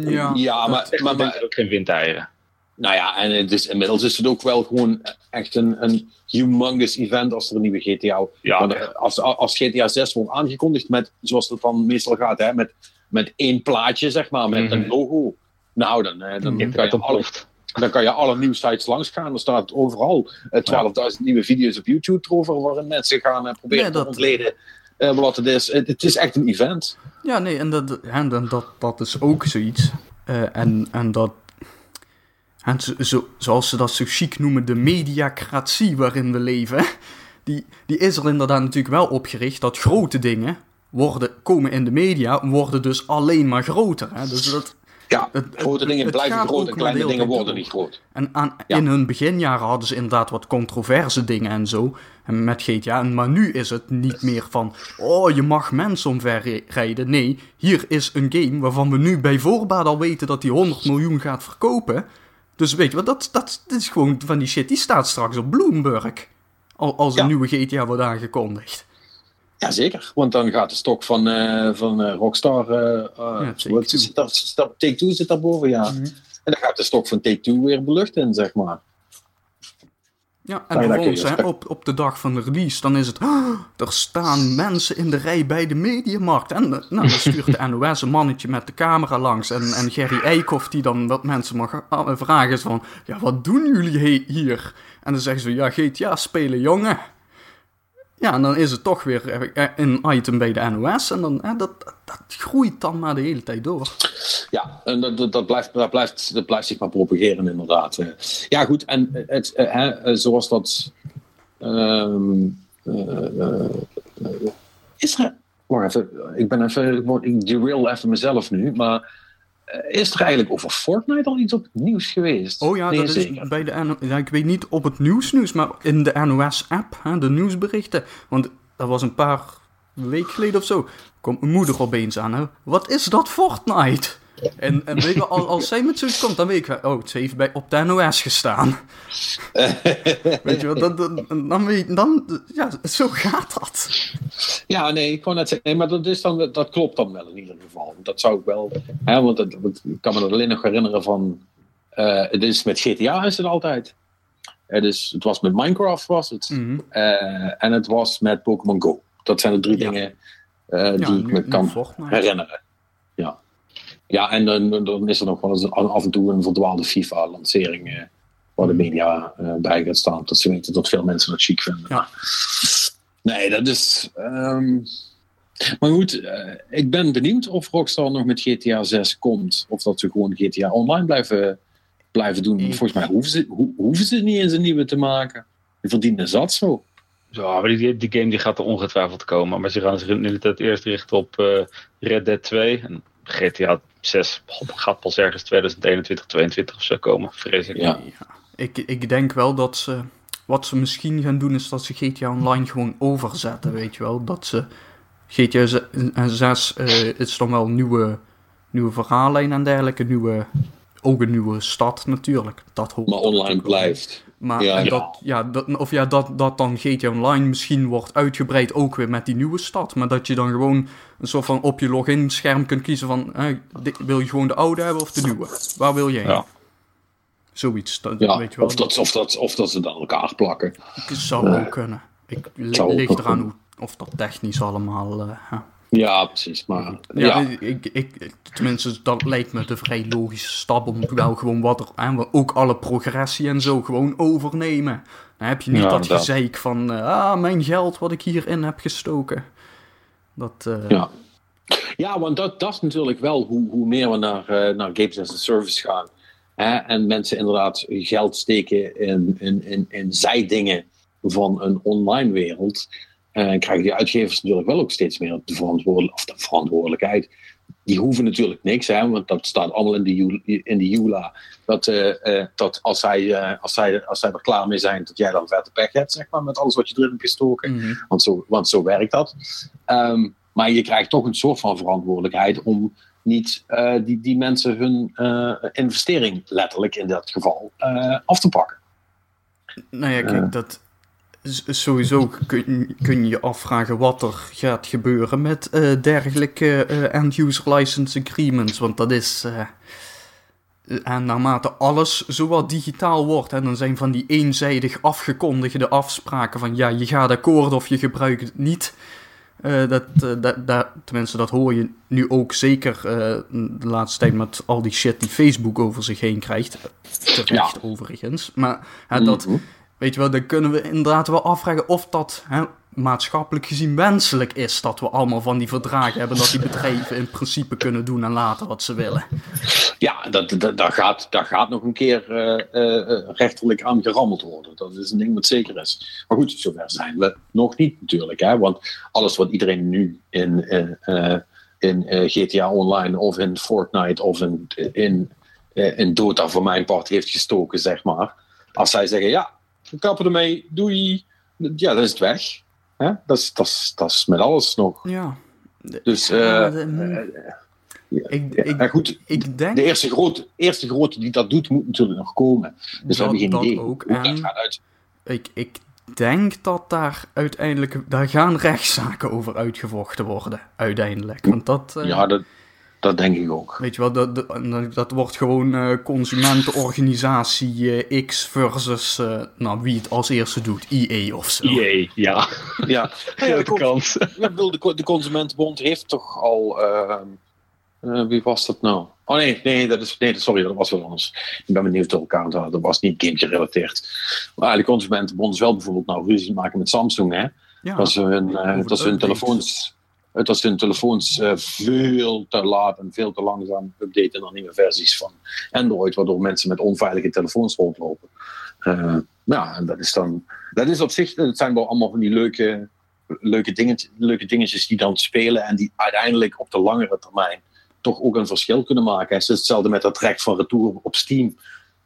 Ja, Ja, maar, maar, maar, maar ook geen windeieren. nou ja, en het is, inmiddels is het ook wel gewoon echt een, een humongous event als er een nieuwe GTA... Ja, eh, als, als GTA 6 wordt aangekondigd met, zoals dat dan meestal gaat, hè, met, met één plaatje, zeg maar, met Mhm. een logo. Nou, dan, eh, dan, kan je alle, dan kan je alle nieuwsites langs gaan. Dan staat het overal eh, 12.000 nieuwe video's op YouTube erover, waarin mensen gaan eh, proberen Nee, dat- te ontleden eh, wat het is. Het, is echt een event. Ja, nee, en dat, en dat, dat, is ook zoiets. Eh, en, en dat. En zo- zoals ze dat zo chic noemen, de mediacratie waarin we leven. <laughs> Die, die is er inderdaad natuurlijk wel opgericht dat grote dingen worden, komen in de media, worden dus alleen maar groter. Hè? Dus dat, Ja, grote dingen blijven groot en kleine dingen worden niet groot. En aan, in hun beginjaren hadden ze inderdaad wat controverse dingen en zo. En met GTA. Maar nu is het niet meer van. Oh, je mag mensen omver rijden. Nee, hier is een game waarvan we nu bij voorbaat al weten dat die 100 miljoen gaat verkopen. Dus weet je wat, dat, dat, is gewoon van die shit. Die staat straks op Bloomberg. Als een nieuwe GTA wordt aangekondigd. Jazeker, want dan gaat de stok van, uh, van uh, Rockstar. Uh, ja, zit daar, Take-Two zit daarboven, ja. Mm -hmm. En dan gaat de stok van Take-Two weer beluchten, zeg maar. Ja, en vervolgens, hè, op, op de dag van de release, dan is het... Oh, er staan mensen in de rij bij de Mediamarkt. En nou, dan stuurt de <laughs> NOS een mannetje met de camera langs. En, en Gerry Eikhoff die dan wat mensen mag vragen is van... Ja, wat doen jullie hier? En dan zeggen ze, ja, GTA spelen, jongen. Ja, en dan is het toch weer een item bij de NOS. En dan, hè, dat, dat groeit dan maar de hele tijd door. Ja, en dat, dat, blijft, dat, blijft, dat blijft zich maar propageren, inderdaad. Ja, goed. En het, hè, zoals dat. Um, uh, is er. Wacht even. Ik ben even. Ik derail even mezelf nu. Maar eh, is er eigenlijk over Fortnite al iets op het nieuws geweest? Oh ja, dat is bij de ja, ik weet niet op het nieuws nieuws, maar in de NOS-app, de nieuwsberichten. Want dat was een paar weken geleden of zo. Komt mijn moeder opeens aan. Hè? Wat is dat Fortnite? En, en weet je, als, als zij met zoiets komt, dan weet ik, oh, het heeft bij, op de NOS gestaan. <laughs> weet je wel, dan, dan, dan, ja, zo gaat dat. Ja, nee, ik kon net zeggen, nee, maar dat, is dan, dat klopt dan wel in ieder geval. Dat zou ik wel, hè, want ik kan me dat alleen nog herinneren van, uh, het is met GTA is het altijd. Het, is, het was met Minecraft was het. Mm -hmm. uh, en het was met Pokémon Go. Dat zijn de drie ja. dingen uh, die ik me kan herinneren. Ja. En dan, dan is er nog wel eens af en toe een verdwaalde FIFA-lancering uh, waar de media uh, bij gaat staan. Dat ze weten dat veel mensen dat chic vinden. Ja. Nee, dat is. Um... Maar goed, uh, ik ben benieuwd of Rockstar nog met GTA 6 komt. Of dat ze gewoon GTA Online blijven, blijven doen. Volgens mij hoeven ze, ho hoeven ze niet eens een nieuwe te maken. Die verdienen zat zo. Ja, maar die, die game die gaat er ongetwijfeld komen. Maar ze gaan zich in de tijd eerst richten op uh, Red Dead 2. En GTA 6 gaat pas ergens 2021, 2022 of zo komen, vrees ik. Ja. Ik, ik denk wel dat ze. Wat ze misschien gaan doen is dat ze GTA Online gewoon overzetten, weet je wel. Dat ze. GTA 6 uh, is dan wel een nieuwe, nieuwe verhaallijn en dergelijke. Nieuwe, ook een nieuwe stad natuurlijk. Dat maar online blijft. Maar ja, dat, ja, dat, of ja, dat, dat dan GTA Online misschien wordt uitgebreid ook weer met die nieuwe stad. Maar dat je dan gewoon een soort van op je login scherm kunt kiezen van... wil je gewoon de oude hebben of de nieuwe? Waar wil jij? Ja. Zoiets, dat, ja, weet je wel. Of dat, of, dat, of dat ze dan elkaar plakken. Dat zou ook kunnen. Ik ligt eraan hoe, of dat technisch allemaal... Uh, ja, precies. Maar, ja, ja. Ik, ik, tenminste, dat lijkt me de vrij logische stap om wel gewoon wat er en ook alle progressie en zo gewoon overnemen. Dan heb je niet ja, dat gezeik van, uh, ah, mijn geld wat ik hierin heb gestoken. Dat, uh... ja. ja, want dat, dat is natuurlijk wel hoe, hoe meer we naar, uh, naar Games as a Service gaan. Hè, en mensen inderdaad geld steken in, in, in, in zijdingen van een online wereld uh, krijgen die uitgevers natuurlijk wel ook steeds meer de, verantwoordelijk, of de verantwoordelijkheid. Die hoeven natuurlijk niks, hè, want dat staat allemaal in de, in de EULA. Dat, uh, uh, dat als, zij, als, zij, als zij er klaar mee zijn, dat jij dan vette pech hebt, zeg maar, met alles wat je erin hebt gestoken. Mm -hmm. want, zo, want zo werkt dat. Um, maar je krijgt toch een soort van verantwoordelijkheid om niet die, die mensen hun investering, letterlijk in dat geval, af te pakken. Nou ja, kijk, dat, sowieso kun, kun je afvragen wat er gaat gebeuren met uh, dergelijke uh, end-user license agreements. Want dat is. Uh, en naarmate alles zowat digitaal wordt, en dan zijn van die eenzijdig afgekondigde afspraken van ja, je gaat akkoord of je gebruikt het niet. dat, dat, dat, tenminste, dat hoor je nu ook zeker de laatste tijd met al die shit die Facebook over zich heen krijgt. Terecht ja. overigens. Maar dat, mhm. Weet je wel, dan kunnen we inderdaad wel afvragen of dat hè, maatschappelijk gezien wenselijk is. Dat we allemaal van die verdragen hebben. Dat die bedrijven in principe kunnen doen en laten wat ze willen. Ja, dat, dat, gaat, dat gaat nog een keer uh, rechterlijk aan gerammeld worden. Dat is een ding wat zeker is. Maar goed, zover zijn we nog niet natuurlijk. Hè? Want alles wat iedereen nu in, uh, in GTA Online of in Fortnite of in, in, in Dota voor mijn part heeft gestoken, zeg maar. Als zij zeggen, ja, we kappen ermee, doei, ja, dan is het weg. Hè? Dat, is, dat, is, dat is met alles nog. Ja. Dus, Ja, de- Ik, ja, goed, ik denk de eerste grote, eerste grote die dat doet, moet natuurlijk nog komen. Dus we dat, hebben geen dat idee ook. hoe dat gaat uit. ik, ik denk dat daar uiteindelijk... Daar gaan rechtszaken over uitgevochten worden, uiteindelijk. Want dat... eh, Ja, dat, dat denk ik ook. Weet je wel, dat, dat, dat wordt gewoon eh, consumentenorganisatie eh, X versus, eh, nou, wie het als eerste doet, EA of zo. EA, ja. Ja, <laughs> ja de, Grote kans. ja, ik bedoel, de, de Consumentenbond heeft toch al. ehm, eh, wie was dat nou? Oh nee, nee, dat is, nee, sorry, dat was wel anders. Ik ben benieuwd door elkaar te. Dat was niet game gerelateerd. Maar de Consumentenbond is wel bijvoorbeeld nou ruzie maken met Samsung. Hè? Ja, dat ze hun, eh, dat ze hun telefoons. Was hun telefoons eh, veel te laat en veel te langzaam updaten naar nieuwe versies van Android, waardoor mensen met onveilige telefoons rondlopen. Eh, ja, en dat is dan. Dat is op zich, het zijn wel allemaal van die leuke, leuke, dingetjes, leuke dingetjes die dan spelen en die uiteindelijk op de langere termijn toch ook een verschil kunnen maken. Is hetzelfde met dat track van Retour op Steam.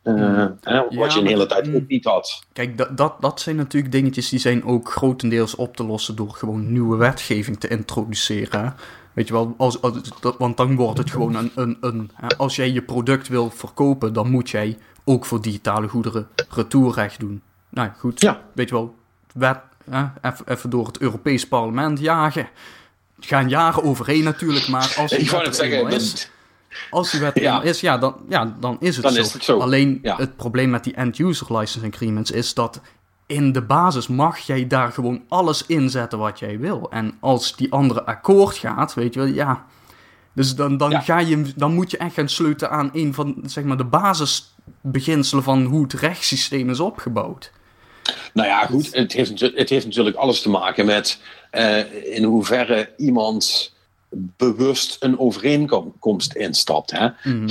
Eh, hè, wat Ja, je een hele tijd mm. ook niet had. Kijk, dat, dat, dat zijn natuurlijk dingetjes die zijn ook grotendeels op te lossen door gewoon nieuwe wetgeving te introduceren. Weet je wel, als, als- dat- want dan wordt het gewoon een, een, een... hè, Als jij je product wil verkopen, dan moet jij ook voor digitale goederen retourrecht doen. Nou goed, Ja. weet je wel, wet, hè, even, even door het Europees parlement jagen. gaan jaren overheen natuurlijk, maar als die Ik wou eenmaal zeggen, is, als die wet Ja. is, ja, dan, ja, dan is het, Dan zo. is het zo, Alleen ja. het probleem met die end-user licensing agreements is dat in de basis mag jij daar gewoon alles inzetten wat jij wil. En als die andere akkoord gaat, weet je wel, ja. Dus dan, dan, Ja. ga je, dan moet je echt gaan sleutelen aan een van zeg maar, de basisbeginselen van hoe het rechtssysteem is opgebouwd. Nou ja, goed. Het heeft, het heeft natuurlijk alles te maken met eh, in hoeverre iemand bewust een overeenkomst instapt. Hè? Mhm.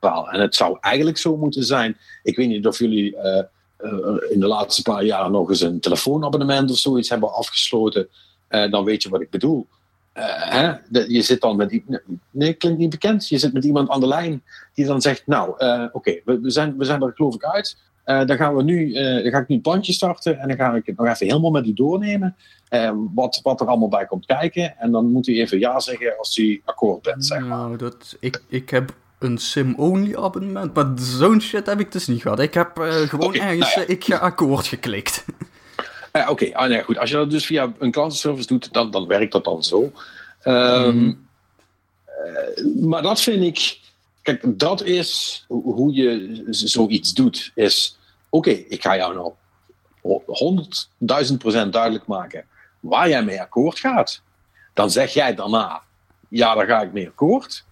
Wel, En het zou eigenlijk zo moeten zijn. Ik weet niet of jullie eh, eh, in de laatste paar jaar nog eens een telefoonabonnement of zoiets hebben afgesloten. Eh, dan weet je wat ik bedoel. Hè? De- je zit dan met die. Nee, klinkt niet bekend. Je zit met iemand aan de lijn die dan zegt: Nou, oké, we, we, zijn, we zijn er geloof ik uit. Eh, dan, gaan we nu, eh, dan ga ik nu het bandje starten en dan ga ik het nog even helemaal met u doornemen. eh, wat, wat er allemaal bij komt kijken. En dan moet u even ja zeggen als u akkoord bent, zeg maar. Nou, dat, ik, ik heb een sim-only abonnement, maar zo'n shit heb ik dus niet gehad. Ik heb gewoon Oké, ergens nou ja. ik ga akkoord geklikt. <laughs> Oké, ah, nee, goed. Als je dat dus via een klantenservice doet, dan, dan werkt dat dan zo. Ehm, Mhm. maar dat vind ik. Kijk, dat is ho- hoe je zoiets doet. Is oké, ik ga jou nou honderdduizend procent duidelijk maken waar jij mee akkoord gaat. Dan zeg jij daarna, ja, daar ga ik mee akkoord.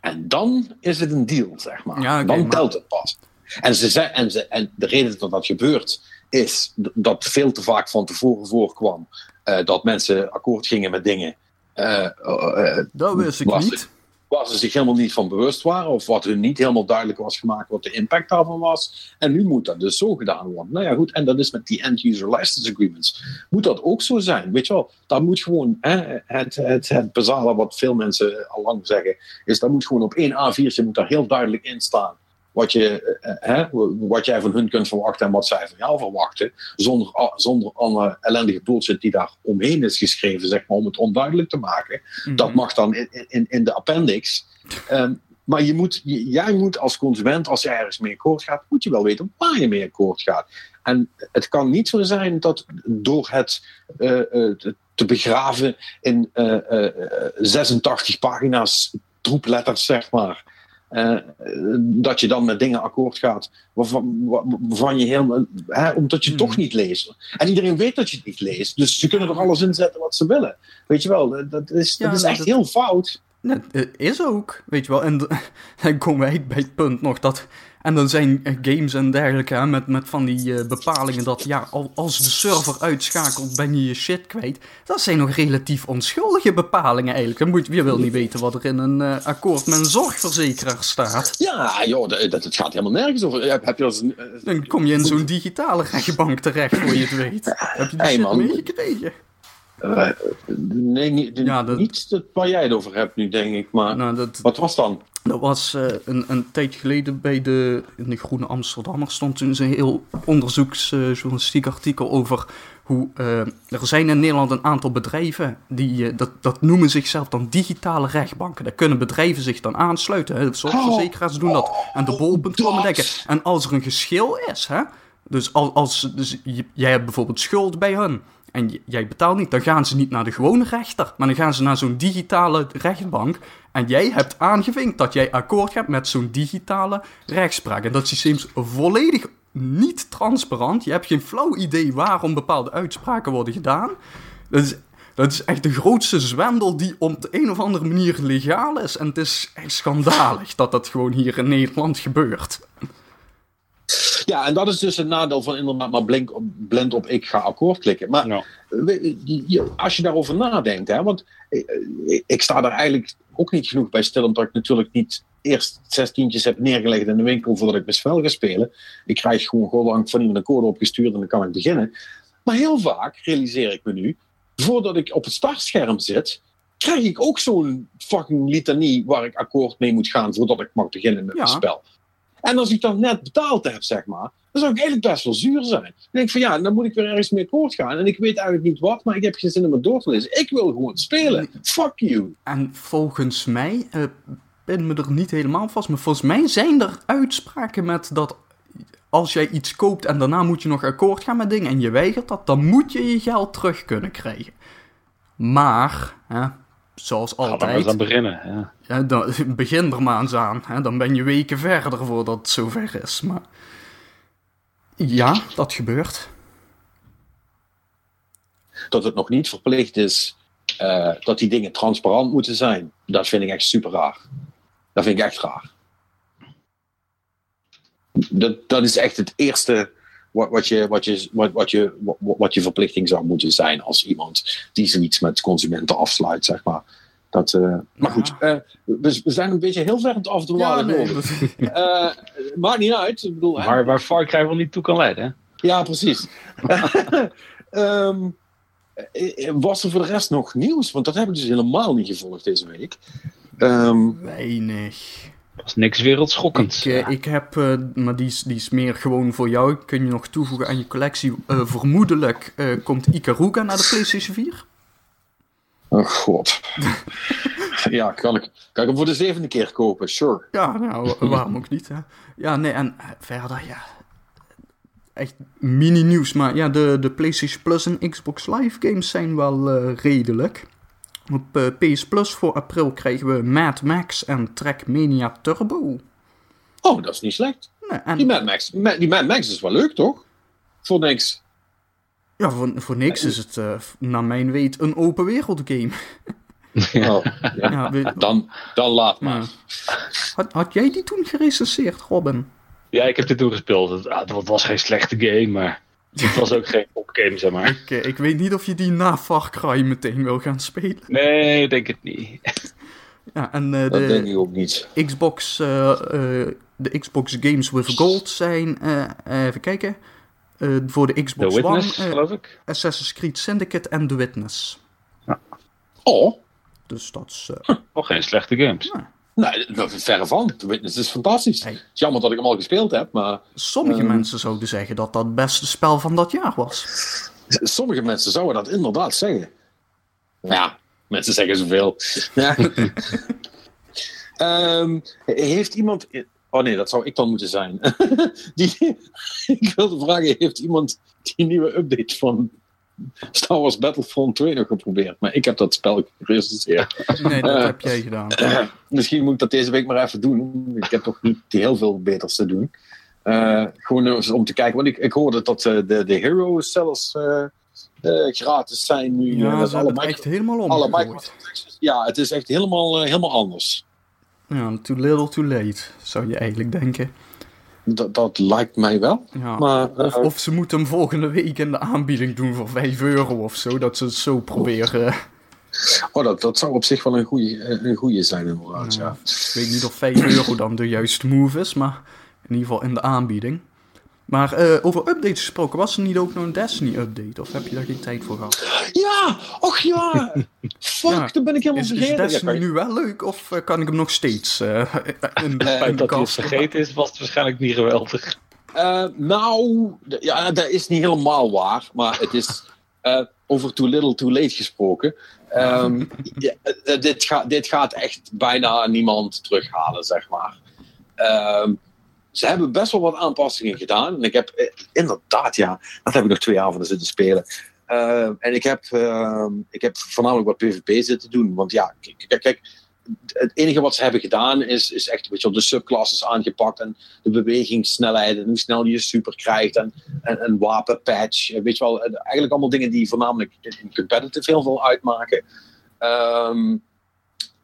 En dan is het een deal, zeg maar. Ja, dan maar- telt het pas. En, ze zei, en, ze, en de reden dat dat gebeurt, is dat veel te vaak van tevoren voorkwam eh, dat mensen akkoord gingen met dingen. eh, eh, Dat wist ik niet. Waar ze zich helemaal niet van bewust waren, of wat hun niet helemaal duidelijk was gemaakt wat de impact daarvan was. En nu moet dat dus zo gedaan worden. Nou ja, goed, en dat is met die end-user license agreements. Moet dat ook zo zijn? Weet je wel, daar moet gewoon het, het, het wat veel mensen al lang zeggen, is dat moet gewoon op één A4'tje moet daar heel duidelijk in staan. Wat, je, eh, hè, wat jij van hun kunt verwachten en wat zij van jou verwachten. Zonder, zonder alle ellendige bullshit die daar omheen is geschreven, zeg maar, om het onduidelijk te maken. Dat Mhm. mag dan in, in, in de appendix. Ehm, maar je moet, jij moet als consument, als jij ergens mee akkoord gaat, moet je wel weten waar je mee akkoord gaat. En het kan niet zo zijn dat door het eh, eh, te- begraven in eh, eh, 86 pagina's troepletters, zeg maar. Eh, dat je dan met dingen akkoord gaat waarvan, wa- waarvan je helemaal, hè, omdat je toch niet leest. En iedereen weet dat je het niet leest, dus ze kunnen er alles in zetten wat ze willen. Weet je wel, dat- is, Ja, dat is echt dat- heel fout. Nee, het is ook, weet je wel. En <laughs> dan komen wij bij het punt nog dat... En dan zijn eh, games en dergelijke hè, met, met van die eh, bepalingen dat... Ja, al- als de server uitschakelt ben je je shit kwijt. Dat zijn nog relatief onschuldige bepalingen eigenlijk. Dan moet, je wil niet weten wat er in een eh, akkoord met een zorgverzekeraar staat. Ja, joh, dat, dat- het gaat helemaal nergens over. Heb, heb je als een, eh, Dan kom je in zo'n digitale rechtbank terecht voor je het weet. Heb je die Hey, shit meegekregen? Nee, niet, ja, dat... niet waar jij het over hebt nu, denk ik. Maar nou, dat... wat was dan? Dat was uh, een, een tijdje geleden bij de, in de Groene Amsterdammer stond toen een heel onderzoeksjournalistiek uh, artikel over hoe uh, er zijn in Nederland een aantal bedrijven die dat, dat noemen zichzelf dan digitale rechtbanken. Daar kunnen bedrijven zich dan aansluiten. Hè. Zorgverzekeraars doen dat. En de bol.com denken. En als er een geschil is, hè, dus als, als dus jij hebt bijvoorbeeld schuld bij hun en jij betaalt niet, dan gaan ze niet naar de gewone rechter, maar dan gaan ze naar zo'n digitale rechtbank. En jij hebt aangevinkt dat jij akkoord gaat met zo'n digitale rechtspraak. En dat systeem is volledig niet transparant. Je hebt geen flauw idee waarom bepaalde uitspraken worden gedaan. Dat is, dat is echt de grootste zwendel die op de een of andere manier legaal is. En het is echt schandalig dat dat gewoon hier in Nederland gebeurt. Ja, en dat is dus een nadeel van inderdaad maar blink, blend op ik ga akkoord klikken. Maar als je daarover nadenkt, hè, want ik, ik, sta daar eigenlijk ook niet genoeg bij stil, omdat ik natuurlijk niet eerst zes tientjes heb neergelegd in de winkel voordat ik mijn spel ga spelen. Ik krijg gewoon gewoon van iemand een code opgestuurd en dan kan ik beginnen. Maar heel vaak realiseer ik me nu, voordat ik op het startscherm zit, krijg ik ook zo'n fucking litanie waar ik akkoord mee moet gaan voordat ik mag beginnen met mijn spel. En als ik dan net betaald heb, zeg maar, dan zou ik eigenlijk best wel zuur zijn. Dan denk ik van ja, dan moet ik weer ergens mee akkoord gaan. En ik weet eigenlijk niet wat, maar ik heb geen zin om het door te lezen. Ik wil gewoon spelen. Fuck you. En volgens mij, uh, ben me er niet helemaal vast, maar volgens mij zijn er uitspraken met dat als jij iets koopt en daarna moet je nog akkoord gaan met dingen en je weigert dat, dan moet je je geld terug kunnen krijgen. Maar, hè, zoals altijd. dan beginnen. Ja. ja dan, <laughs> begin er maar eens aan. Hè, dan ben je weken verder voordat het zover is. Maar ja, dat gebeurt. Dat het nog niet verplicht is uh, dat die dingen transparant moeten zijn, dat vind ik echt super raar. Dat vind ik echt raar. Dat, dat is echt het eerste wat, wat, je, wat, je, wat, wat, je, wat, wat je verplichting zou moeten zijn als iemand die zoiets met consumenten afsluit, zeg maar. Dat, uh, maar goed, uh, we, we, zijn een beetje heel ver aan het afdwalen. Ja, nee, uh, <laughs> maakt niet uit. Ik bedoel, waar, waar Far Cry wel niet toe kan leiden. Ja, precies. um, <laughs> was er voor de rest nog nieuws? Want dat heb ik dus helemaal niet gevolgd deze week. Um, Weinig was niks wereldschokkends. Ik, uh, ik heb, uh, maar die is, die is meer gewoon voor jou. Kun je nog toevoegen aan je collectie. Uh, vermoedelijk komt Ikaruga naar de PlayStation 4. Oh god. <laughs> ja, kan ik, kan ik hem voor de zevende keer kopen, sure. Ja, nou, waarom ook niet, hè? Ja, nee, en verder, ja... Echt mini-nieuws, maar ja, de, de PlayStation Plus en Xbox Live games zijn wel redelijk. Op uh, eh, PS Plus voor april krijgen we Mad Max en Trackmania Turbo. Oh, dat is niet slecht. Nee, en... die, Mad Max, die Mad Max is wel leuk, toch? Voor niks. Ja, voor, voor niks is het, uh, naar mijn weet, een open wereld game. <laughs> Oh, ja. ja dan, dan laat maar. Had, had jij die toen gerecenseerd, Robin? Ja, ik heb dit toen gespeeld. Het, ah, het was geen slechte game, maar het was ook geen popgame, zeg maar. Ik, ik weet niet of je die na Far Cry meteen wil gaan spelen. Nee, ik denk het niet. Ja, en uh, dat de denk ik ook niet. Xbox, uh, uh, de Xbox Games with Gold zijn, even kijken, voor de Xbox The Witness, One, geloof ik. Assassin's Creed Syndicate en The Witness. Ja. Oh. Dus dat is... Nog geen slechte games. Nee, verre van. The Witness is fantastisch. Het is jammer dat ik hem al gespeeld heb, maar... Sommige uh, mensen zouden zeggen dat dat het beste spel van dat jaar was. Sommige mensen zouden dat inderdaad zeggen. Ja, mensen zeggen zoveel. Ja. um, <laughs> heeft iemand... Oh nee, dat zou ik dan moeten zijn. <laughs> die, ik wilde vragen, heeft iemand die nieuwe update van Star Wars Battlefront 2 nog geprobeerd. Maar ik heb dat spel gerecenseerd. Nee, dat uh, heb jij gedaan. <clears throat> misschien moet ik dat deze week maar even doen. Ik heb toch niet heel veel beters te doen. Uh, gewoon om te kijken. Want ik, ik hoorde dat uh, de, de Heroes zelfs gratis zijn nu. Ja, ze alle echt helemaal om. Alle ja, het is echt helemaal, helemaal anders. Ja, too little, too late, zou je eigenlijk denken. Dat, dat lijkt mij wel. Ja, maar, of, uh, of, ze moeten hem volgende week in de aanbieding doen voor 5 euro of zo. Dat ze het zo proberen. Oh, dat, dat zou op zich wel een goede, een goede zijn inderdaad, ja. Ik weet niet of 5 euro dan de juiste move is, maar in ieder geval in de aanbieding. Maar uh, over updates gesproken, was er niet ook nog een Destiny-update? Of heb je daar geen tijd voor gehad? Ja! Och ja! <laughs> Fuck, ja. dan ben ik helemaal is, vergeten. Is Destiny nu wel leuk, of uh, kan ik hem nog steeds uh, <laughs> in de Dat hij vergeten is, was het waarschijnlijk niet geweldig. nou, ja, dat is niet helemaal waar. Maar het is over too little too late gesproken. Um, <laughs> ja, dit, ga, dit gaat echt bijna niemand terughalen, zeg maar. Um, ze hebben best wel wat aanpassingen gedaan. En ik heb eh, inderdaad, ja, dat heb ik nog twee avonden zitten spelen. Uh, en ik heb, uh, ik heb voornamelijk wat PvP zitten doen. Want ja, kijk, kijk, het enige wat ze hebben gedaan is, is echt een beetje op de subclasses aangepakt. En de bewegingssnelheid en hoe snel je super krijgt. En een wapenpatch. Weet je wel, eigenlijk allemaal dingen die voornamelijk in competitive heel veel uitmaken. Um,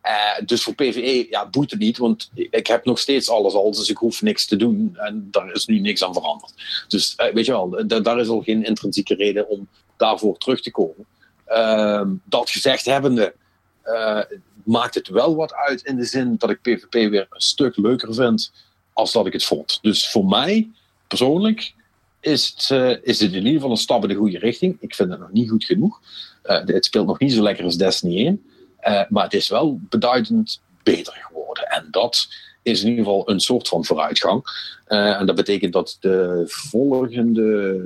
uh, dus voor PvE ja, het niet, want ik heb nog steeds alles al, dus ik hoef niks te doen en daar is nu niks aan veranderd. Dus uh, weet je wel, daar is al geen intrinsieke reden om daarvoor terug te komen. Uh, dat gezegd hebbende, maakt het wel wat uit in de zin dat ik PvP weer een stuk leuker vind als dat ik het vond. Dus voor mij persoonlijk is het, is het in ieder geval een stap in de goede richting. Ik vind het nog niet goed genoeg. het speelt nog niet zo lekker als Destiny 1. Uh, maar het is wel beduidend beter geworden. En dat is in ieder geval een soort van vooruitgang. Uh, en dat betekent dat de volgende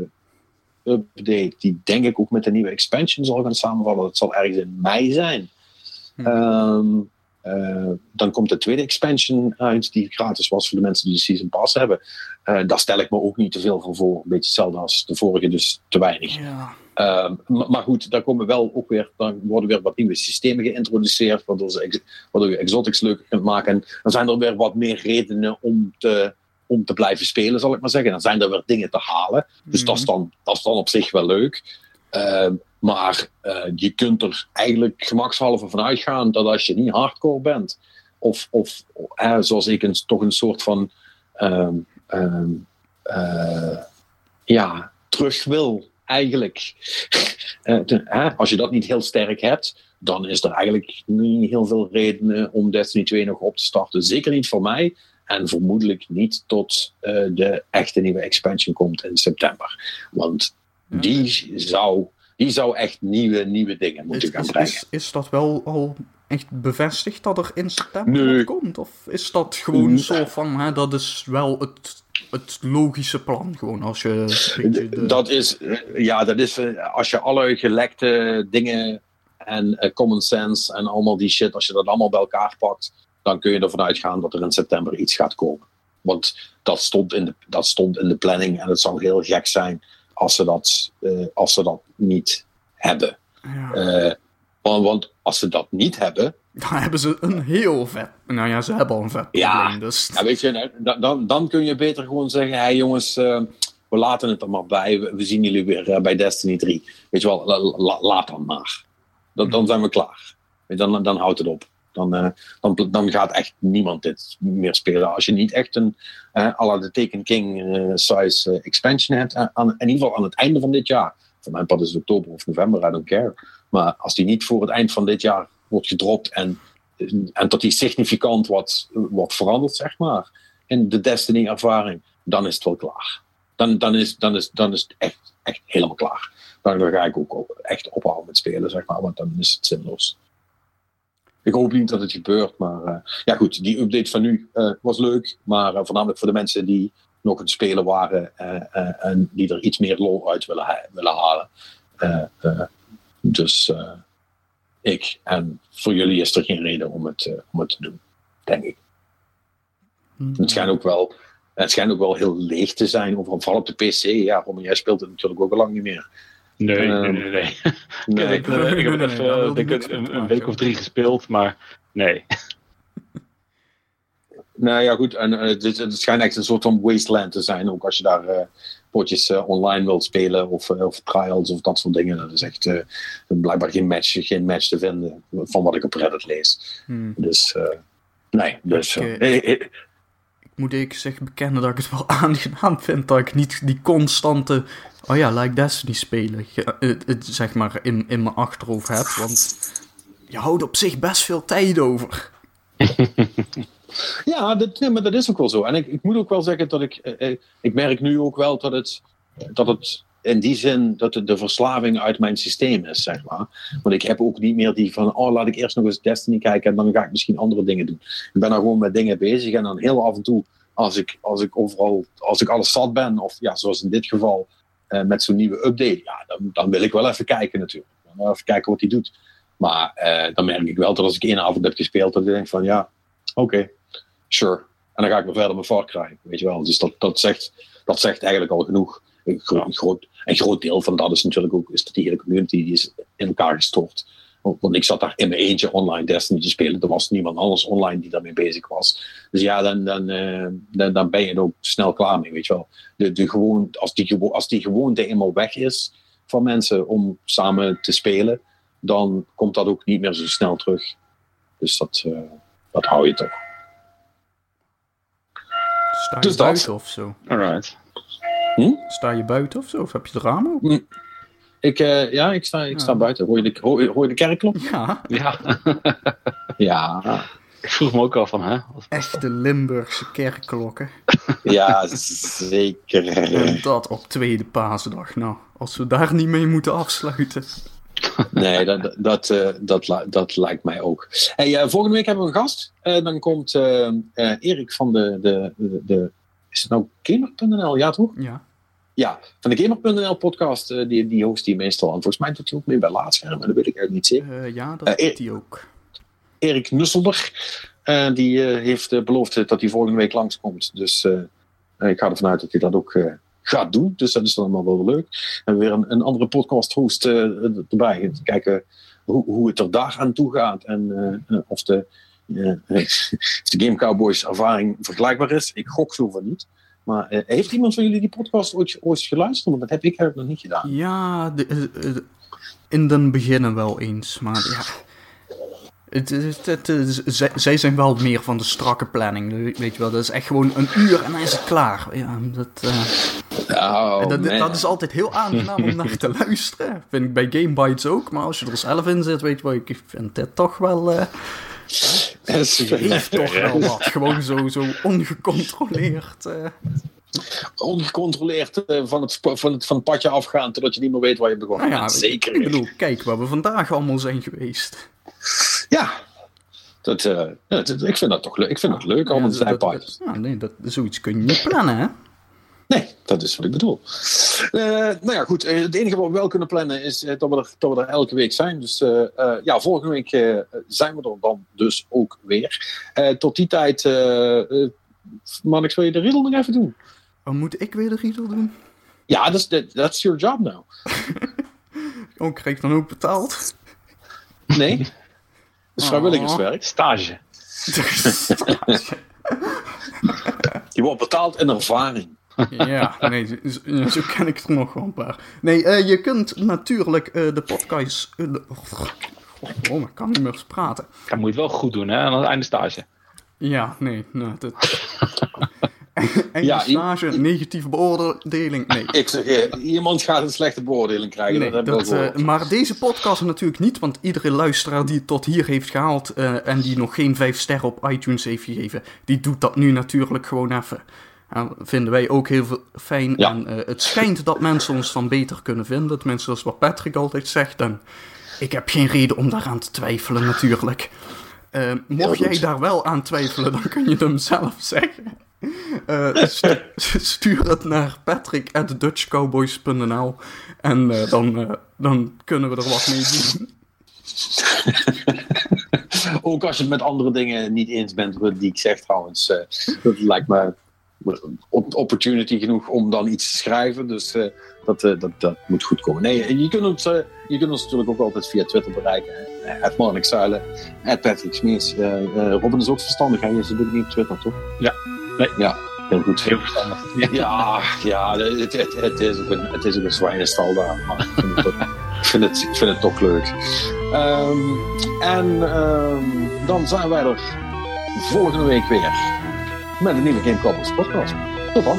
update, die denk ik ook met de nieuwe expansion zal gaan samenvallen, dat zal ergens in mei zijn. Hm. Um, uh, dan komt de tweede expansion uit, die gratis was voor de mensen die de Season Pass hebben. Uh, daar stel ik me ook niet te veel voor voor. Een beetje hetzelfde als de vorige, dus te weinig. Ja. Uh, maar goed, daar komen wel ook weer, dan worden weer wat nieuwe systemen geïntroduceerd, waardoor, ze, waardoor je exotics leuker kunt maken. En dan zijn er weer wat meer redenen om te, om te blijven spelen, zal ik maar zeggen. Dan zijn er weer dingen te halen. Dus dat, is mhm. dan, dat is dan op zich wel leuk. Uh, maar uh, je kunt er eigenlijk gemakshalve van uitgaan dat als je niet hardcore bent, of, of zoals ik een, toch een soort van um, um, ja, terug wil eigenlijk. <laughs> uh, als je dat niet heel sterk hebt, dan is er eigenlijk niet heel veel redenen om Destiny 2 nog op te starten. Zeker niet voor mij. En vermoedelijk niet tot uh, de echte nieuwe expansion komt in september. Want die zou, die zou echt nieuwe, nieuwe dingen moeten gaan brengen. Is, is dat wel al echt bevestigd dat er in september nee. komt? Of is dat gewoon zo van, hè, dat is wel het het logische plan. Gewoon als je. De... Dat is, ja, dat is eh, als je alle gelekte dingen en uh, common sense en allemaal die shit, als je dat allemaal bij elkaar pakt, dan kun je ervan uitgaan dat er in september iets gaat komen. Want dat stond in de, dat stond in de planning en het zou heel gek zijn als ze dat, uh, als ze dat niet hebben. Ja. want, want als ze dat niet hebben, dan hebben ze een heel vet. Nou ja, ze hebben al een vet probleem. Ja, dus. ja weet je, dan, dan kun je beter gewoon zeggen: hé hey jongens, uh, we laten het er maar bij. We, zien jullie weer uh, bij Destiny 3. Weet je wel, la, la, laat dan maar. Dan, dan zijn we klaar. Dan, dan houdt het op. Dan, uh, dan, dan gaat echt niemand dit meer spelen. Als je niet echt een uh, à la de Taken King size expansion hebt, aan, in ieder geval aan het einde van dit jaar. Voor mijn pad is het oktober of november, I don't care. Maar als die niet voor het eind van dit jaar wordt gedropt en, en dat die significant wat, wat verandert, zeg maar, in de Destiny-ervaring, dan is het wel klaar. Dan, dan, is, dan, is, dan is het echt, echt helemaal klaar. Dan, ga ik ook echt ophouden met spelen, zeg maar, want dan is het zinloos. Ik hoop niet dat het gebeurt, maar uh, ja goed, die update van nu uh, was leuk, maar uh, voornamelijk voor de mensen die nog aan het spelen waren en die er iets meer lol uit willen, willen halen. dus ik. En voor jullie is er geen reden om het, uh, om het te doen, denk ik. Mm. Het, schijnt ook wel, het schijnt ook wel heel leeg te zijn, vooral op de PC. Ja, Roman, jij speelt het natuurlijk ook al lang niet meer. Nee, uh, nee, nee, nee. <laughs> nee. ik, ik, heb het even denk ik, een, een week of drie gespeeld, maar nee. <laughs> Nou ja, goed. En, uh, het, het, schijnt echt een soort van wasteland te zijn. Ook als je daar uh, potjes uh, online wilt spelen of, of trials of dat soort dingen. Dat is echt blijkbaar geen match, geen match te vinden van wat ik op Reddit lees. Hmm. Dus nee, dus... Moet ik zeg bekennen dat ik het wel <laughs> aangenaam vind dat ik niet die constante... Oh ja, like Destiny spelen, het, het, zeg maar, in, in mijn achterhoofd heb. Want je houdt op zich best veel tijd over. <laughs> Ja, dat, maar dat is ook wel zo. En ik, ik moet ook wel zeggen dat ik, eh, eh, ik merk nu ook wel dat het, dat het in die zin dat het de verslaving uit mijn systeem is, zeg maar. Want ik heb ook niet meer die van, oh, laat ik eerst nog eens Destiny kijken en dan ga ik misschien andere dingen doen. Ik ben dan gewoon met dingen bezig en dan heel af en toe, als ik, als ik overal, als ik alles zat ben, of ja, zoals in dit geval, uh, met zo'n nieuwe update, ja, dan, dan wil ik wel even kijken natuurlijk. Even kijken wat hij doet. Maar uh, dan merk ik wel dat als ik één avond heb gespeeld, dat ik denk van, ja, oké, sure. En dan ga ik weer verder met Far Cry, weet je wel. Dus dat, dat, zegt, dat zegt eigenlijk al genoeg. Een, gro een, groot, een groot deel van dat is natuurlijk ook is dat die hele community die is in elkaar gestort. Want ik zat daar in mijn eentje online Destiny te spelen. Er was niemand anders online die daarmee bezig was. Dus ja, dan, dan, uh, dan, dan, ben je er ook snel klaar mee, weet je wel. De, de gewoon, als, die, als die gewoonte eenmaal weg is van mensen om samen te spelen, dan komt dat ook niet meer zo snel terug. Dus dat, uh, dat hou je toch. Sta je Dus dat. buiten of zo? Alright. Hm? Sta je buiten of zo? Of heb je het raam open? Ik, uh, ja, ik sta, ik sta buiten. Hoor je, de, hoor, je- hoor je de kerkklok? Ja, Ja. <laughs> Ja, ik vroeg me ook al van, hè? echte Limburgse kerkklokken. ja zeker. En dat op tweede paasdag. Nou, als we daar niet mee moeten afsluiten. <laughs> Nee, dat, dat, eh, dat, li- dat lijkt mij ook. Hey, eh, volgende week hebben we een gast. Eh, dan komt eh, eh, Erik van de, de, de, de- Is het nou Gamer.nl? Ja, toch? Ja. Ja, van de Gamer.nl podcast. eh, die, die host die meestal. En volgens mij doet hij ook mee bij Laatscherm. Maar dat weet ik eigenlijk niet zeker. Eh, ja, dat Eh, doet hij ook. Erik Nusselder. eh, die eh, heeft eh, beloofd dat hij volgende week langskomt. Dus eh, ik ga ervan uit dat hij dat ook eh, gaat doen. Dus dat is dan allemaal wel leuk. En weer een, een andere podcast host eh, erbij. Kijken hoe, hoe het er daar aan toe gaat. En eh, eh, of, de, <laughs> de Game Cowboys ervaring vergelijkbaar is. Ik gok zo van niet. Maar heeft iemand van jullie die podcast ooit, ooit geluisterd? Want dat heb ik eigenlijk nog niet gedaan. Ja, in den beginnen wel eens, maar ja. Het, het, het, het- zij, zij zijn wel meer van de strakke planning, weet je wel. Dat is echt gewoon een uur en dan is het klaar. Ja, dat, Oh, dat, dat is altijd heel aangenaam om naar te <laughs> luisteren. Vind ik bij Game Bites ook, maar als je er zelf in zit, weet je wel, ik vind dit toch wel... <laughs> is- heeft toch wel wat. Gewoon zo, zo ongecontroleerd. eh. ongecontroleerd eh, van, het, van, het, van het padje afgaan totdat je niet meer weet waar je begon. Nou ja, zeker. Ik bedoel, kijk waar we vandaag allemaal zijn geweest. Ja. Dat, ik vind dat toch leuk. Ik vind dat leuk, allemaal Ja, zijn dat- padjes. Ja, nee, dat, zoiets kun je niet plannen, hè? Nee, dat is wat ik bedoel. Eh, nou ja, goed. eh, het enige wat we wel kunnen plannen is eh, dat, we er, dat we er elke week zijn. Dus eh, eh, ja, volgende week eh, zijn we er dan dus ook weer. Eh, tot die tijd, eh uh, Mannix, wil je de riddle nog even doen? Oh, moet ik weer de riedel doen? Ja, dat is that- that's your job now. <laughs> Oh, krijg ik dan ook betaald? Nee? <laughs> Dat is vrijwilligerswerk. Stage. <laughs> Je wordt betaald in ervaring. Ja, nee, zo, ken ik er nog wel een paar. Nee, eh, je kunt natuurlijk eh, de podcast... de- oh, ik kan niet meer eens praten. Dan moet je het wel goed doen, hè? Aan het einde stage. Ja, nee, nou, dat... <laughs> en Ja, je stage, negatieve beoordeling, nee. <laughs> Ik zeg, iemand gaat een slechte beoordeling krijgen. Nee, dat dat, eh, maar deze podcast natuurlijk niet, want iedere luisteraar die het tot hier heeft gehaald eh, en die nog geen vijf sterren op iTunes heeft gegeven, die doet dat nu natuurlijk gewoon even. En vinden wij ook heel veel fijn. Ja. En eh, het schijnt dat mensen ons dan beter kunnen vinden. Tenminste, dat is wat Patrick altijd zegt. En ik heb geen reden om daaraan te twijfelen natuurlijk. Eh, mocht jij daar wel aan twijfelen, dan kun je het hem zelf zeggen. Eh, stu- stuur het naar patrick.dutchcowboys.nl en eh, dan, dan kunnen we er wat mee doen. <laughs> Ook als je het met andere dingen niet eens bent, wat die ik zeg trouwens. dat lijkt me opportunity genoeg om dan iets te schrijven. Dus eh, dat, eh, dat, dat moet goed komen. Nee, je kunt, ons, eh, je kunt ons natuurlijk ook altijd via Twitter bereiken. Het Marnik Zuilen, het Patrick eh, Robin is ook verstandig? Je zit ook niet op Twitter, toch? Ja. Nee. Ja, heel goed. Heel verstandig. <laughs> Ja, ja het, het, het, is ook een, het is ook een zwijnenstal daar. Maar ik vind het, ook- ik vind het, ik vind het toch leuk. Ehm, en ehm, dan zijn wij er volgende week weer met een nieuwe Game Cowboys podcast. Tot dan.